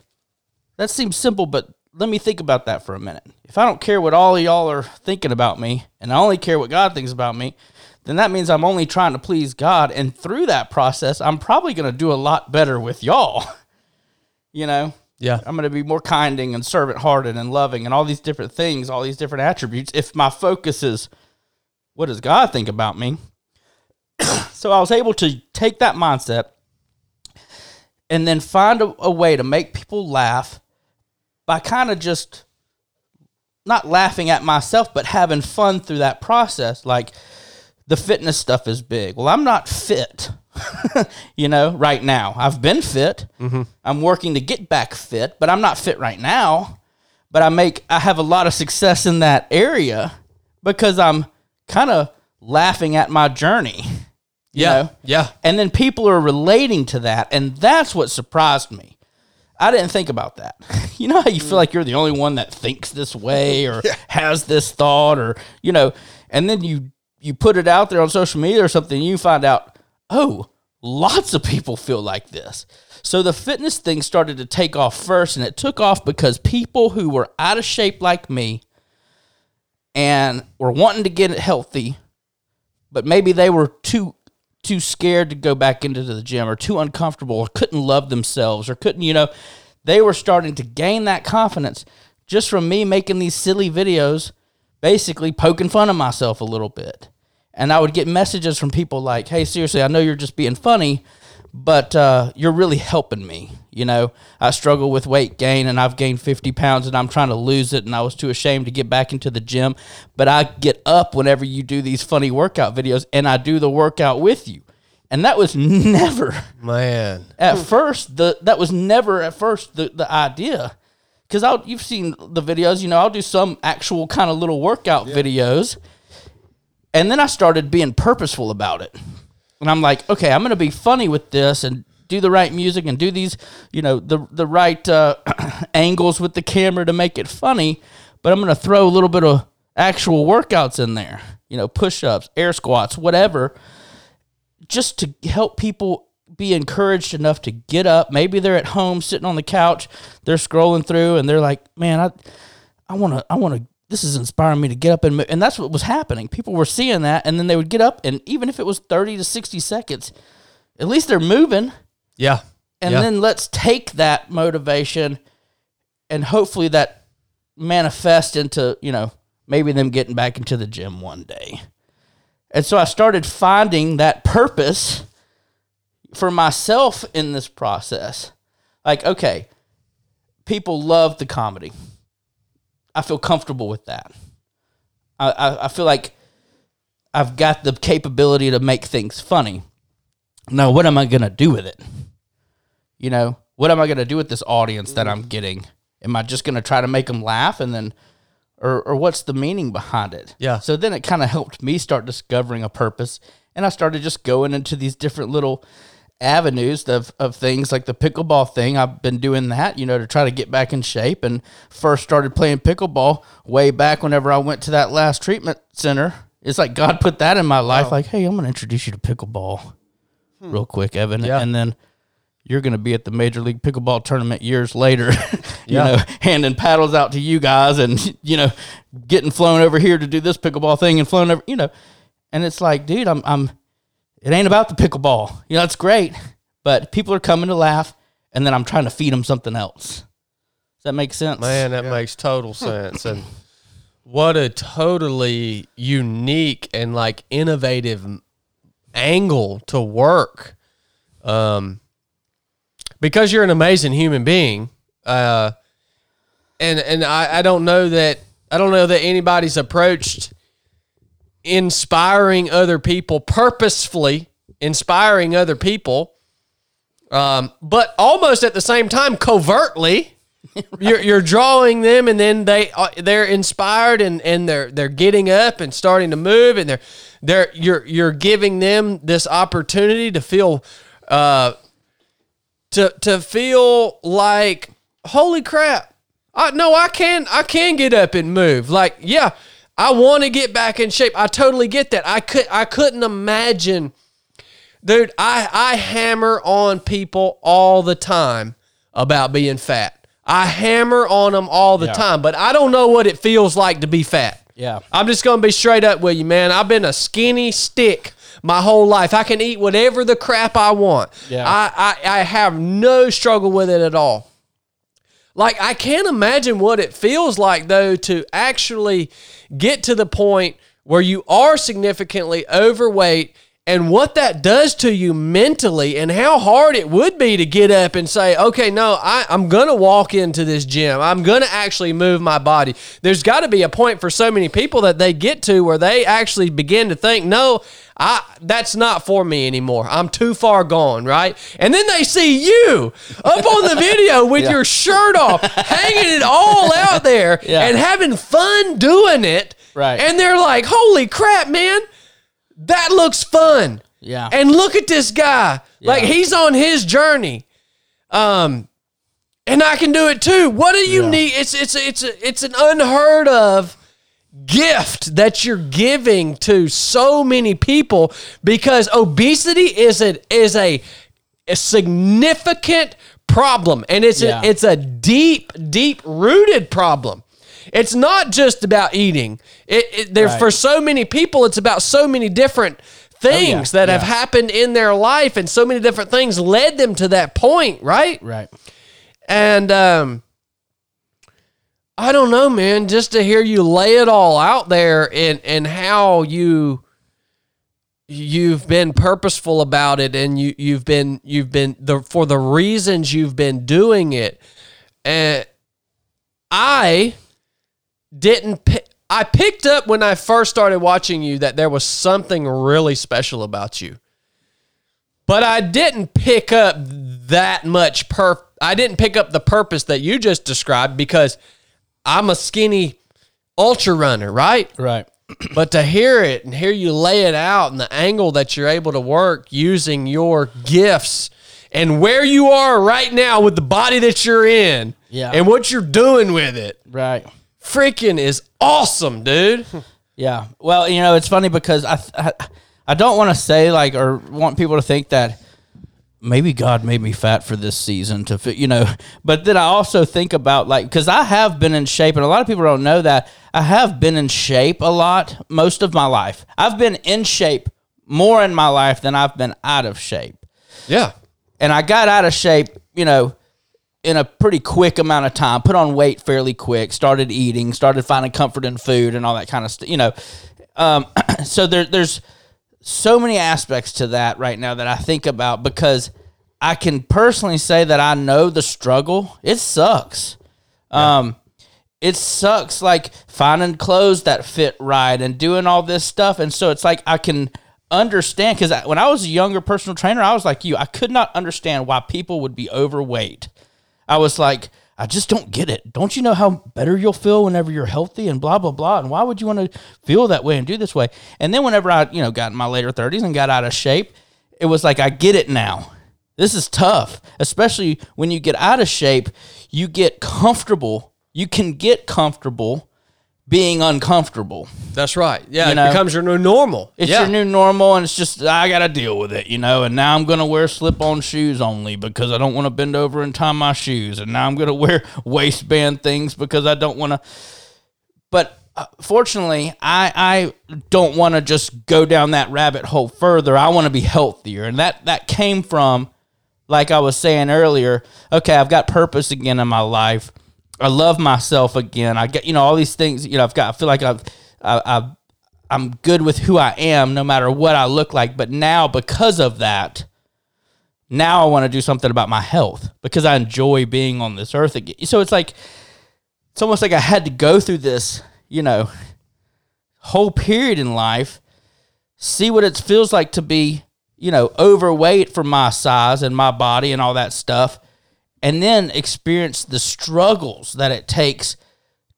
that seems simple, but let me think about that for a minute. If I don't care what all of y'all are thinking about me, and I only care what God thinks about me, then that means I'm only trying to please God. And through that process, I'm probably going to do a lot better with y'all. you know? Yeah. I'm going to be more kinding and servant hearted and loving and all these different things, all these different attributes. If my focus is what does God think about me? so I was able to take that mindset and then find a, a way to make people laugh by kind of just not laughing at myself, but having fun through that process. Like the fitness stuff is big. Well, I'm not fit, you know, right now. I've been fit. Mm-hmm. I'm working to get back fit, but I'm not fit right now. But I make I have a lot of success in that area because I'm kind of laughing at my journey. you Yeah. know? Yeah. And then people are relating to that, and that's what surprised me. I didn't think about that. You know how you feel like you're the only one that thinks this way or has this thought or you know, and then you you put it out there on social media or something, you find out, oh, lots of people feel like this. So the fitness thing started to take off first, and it took off because people who were out of shape like me and were wanting to get it healthy, but maybe they were too too scared to go back into the gym or too uncomfortable or couldn't love themselves or couldn't, you know, they were starting to gain that confidence just from me making these silly videos, basically poking fun of myself a little bit. And I would get messages from people like, hey, seriously, I know you're just being funny, but uh, you're really helping me. You know, I struggle with weight gain and I've gained 50 pounds and I'm trying to lose it and I was too ashamed to get back into the gym. But I get up whenever you do these funny workout videos and I do the workout with you. And that was never Man. at first the that was never at first the, the idea because I'll you've seen the videos you know I'll do some actual kind of little workout videos and then I started being purposeful about it and I'm like okay I'm gonna be funny with this and do the right music and do these you know the the right uh, angles with the camera to make it funny but I'm gonna throw a little bit of actual workouts in there you know push-ups air squats whatever just to help people be encouraged enough to get up. Maybe they're at home sitting on the couch, they're scrolling through and they're like, "Man, I I want to I want to this is inspiring me to get up and move." And that's what was happening. People were seeing that and then they would get up and even if it was 30 to 60 seconds, at least they're moving. Yeah. And Yeah. then let's take that motivation and hopefully that manifest into, you know, maybe them getting back into the gym one day. And so I started finding that purpose for myself in this process. Like, okay, people love the comedy. I feel comfortable with that. I, I, I feel like I've got the capability to make things funny. Now, what am I going to do with it? You know, what am I going to do with this audience that I'm mm. getting? Am I just going to try to make them laugh and then or or what's the meaning behind it? Yeah. So then it kind of helped me start discovering a purpose and I started just going into these different little avenues of, of things like the pickleball thing. I've been doing that, you know, to try to get back in shape and first started playing pickleball way back whenever I went to that last treatment center. It's like God put that in my life, like, hey, I'm gonna introduce you to pickleball hmm. real quick, Evan. Yeah. And then you're going to be at the Major League Pickleball tournament years later, you Yeah. know, handing paddles out to you guys and, you know, getting flown over here to do this pickleball thing and flown over, you know. And it's like, dude, I'm, I'm, it ain't about the pickleball. You know, it's great, but people are coming to laugh and then I'm trying to feed them something else. Does that make sense? Man, that makes total sense. And what a totally unique and like innovative angle to work. Um, because you're an amazing human being. Uh, and and I, I don't know that I don't know that anybody's approached inspiring other people purposefully inspiring other people um, but almost at the same time covertly you're, you're drawing them and then they uh, they're inspired and, and they're they're getting up and starting to move and they're they're you're you're giving them this opportunity to feel uh, to to feel like holy crap. I no, I can I can get up and move. Like, yeah, I want to get back in shape. I totally get that. I could I couldn't imagine dude, I I hammer on people all the time about being fat. I hammer on them all the Yeah. time, but I don't know what it feels like to be fat. Yeah. I'm just gonna be straight up with you, man. I've been a skinny stick my whole life. I can eat whatever the crap I want. Yeah. I, I, I have no struggle with it at all. Like I can't imagine what it feels like though to actually get to the point where you are significantly overweight and what that does to you mentally and how hard it would be to get up and say, okay, no, I, I'm going to walk into this gym. I'm to actually move my body. There's got to be a point for so many people that they get to where they actually begin to think, no, I, that's not for me anymore. I'm too far gone, right? And then they see you up on the video with your shirt off, hanging it all out there Yeah. and having fun doing it. Right. And they're like, holy crap, man, that looks fun. Yeah. And look at this guy. Like he's on his journey. Um and I can do it too. What do you Yeah. need? It's it's it's a, it's an unheard of gift that you're giving to so many people because obesity is a is a, a significant problem and it's Yeah. a, it's a deep deep rooted problem. It's not just about eating. It, it there Right. for so many people it's about so many different things that have happened in their life and so many different things led them to that point, right? Right. And um I don't know, man, just to hear you lay it all out there and and how you you've been purposeful about it and you you've been you've been the for the reasons you've been doing it. And I didn't pi- I picked up when I first started watching you that there was something really special about you but I didn't pick up that much per I didn't pick up the purpose that you just described because I'm a skinny ultra runner, right? Right. But to hear it and hear you lay it out and the angle that you're able to work using your gifts and where you are right now with the body that you're in Yeah. and what you're doing with it Right. Freaking is awesome, dude. Yeah. Well, you know, it's funny because I I, I don't want to say like or want people to think that maybe God made me fat for this season to fit, you know, but then I also think about like cuz I have been in shape and a lot of people don't know that I have been in shape a lot most of my life. I've been in shape more in my life than I've been out of shape. Yeah. And I got out of shape, you know, in a pretty quick amount of time, put on weight fairly quick, started eating, started finding comfort in food and all that kind of stuff, you know. Um, so there, there's so many aspects to that right now that I think about because I can personally say that I know the struggle. It sucks. Um, it sucks like finding clothes that fit right and doing all this stuff. And so it's like I can understand because when I was a younger personal trainer, I was like you. I could not understand why people would be overweight. I was like, I just don't get it. Don't you know how better you'll feel whenever you're healthy and blah blah blah? And why would you want to feel that way and do this way? And then whenever I, you know, got in my later 30s and got out of shape, it was like I get it now. This is tough, especially when you get out of shape, you get comfortable. You can get comfortable being uncomfortable. That's right. Yeah, You it know? becomes your new normal. It's yeah. your new normal, and it's just I got to deal with it, you know. And now I'm gonna wear slip-on shoes only because I don't want to bend over and tie my shoes, and now I'm gonna wear waistband things because I don't want to. But uh, fortunately, I I don't want to just go down that rabbit hole further. I want to be healthier, and that that came from, like I was saying earlier. Okay, I've got purpose again in my life. I love myself again. I get you know all these things. You know, I've got. I feel like I've. I, I've I'm good with who I am, no matter what I look like. But now, because of that, now I want to do something about my health because I enjoy being on this earth again. So it's like it's almost like I had to go through this, you know, whole period in life, see what it feels like to be, you know, overweight for my size and my body and all that stuff, and then experience the struggles that it takes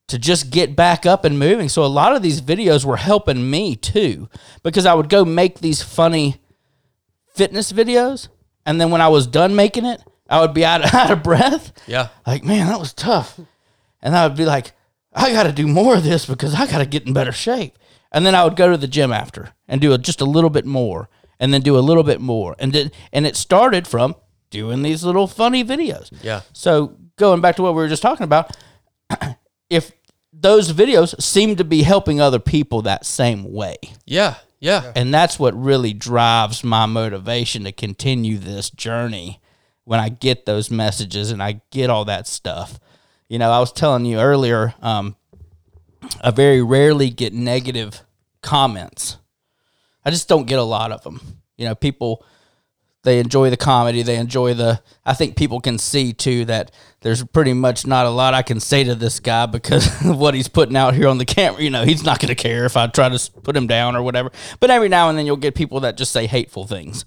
to just get back up and moving. So a lot of these videos were helping me too because I would go make these funny fitness videos and then when I was done making it, I would be out, out of breath. Yeah. Like, man, that was tough. And I would be like, I got to do more of this because I got to get in better shape. And then I would go to the gym after and do a, just a little bit more and then do a little bit more. And then, and it started from doing these little funny videos. Yeah. So going back to what we were just talking about, if those videos seem to be helping other people that same way. Yeah. Yeah. And that's what really drives my motivation to continue this journey when I get those messages and I get all that stuff. You know, I was telling you earlier, um, I very rarely get negative comments. I just don't get a lot of them. You know, people they enjoy the comedy, they enjoy the I think people can see too that there's pretty much not a lot I can say to this guy because of what he's putting out here on the camera. You know, he's not going to care if I try to s- put him down or whatever. But every now and then you'll get people that just say hateful things.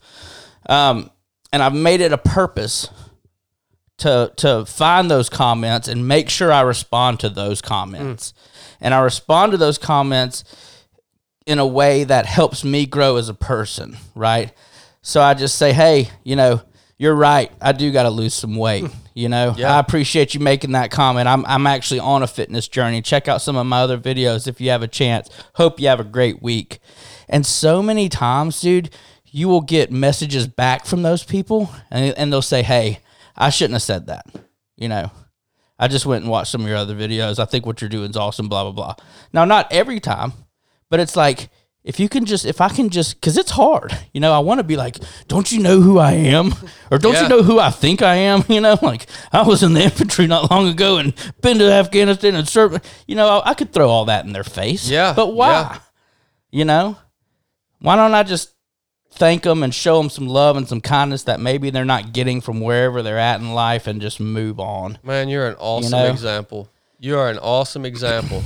Um, and I've made it a purpose to to find those comments and make sure I respond to those comments. And I respond to those comments in a way that helps me grow as a person, right? So I just say, "Hey, you know, you're right. I do got to lose some weight. Hmm. You know, Yeah. I appreciate you making that comment. I'm I'm actually on a fitness journey. Check out some of my other videos if you have a chance. Hope you have a great week." And so many times, dude, you will get messages back from those people, and and they'll say, "Hey, I shouldn't have said that." You know, I just went and watched some of your other videos. I think what you're doing is awesome. Blah blah blah. Now, not every time, but it's like if you can just if I can just because it's hard. You know, I want to be like, don't you know who I am, or don't Yeah. you know who I think I am? You know, like I was in the infantry not long ago and been to Afghanistan and served. You know, I, I could throw all that in their face. Yeah, but why? yeah. You know, why don't I just thank them and show them some love and some kindness that maybe they're not getting from wherever they're at in life and just move on. Man, you're an awesome know? example. You are an awesome example.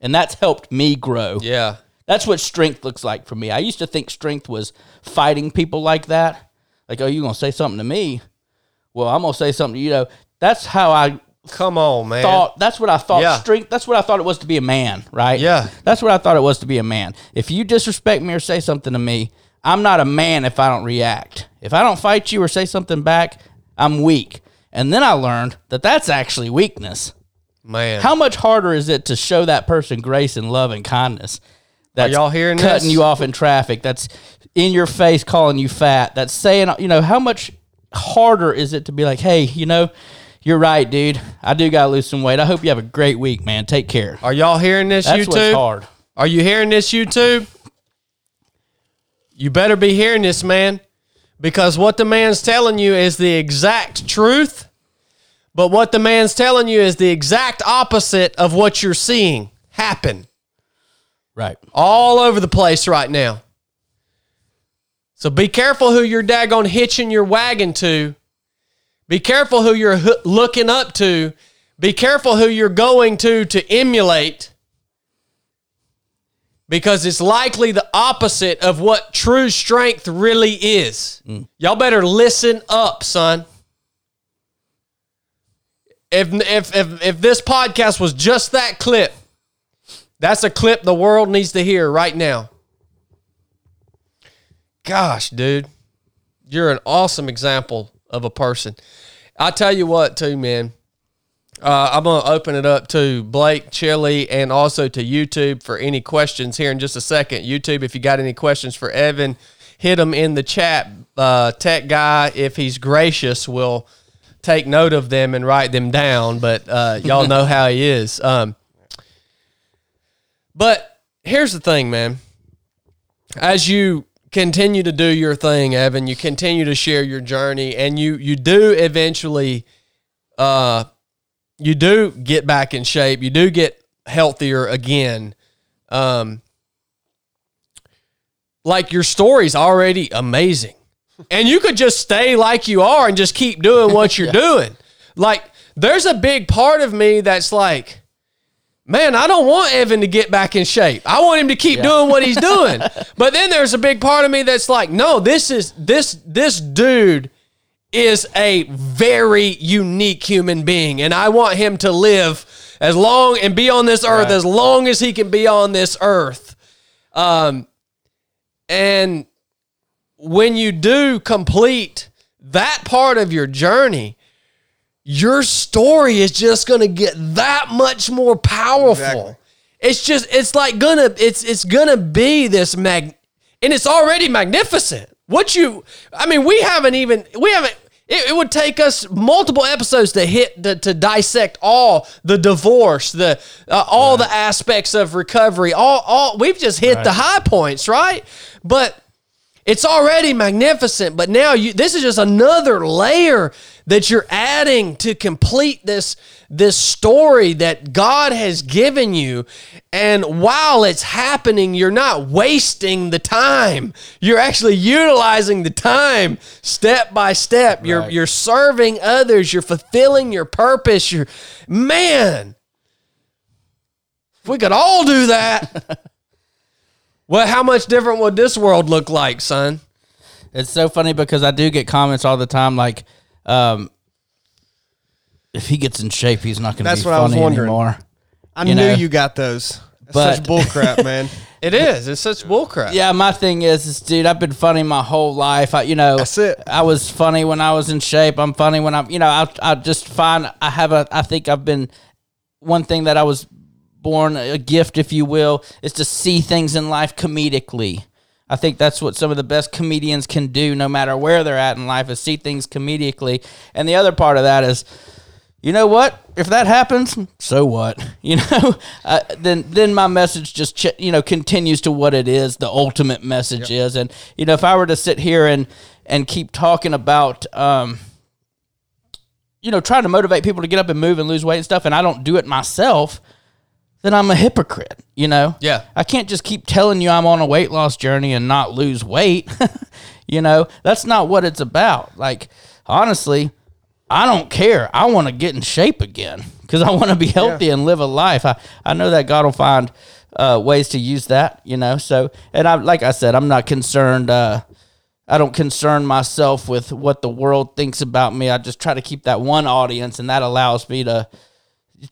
And that's helped me grow. Yeah. That's what strength looks like for me. I used to think strength was fighting people like that. Like, oh, you're gonna say something to me? Well, I'm gonna say something to you. Know, that's how I Come on, man. thought. That's what I thought. Yeah. Strength. That's what I thought it was to be a man. Right. Yeah. That's what I thought it was to be a man. If you disrespect me or say something to me, I'm not a man if I don't react. If I don't fight you or say something back, I'm weak. And then I learned that that's actually weakness. man. How much harder is it to show that person grace and love and kindness? That's y'all hearing cutting this? you off in traffic. That's in your face calling you fat. That's saying, you know, how much harder is it to be like, hey, you know, you're right, dude. I do gotta lose some weight. I hope you have a great week, man. Take care. Are y'all hearing this, That's what's YouTube? hard. Are you hearing this, YouTube? You better be hearing this, man, because what the man's telling you is the exact truth, but what the man's telling you is the exact opposite of what you're seeing happen Right. all over the place right now. So be careful who you're daggone hitching your wagon to. Be careful who you're looking up to. Be careful who you're going to to emulate. Because it's likely the opposite of what true strength really is. Mm. Y'all better listen up, son. If, if, if, if this podcast was just that clip, that's a clip the world needs to hear right now. Gosh, dude, you're an awesome example of a person. I tell you what, too, man. Uh, I'm gonna open it up to Blake, Chili, and also to YouTube for any questions here in just a second. YouTube, if you got any questions for Evan, hit them in the chat. Uh, tech guy, if he's gracious, will take note of them and write them down. But uh, y'all know how he is. Um, but here's the thing, man. As you continue to do your thing, Evan, you continue to share your journey, and you you do eventually, uh, you do get back in shape. You do get healthier again. Um, like your story's already amazing, and you could just stay like you are and just keep doing what you're doing. Like there's a big part of me that's like man, I don't want Evan to get back in shape. I want him to keep doing what he's doing. but then there's a big part of me that's like, no, this is this this dude is a very unique human being and I want him to live as long and be on this earth Right. as long as he can be on this earth. Um and when you do complete that part of your journey, your story is just going to get that much more powerful. Exactly. It's just it's like gonna it's it's gonna be this mag and it's already magnificent. What you I mean, we haven't even we haven't it, it would take us multiple episodes to hit to, to dissect all the divorce, the uh, all the aspects of recovery. All all we've just hit the high points, right? But it's already magnificent, but now you this is just another layer that you're adding to complete this this story that God has given you. And while it's happening, you're not wasting the time. You're actually utilizing the time step by step. You're you're serving others, you're fulfilling your purpose. You're man. If we could all do that. Well, how much different would this world look like, son? It's so funny because I do get comments all the time like, um, if he gets in shape, he's not going to That's be what I was funny wondering. anymore. I You knew know. you got those. That's But- such bullcrap, man. It is. It's such bullcrap. Yeah, my thing is, is, dude, I've been funny my whole life. I, you know, That's it. I was funny when I was in shape. I'm funny when I'm, you know, I, I just find I have a, I think I've been, one thing that I was born a gift, if you will, is to see things in life comedically. I think that's what some of the best comedians can do, no matter where they're at in life, is see things comedically. And the other part of that is, you know what? If that happens, so what? You know, uh, then then my message just ch- you know continues to what it is. The ultimate message is, and you know, if I were to sit here and and keep talking about, um, you know, trying to motivate people to get up and move and lose weight and stuff, and I don't do it myself, then I'm a hypocrite. You know? Yeah. I can't just keep telling you I'm on a weight loss journey and not lose weight. you know, that's not what it's about. Like, honestly, I don't care. I want to get in shape again because I want to be healthy and live a life. I, I know that God will find uh, ways to use that, you know. So, and I, like I said, I'm not concerned. Uh, I don't concern myself with what the world thinks about me. I just try to keep that one audience, and that allows me to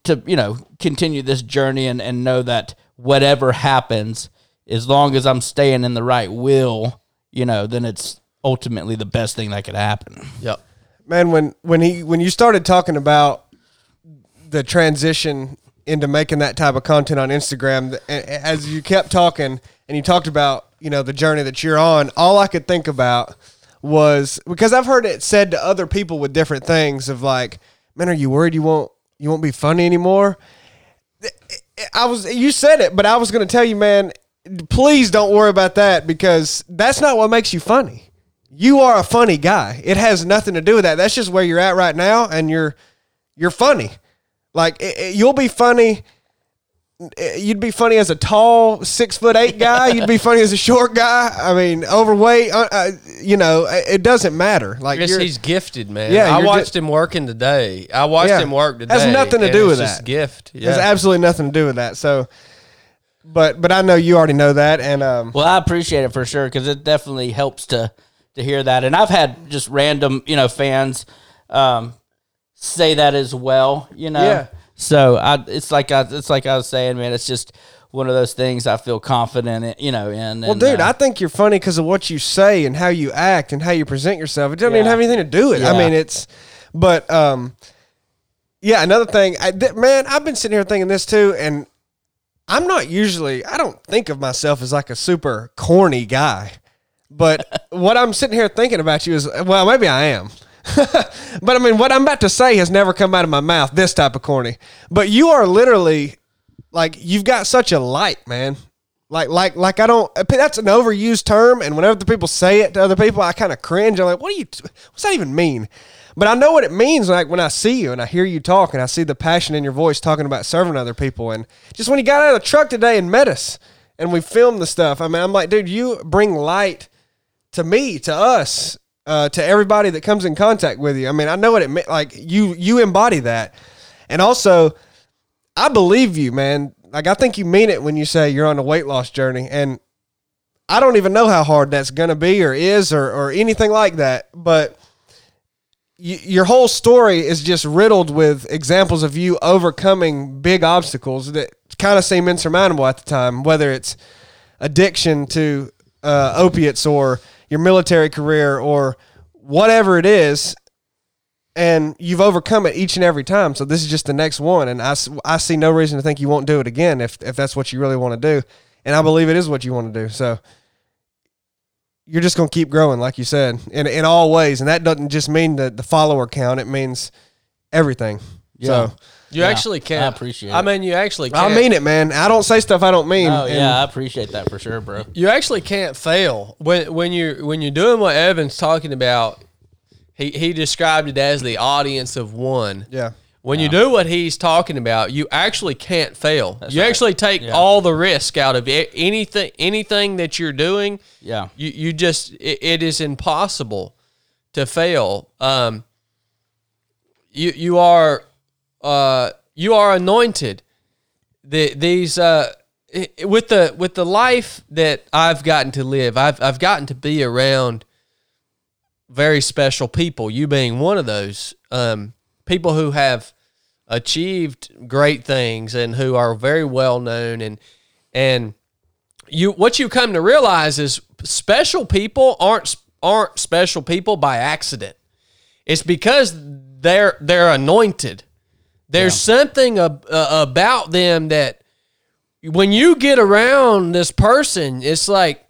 to you know continue this journey and, and know that whatever happens as long as i'm staying in the right will you know then it's ultimately the best thing that could happen Yep. man when when he when you started talking about the transition into making that type of content on Instagram th- a- a- as you kept talking and you talked about you know the journey that you're on all I could think about was because I've heard it said to other people with different things of like man are you worried you won't you won't be funny anymore I was you said it, but I was going to tell you, man, please don't worry about that because that's not what makes you funny. You are a funny guy. It has nothing to do with that. That's just where you're at right now, and you're you're funny. Like it, it- you'll be funny. Eh, You'd be funny as a tall six foot eight guy. You'd be funny as a short guy. I mean, overweight. Uh, uh, you know, it it doesn't matter. Like Yes, you're- he's gifted, man. Yeah, I you're watched ju- him working today. I watched Yeah. him work today. Has nothing to do with just that. Gift. Has absolutely nothing to do with that. So, but but I know you already know that, and um, well i appreciate it for sure because it definitely helps to to hear that and i've had just random you know fans um say that as well you know Yeah. So i it's like i it's like i was saying man it's just one of those things i feel confident in you know in Well, and, dude, uh, I think you're funny because of what you say and how you act and how you present yourself. It doesn't even have anything to do with it. I mean, it's, but, um, yeah, another thing, I, th- man, I've been sitting here thinking this too, and I'm not usually, I don't think of myself as like a super corny guy, but what I'm sitting here thinking about you is, well, maybe I am. but I mean, what I'm about to say has never come out of my mouth, this type of corny. But you are literally like, you've got such a light, man. Like, like, like I don't. That's an overused term, and whenever the people say it to other people, I kind of cringe. I'm like, "What do you? What's that even mean?" But I know what it means. Like when I see you and I hear you talk, and I see the passion in your voice talking about serving other people, and just when you got out of the truck today and met us, and we filmed the stuff. I mean, I'm like, dude, you bring light to me, to us, uh, to everybody that comes in contact with you. I mean, I know what it meant. Like you, you embody that, and also, I believe you, man. Like I think you mean it when you say you're on a weight loss journey, and I don't even know how hard that's gonna be, or is, or or anything like that. But your whole story is just riddled with examples of you overcoming big obstacles that kind of seem insurmountable at the time, whether it's addiction to uh, opiates or your military career or whatever it is, and you've overcome it each and every time. So this is just the next one, and i, I see no reason to think you won't do it again if if that's what you really want to do, and I believe it is what you want to do. So you're just gonna keep growing, like you said, in in all ways, and that doesn't just mean the the follower count; it means everything. Yeah. So You Yeah, actually can't. I appreciate it. I mean, you actually. I Can't, I mean it, man. I don't say stuff I don't mean. Oh and- yeah, I appreciate that for sure, bro. You actually can't fail when when you when you're doing what Evan's talking about. He he described it as the audience of one. yeah. When you do what he's talking about, you actually can't fail. you right. actually take Yeah. all the risk out of it. anything anything that you're doing. Yeah. You you just it, it is impossible to fail. Um, you you are uh you are anointed. The these uh with the with the life that I've gotten to live, I've I've gotten to be around very special people. You being one of those um, people who have achieved great things and who are very well known and and you what you come to realize is special people aren't aren't special people by accident. It's because they're they're anointed. There's something ab- uh, about them that when you get around this person, it's like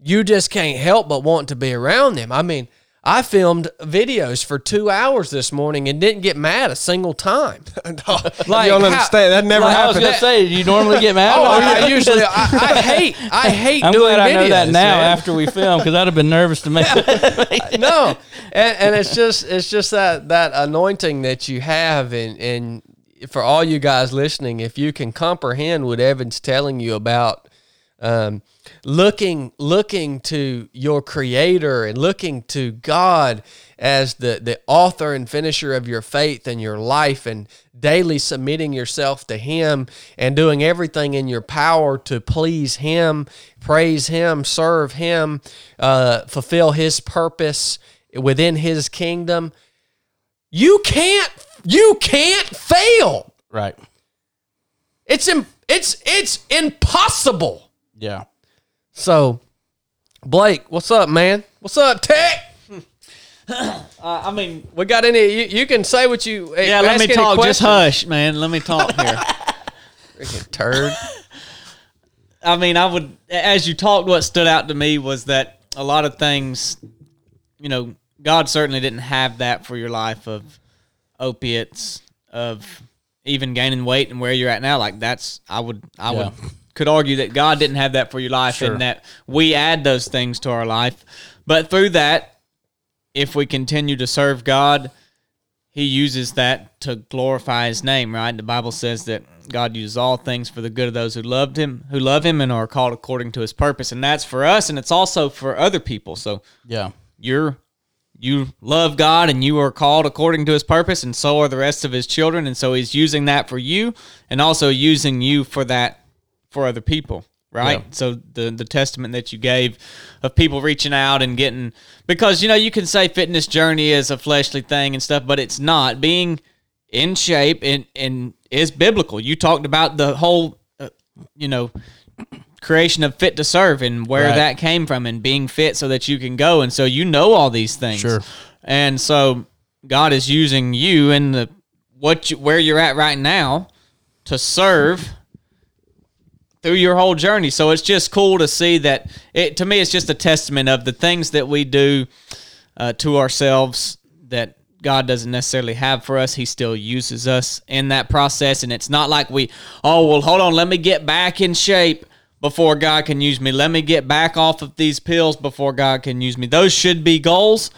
you just can't help but want to be around them. I mean, I filmed videos for two hours this morning and didn't get mad a single time. Like, Like, you don't how- understand. That never like, I was happened. gonna say, do you normally get mad? Oh, about I, usually I, I hate I hate I'm doing glad I know that now man. after we film because I'd have been nervous to make that. no, and, and it's just it's just that that anointing that you have, and and for all you guys listening, if you can comprehend what Evan's telling you about, um, looking looking to your Creator and looking to God as the the author and finisher of your faith and your life, and daily submitting yourself to Him and doing everything in your power to please Him, praise Him, serve Him, uh, fulfill His purpose within His kingdom. You can't you can't fail. right. It's im- it's it's impossible. Yeah. So, Blake, what's up, man? What's up, Tech? Uh, I mean, We got any? You, you can say what you. yeah. Let me talk. Just hush, man. Let me talk here. Freaking turd. I mean, I would, as you talked, what stood out to me was that a lot of things, you know, God certainly didn't have that for your life of opiates, of even gaining weight and where you're at now. Like that's, I would, I Yeah. would, could argue that God didn't have that for your life Sure. and that we add those things to our life. But through that, if we continue to serve God, he uses that to glorify his name, right? The Bible says that God uses all things for the good of those who loved him, who love him and are called according to his purpose. And that's for us and it's also for other people. So Yeah. you're you love God and you are called according to his purpose and so are the rest of his children and so he's using that for you and also using you for that for other people right Yeah. so the the testament that you gave of people reaching out and getting because you know you can say fitness journey is a fleshly thing and stuff but it's not being in shape and and is biblical you talked about the whole uh, you know creation of fit to serve and where Right. that came from and being fit so that you can go and so you know all these things Sure. and so god is using you in the what you, where you're at right now to serve through your whole journey so it's just cool to see that it to me it's just a testament of the things that we do uh, to ourselves that God doesn't necessarily have for us. He still uses us in that process. And it's not like we, oh, well, hold on, let me get back in shape before God can use me. Let me get back off of these pills before God can use me. Those should be goals,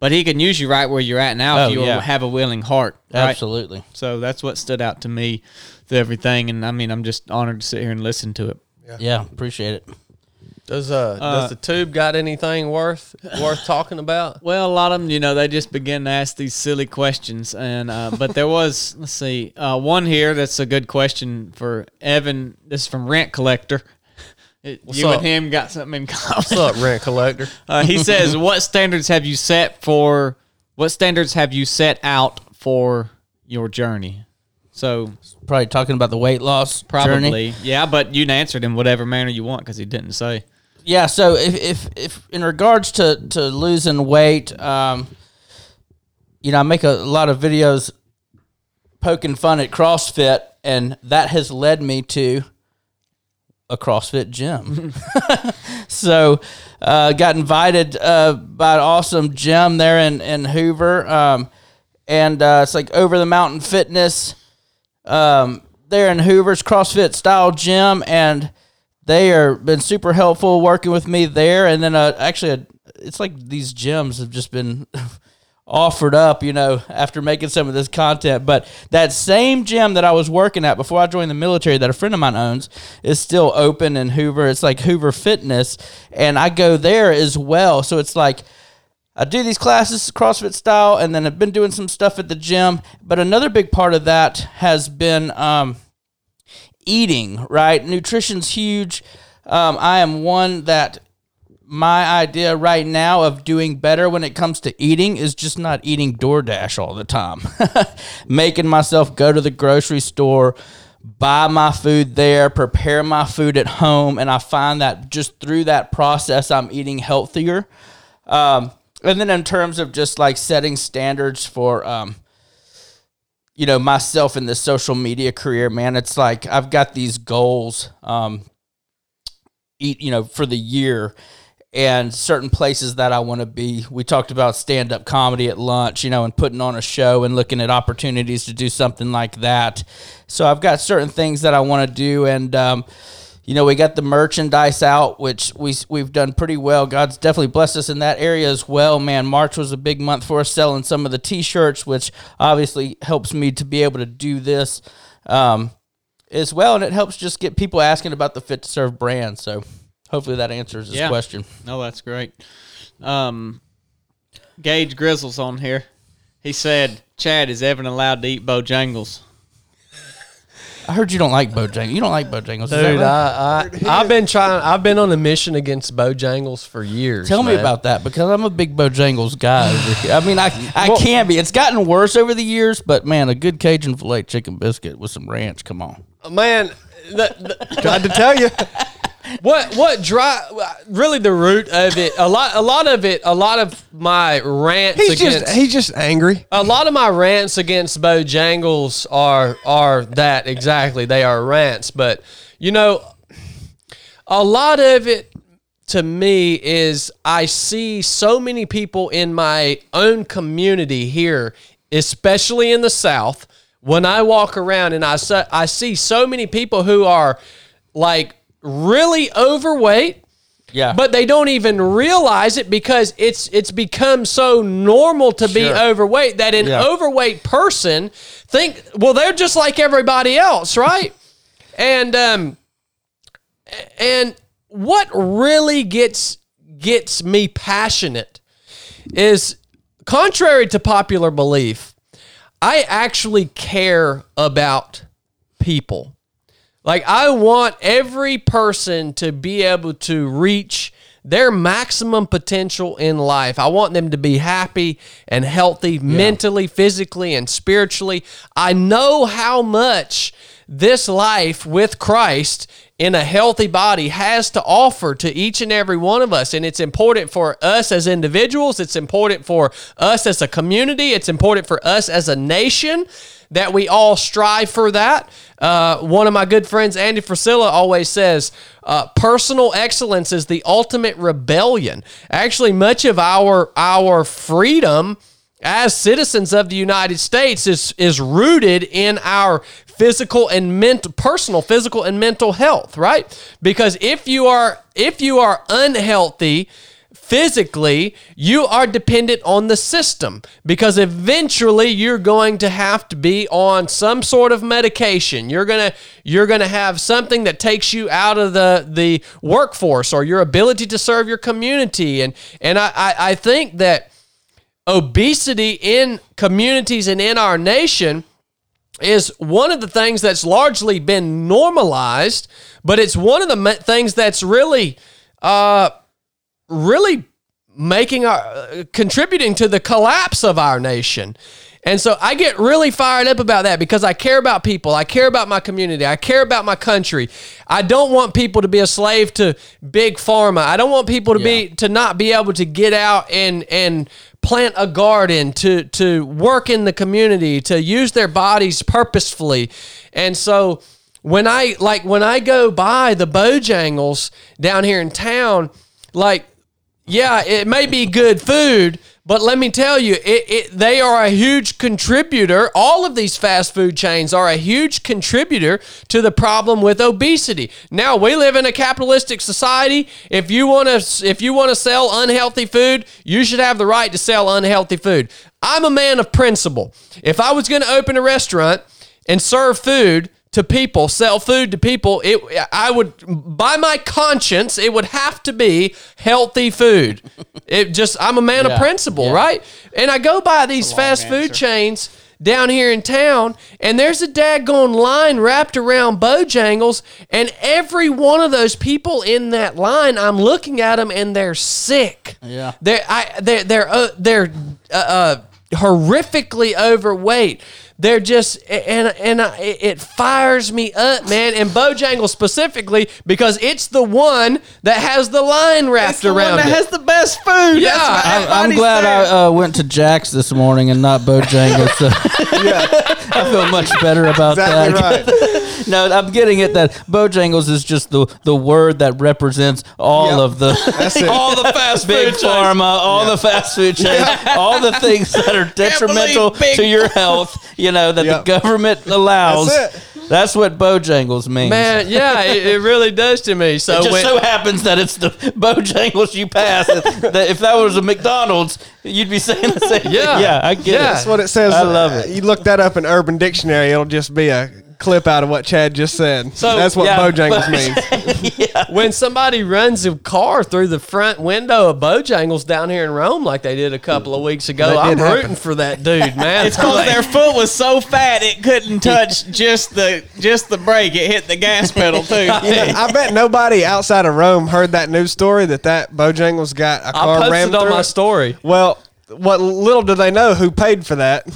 but He can use you right where you're at now Oh, if you yeah. have a willing heart. right? Absolutely. So that's what stood out to me through everything. And I mean, I'm just honored to sit here and listen to it. Yeah. Appreciate it. Does uh, does the tube got anything worth worth talking about? Well, a lot of them, you know, they just begin to ask these silly questions, and uh, but there was, let's see, uh, one here that's a good question for Evan. This is from Rent Collector. It- you up? and him got something in common. What's up, rent collector? Uh, he says, "What standards have you set for? What standards have you set out for your journey?" So Probably talking about the weight loss probably, journey. yeah, but you can answer it in whatever manner you want because he didn't say. yeah. So if, if if in regards to to losing weight, um, you know, I make a lot of videos poking fun at CrossFit, and that has led me to a CrossFit gym. so, uh, got invited uh, by an awesome gym there in in Hoover, um, and uh, it's like Over the Mountain Fitness. Um, there in Hoover's CrossFit style gym, and they are been super helpful working with me there. And then uh, actually, uh, it's like these gyms have just been offered up, you know, after making some of this content. But that same gym that I was working at before I joined the military, that a friend of mine owns, is still open in Hoover. It's like Hoover Fitness, and I go there as well. So it's like. I do these classes CrossFit style, and then I've been doing some stuff at the gym. But another big part of that has been um, eating. Right, nutrition's huge. Um, I am one that my idea right now of doing better when it comes to eating is just not eating DoorDash all the time. Making myself go to the grocery store, buy my food there, prepare my food at home, and I find that just through that process, I'm eating healthier. Um, and then in terms of just like setting standards for, um, you know, myself in the social media career, man, it's like I've got these goals, um, eat, you know, for the year and certain places that I want to be. We talked about stand up comedy at lunch, you know, and putting on a show and looking at opportunities to do something like that. So I've got certain things that I want to do. And, um, you know, we got the merchandise out, which we, we've done pretty well. God's definitely blessed us in that area as well, man. March was a big month for us selling some of the t shirts, which obviously helps me to be able to do this um, as well. And it helps just get people asking about the Fit to Serve brand. So hopefully that answers this Yeah. question. No, that's great. Um, Gage Grizzle's on here. He said, "Chad, is Evan allowed to eat Bojangles?" I heard you don't like Bojangles. You don't like Bojangles, Dude? I, I I've been trying. I've been on a mission against Bojangles for years. Tell me man. about that because I'm a big Bojangles guy. Over here. I mean, I I can be. It's gotten worse over the years, but man, a good Cajun filet chicken biscuit with some ranch. Come on. man. The, the, Tried to tell you. What what drive Really, the root of it. A lot. A lot of it. A lot of my rants He's against. just he's just angry. a lot of my rants against Bojangles are are that exactly. They are rants, but you know, a lot of it to me is I see so many people in my own community here, especially in the South. When I walk around and I I see so many people who are like really overweight Yeah, but they don't even realize it because it's it's become so normal to be Sure. overweight that an Yeah. overweight person think well they're just like everybody else right and um and what really gets gets me passionate is contrary to popular belief i actually care about people like I want every person to be able to reach their maximum potential in life. I want them to be happy and healthy mentally, physically, and spiritually. I know how much this life with Christ in a healthy body has to offer to each and every one of us. And it's important for us as individuals, it's important for us as a community, it's important for us as a nation that we all strive for that. Uh, one of my good friends, Andy Frisella, always says, uh, "Personal excellence is the ultimate rebellion." Actually, much of our our freedom as citizens of the United States is is rooted in our physical and mental personal physical and mental health, right? Because if you are if you are unhealthy physically, you are dependent on the system because eventually you're going to have to be on some sort of medication. You're going to you're going to have something that takes you out of the the workforce or your ability to serve your community and and I I, I think that obesity in communities and in our nation is one of the things that's largely been normalized, but it's one of the things that's really, uh, really making our uh, contributing to the collapse of our nation. And so I get really fired up about that because I care about people. I care about my community. I care about my country. I don't want people to be a slave to big pharma. I don't want people to be to not be able to get out and and plant a garden, to to work in the community, to use their bodies purposefully. And so when I like when I go by the Bojangles down here in town, like yeah, it may be good food, but let me tell you, it, it they are a huge contributor. All of these fast food chains are a huge contributor to the problem with obesity. Now we live in a capitalistic society. If you want to, if you want to sell unhealthy food, you should have the right to sell unhealthy food. I'm a man of principle. If I was going to open a restaurant and serve food to people, sell food to people, it I would by my conscience, it would have to be healthy food. It just I'm a man of principle, yeah. right? And I go by these fast food chains down here in town, and there's a daggone line wrapped around Bojangles, and every one of those people in that line, I'm looking at them and they're sick. Yeah. They're I they're they're uh, they're uh, uh, horrifically overweight. They're just and and I, it it fires me up, man. And Bojangles specifically because it's the one that has the line wrapped It's the one around that it. has the best food. Yeah, That's I- I'm glad there. I uh, went to Jack's this morning and not Bojangles. So I feel much better about Exactly that. right. no, I'm getting it that Bojangles is just the the word that represents all Yep. of the all the fast big food chains. pharma, all the fast food chains, all the things that are detrimental to your health. You know that Yep. the government allows. That's it. That's what Bojangles means. Man, yeah, it, it really does to me. So It just when, so happens that it's the Bojangles you pass. that if that was a McDonald's, you'd be saying the same. Yeah. thing. yeah, I get Yeah. it. That's what it says. I love it. You look that up in Urban Dictionary, it'll just be a clip out of what Chad just said. So, that's what yeah, Bojangles Boj- means. when somebody runs a car through the front window of Bojangles down here in Rome, like they did a couple of weeks ago, That I'm did happen. rooting for that dude, man. It's because their foot was so fat it couldn't touch just the just the brake. It hit the gas pedal too. You know, I bet nobody outside of Rome heard that news story that that Bojangles got a car posted rammed on through my it. story. Well, what little do they know who paid for that?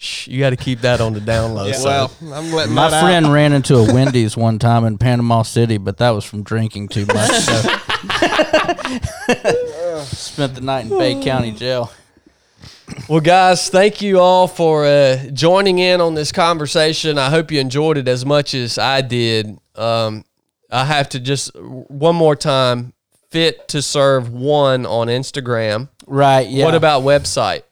Shh, you got to keep that on the download. son. Well, I'm letting My that friend out. ran into a Wendy's one time in Panama City, but that was from drinking too much. So. Spent the night in Bay County jail. Well, guys, thank you all for uh, joining in on this conversation. I hope you enjoyed it as much as I did. Um, I have to just one more time fit to serve one on Instagram. Right. Yeah. What about website?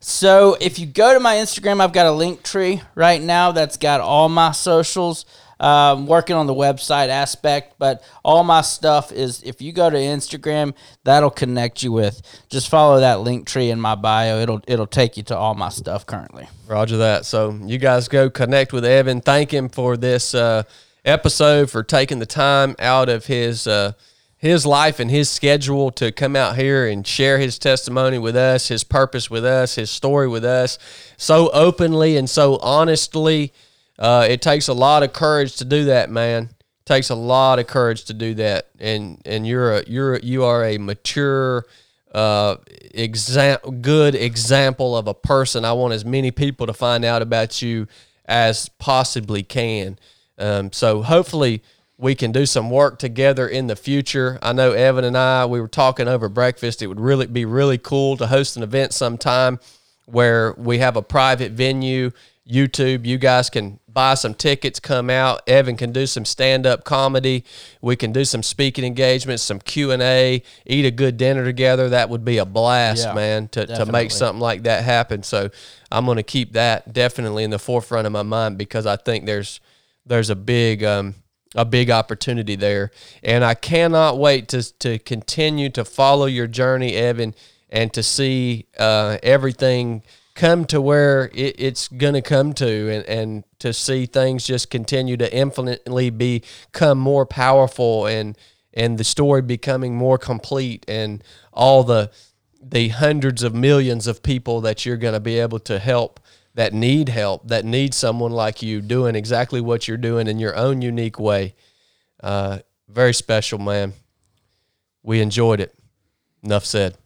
So if you go to my Instagram, I've got a Linktree right now that's got all my socials. Um, working on the website aspect, but all my stuff is if you go to Instagram, that'll connect you with. Just follow that Linktree in my bio. It'll it'll take you to all my stuff currently. Roger that. So you guys go connect with Evan. Thank him for this uh, episode for taking the time out of his uh, his life and his schedule to come out here and share his testimony with us, his purpose with us, his story with us, so openly and so honestly. Uh, it takes a lot of courage to do that, man. takes a lot of courage to do that, and and you're a you're a, you are a mature uh, exam- good example of a person. I want as many people to find out about you as possibly can. Um, so hopefully we can do some work together in the future. I know Evan and I we were talking over breakfast. It would really be really cool to host an event sometime where we have a private venue, YouTube. You guys can buy some tickets, come out. Evan can do some stand-up comedy. We can do some speaking engagements, some Q and A, eat a good dinner together. That would be a blast, Yeah, man, to, to make something like that happen. So I'm going to keep that definitely in the forefront of my mind because I think there's there's a big um, a big opportunity there, and I cannot wait to to continue to follow your journey, Evan, and to see uh, everything come to where it, it's going to come to, and and to see things just continue to infinitely become more powerful, and and the story becoming more complete, and all the the hundreds of millions of people that you're going to be able to help that need help, that need someone like you doing exactly what you're doing in your own unique way. Uh, very special, man. We enjoyed it. Enough said.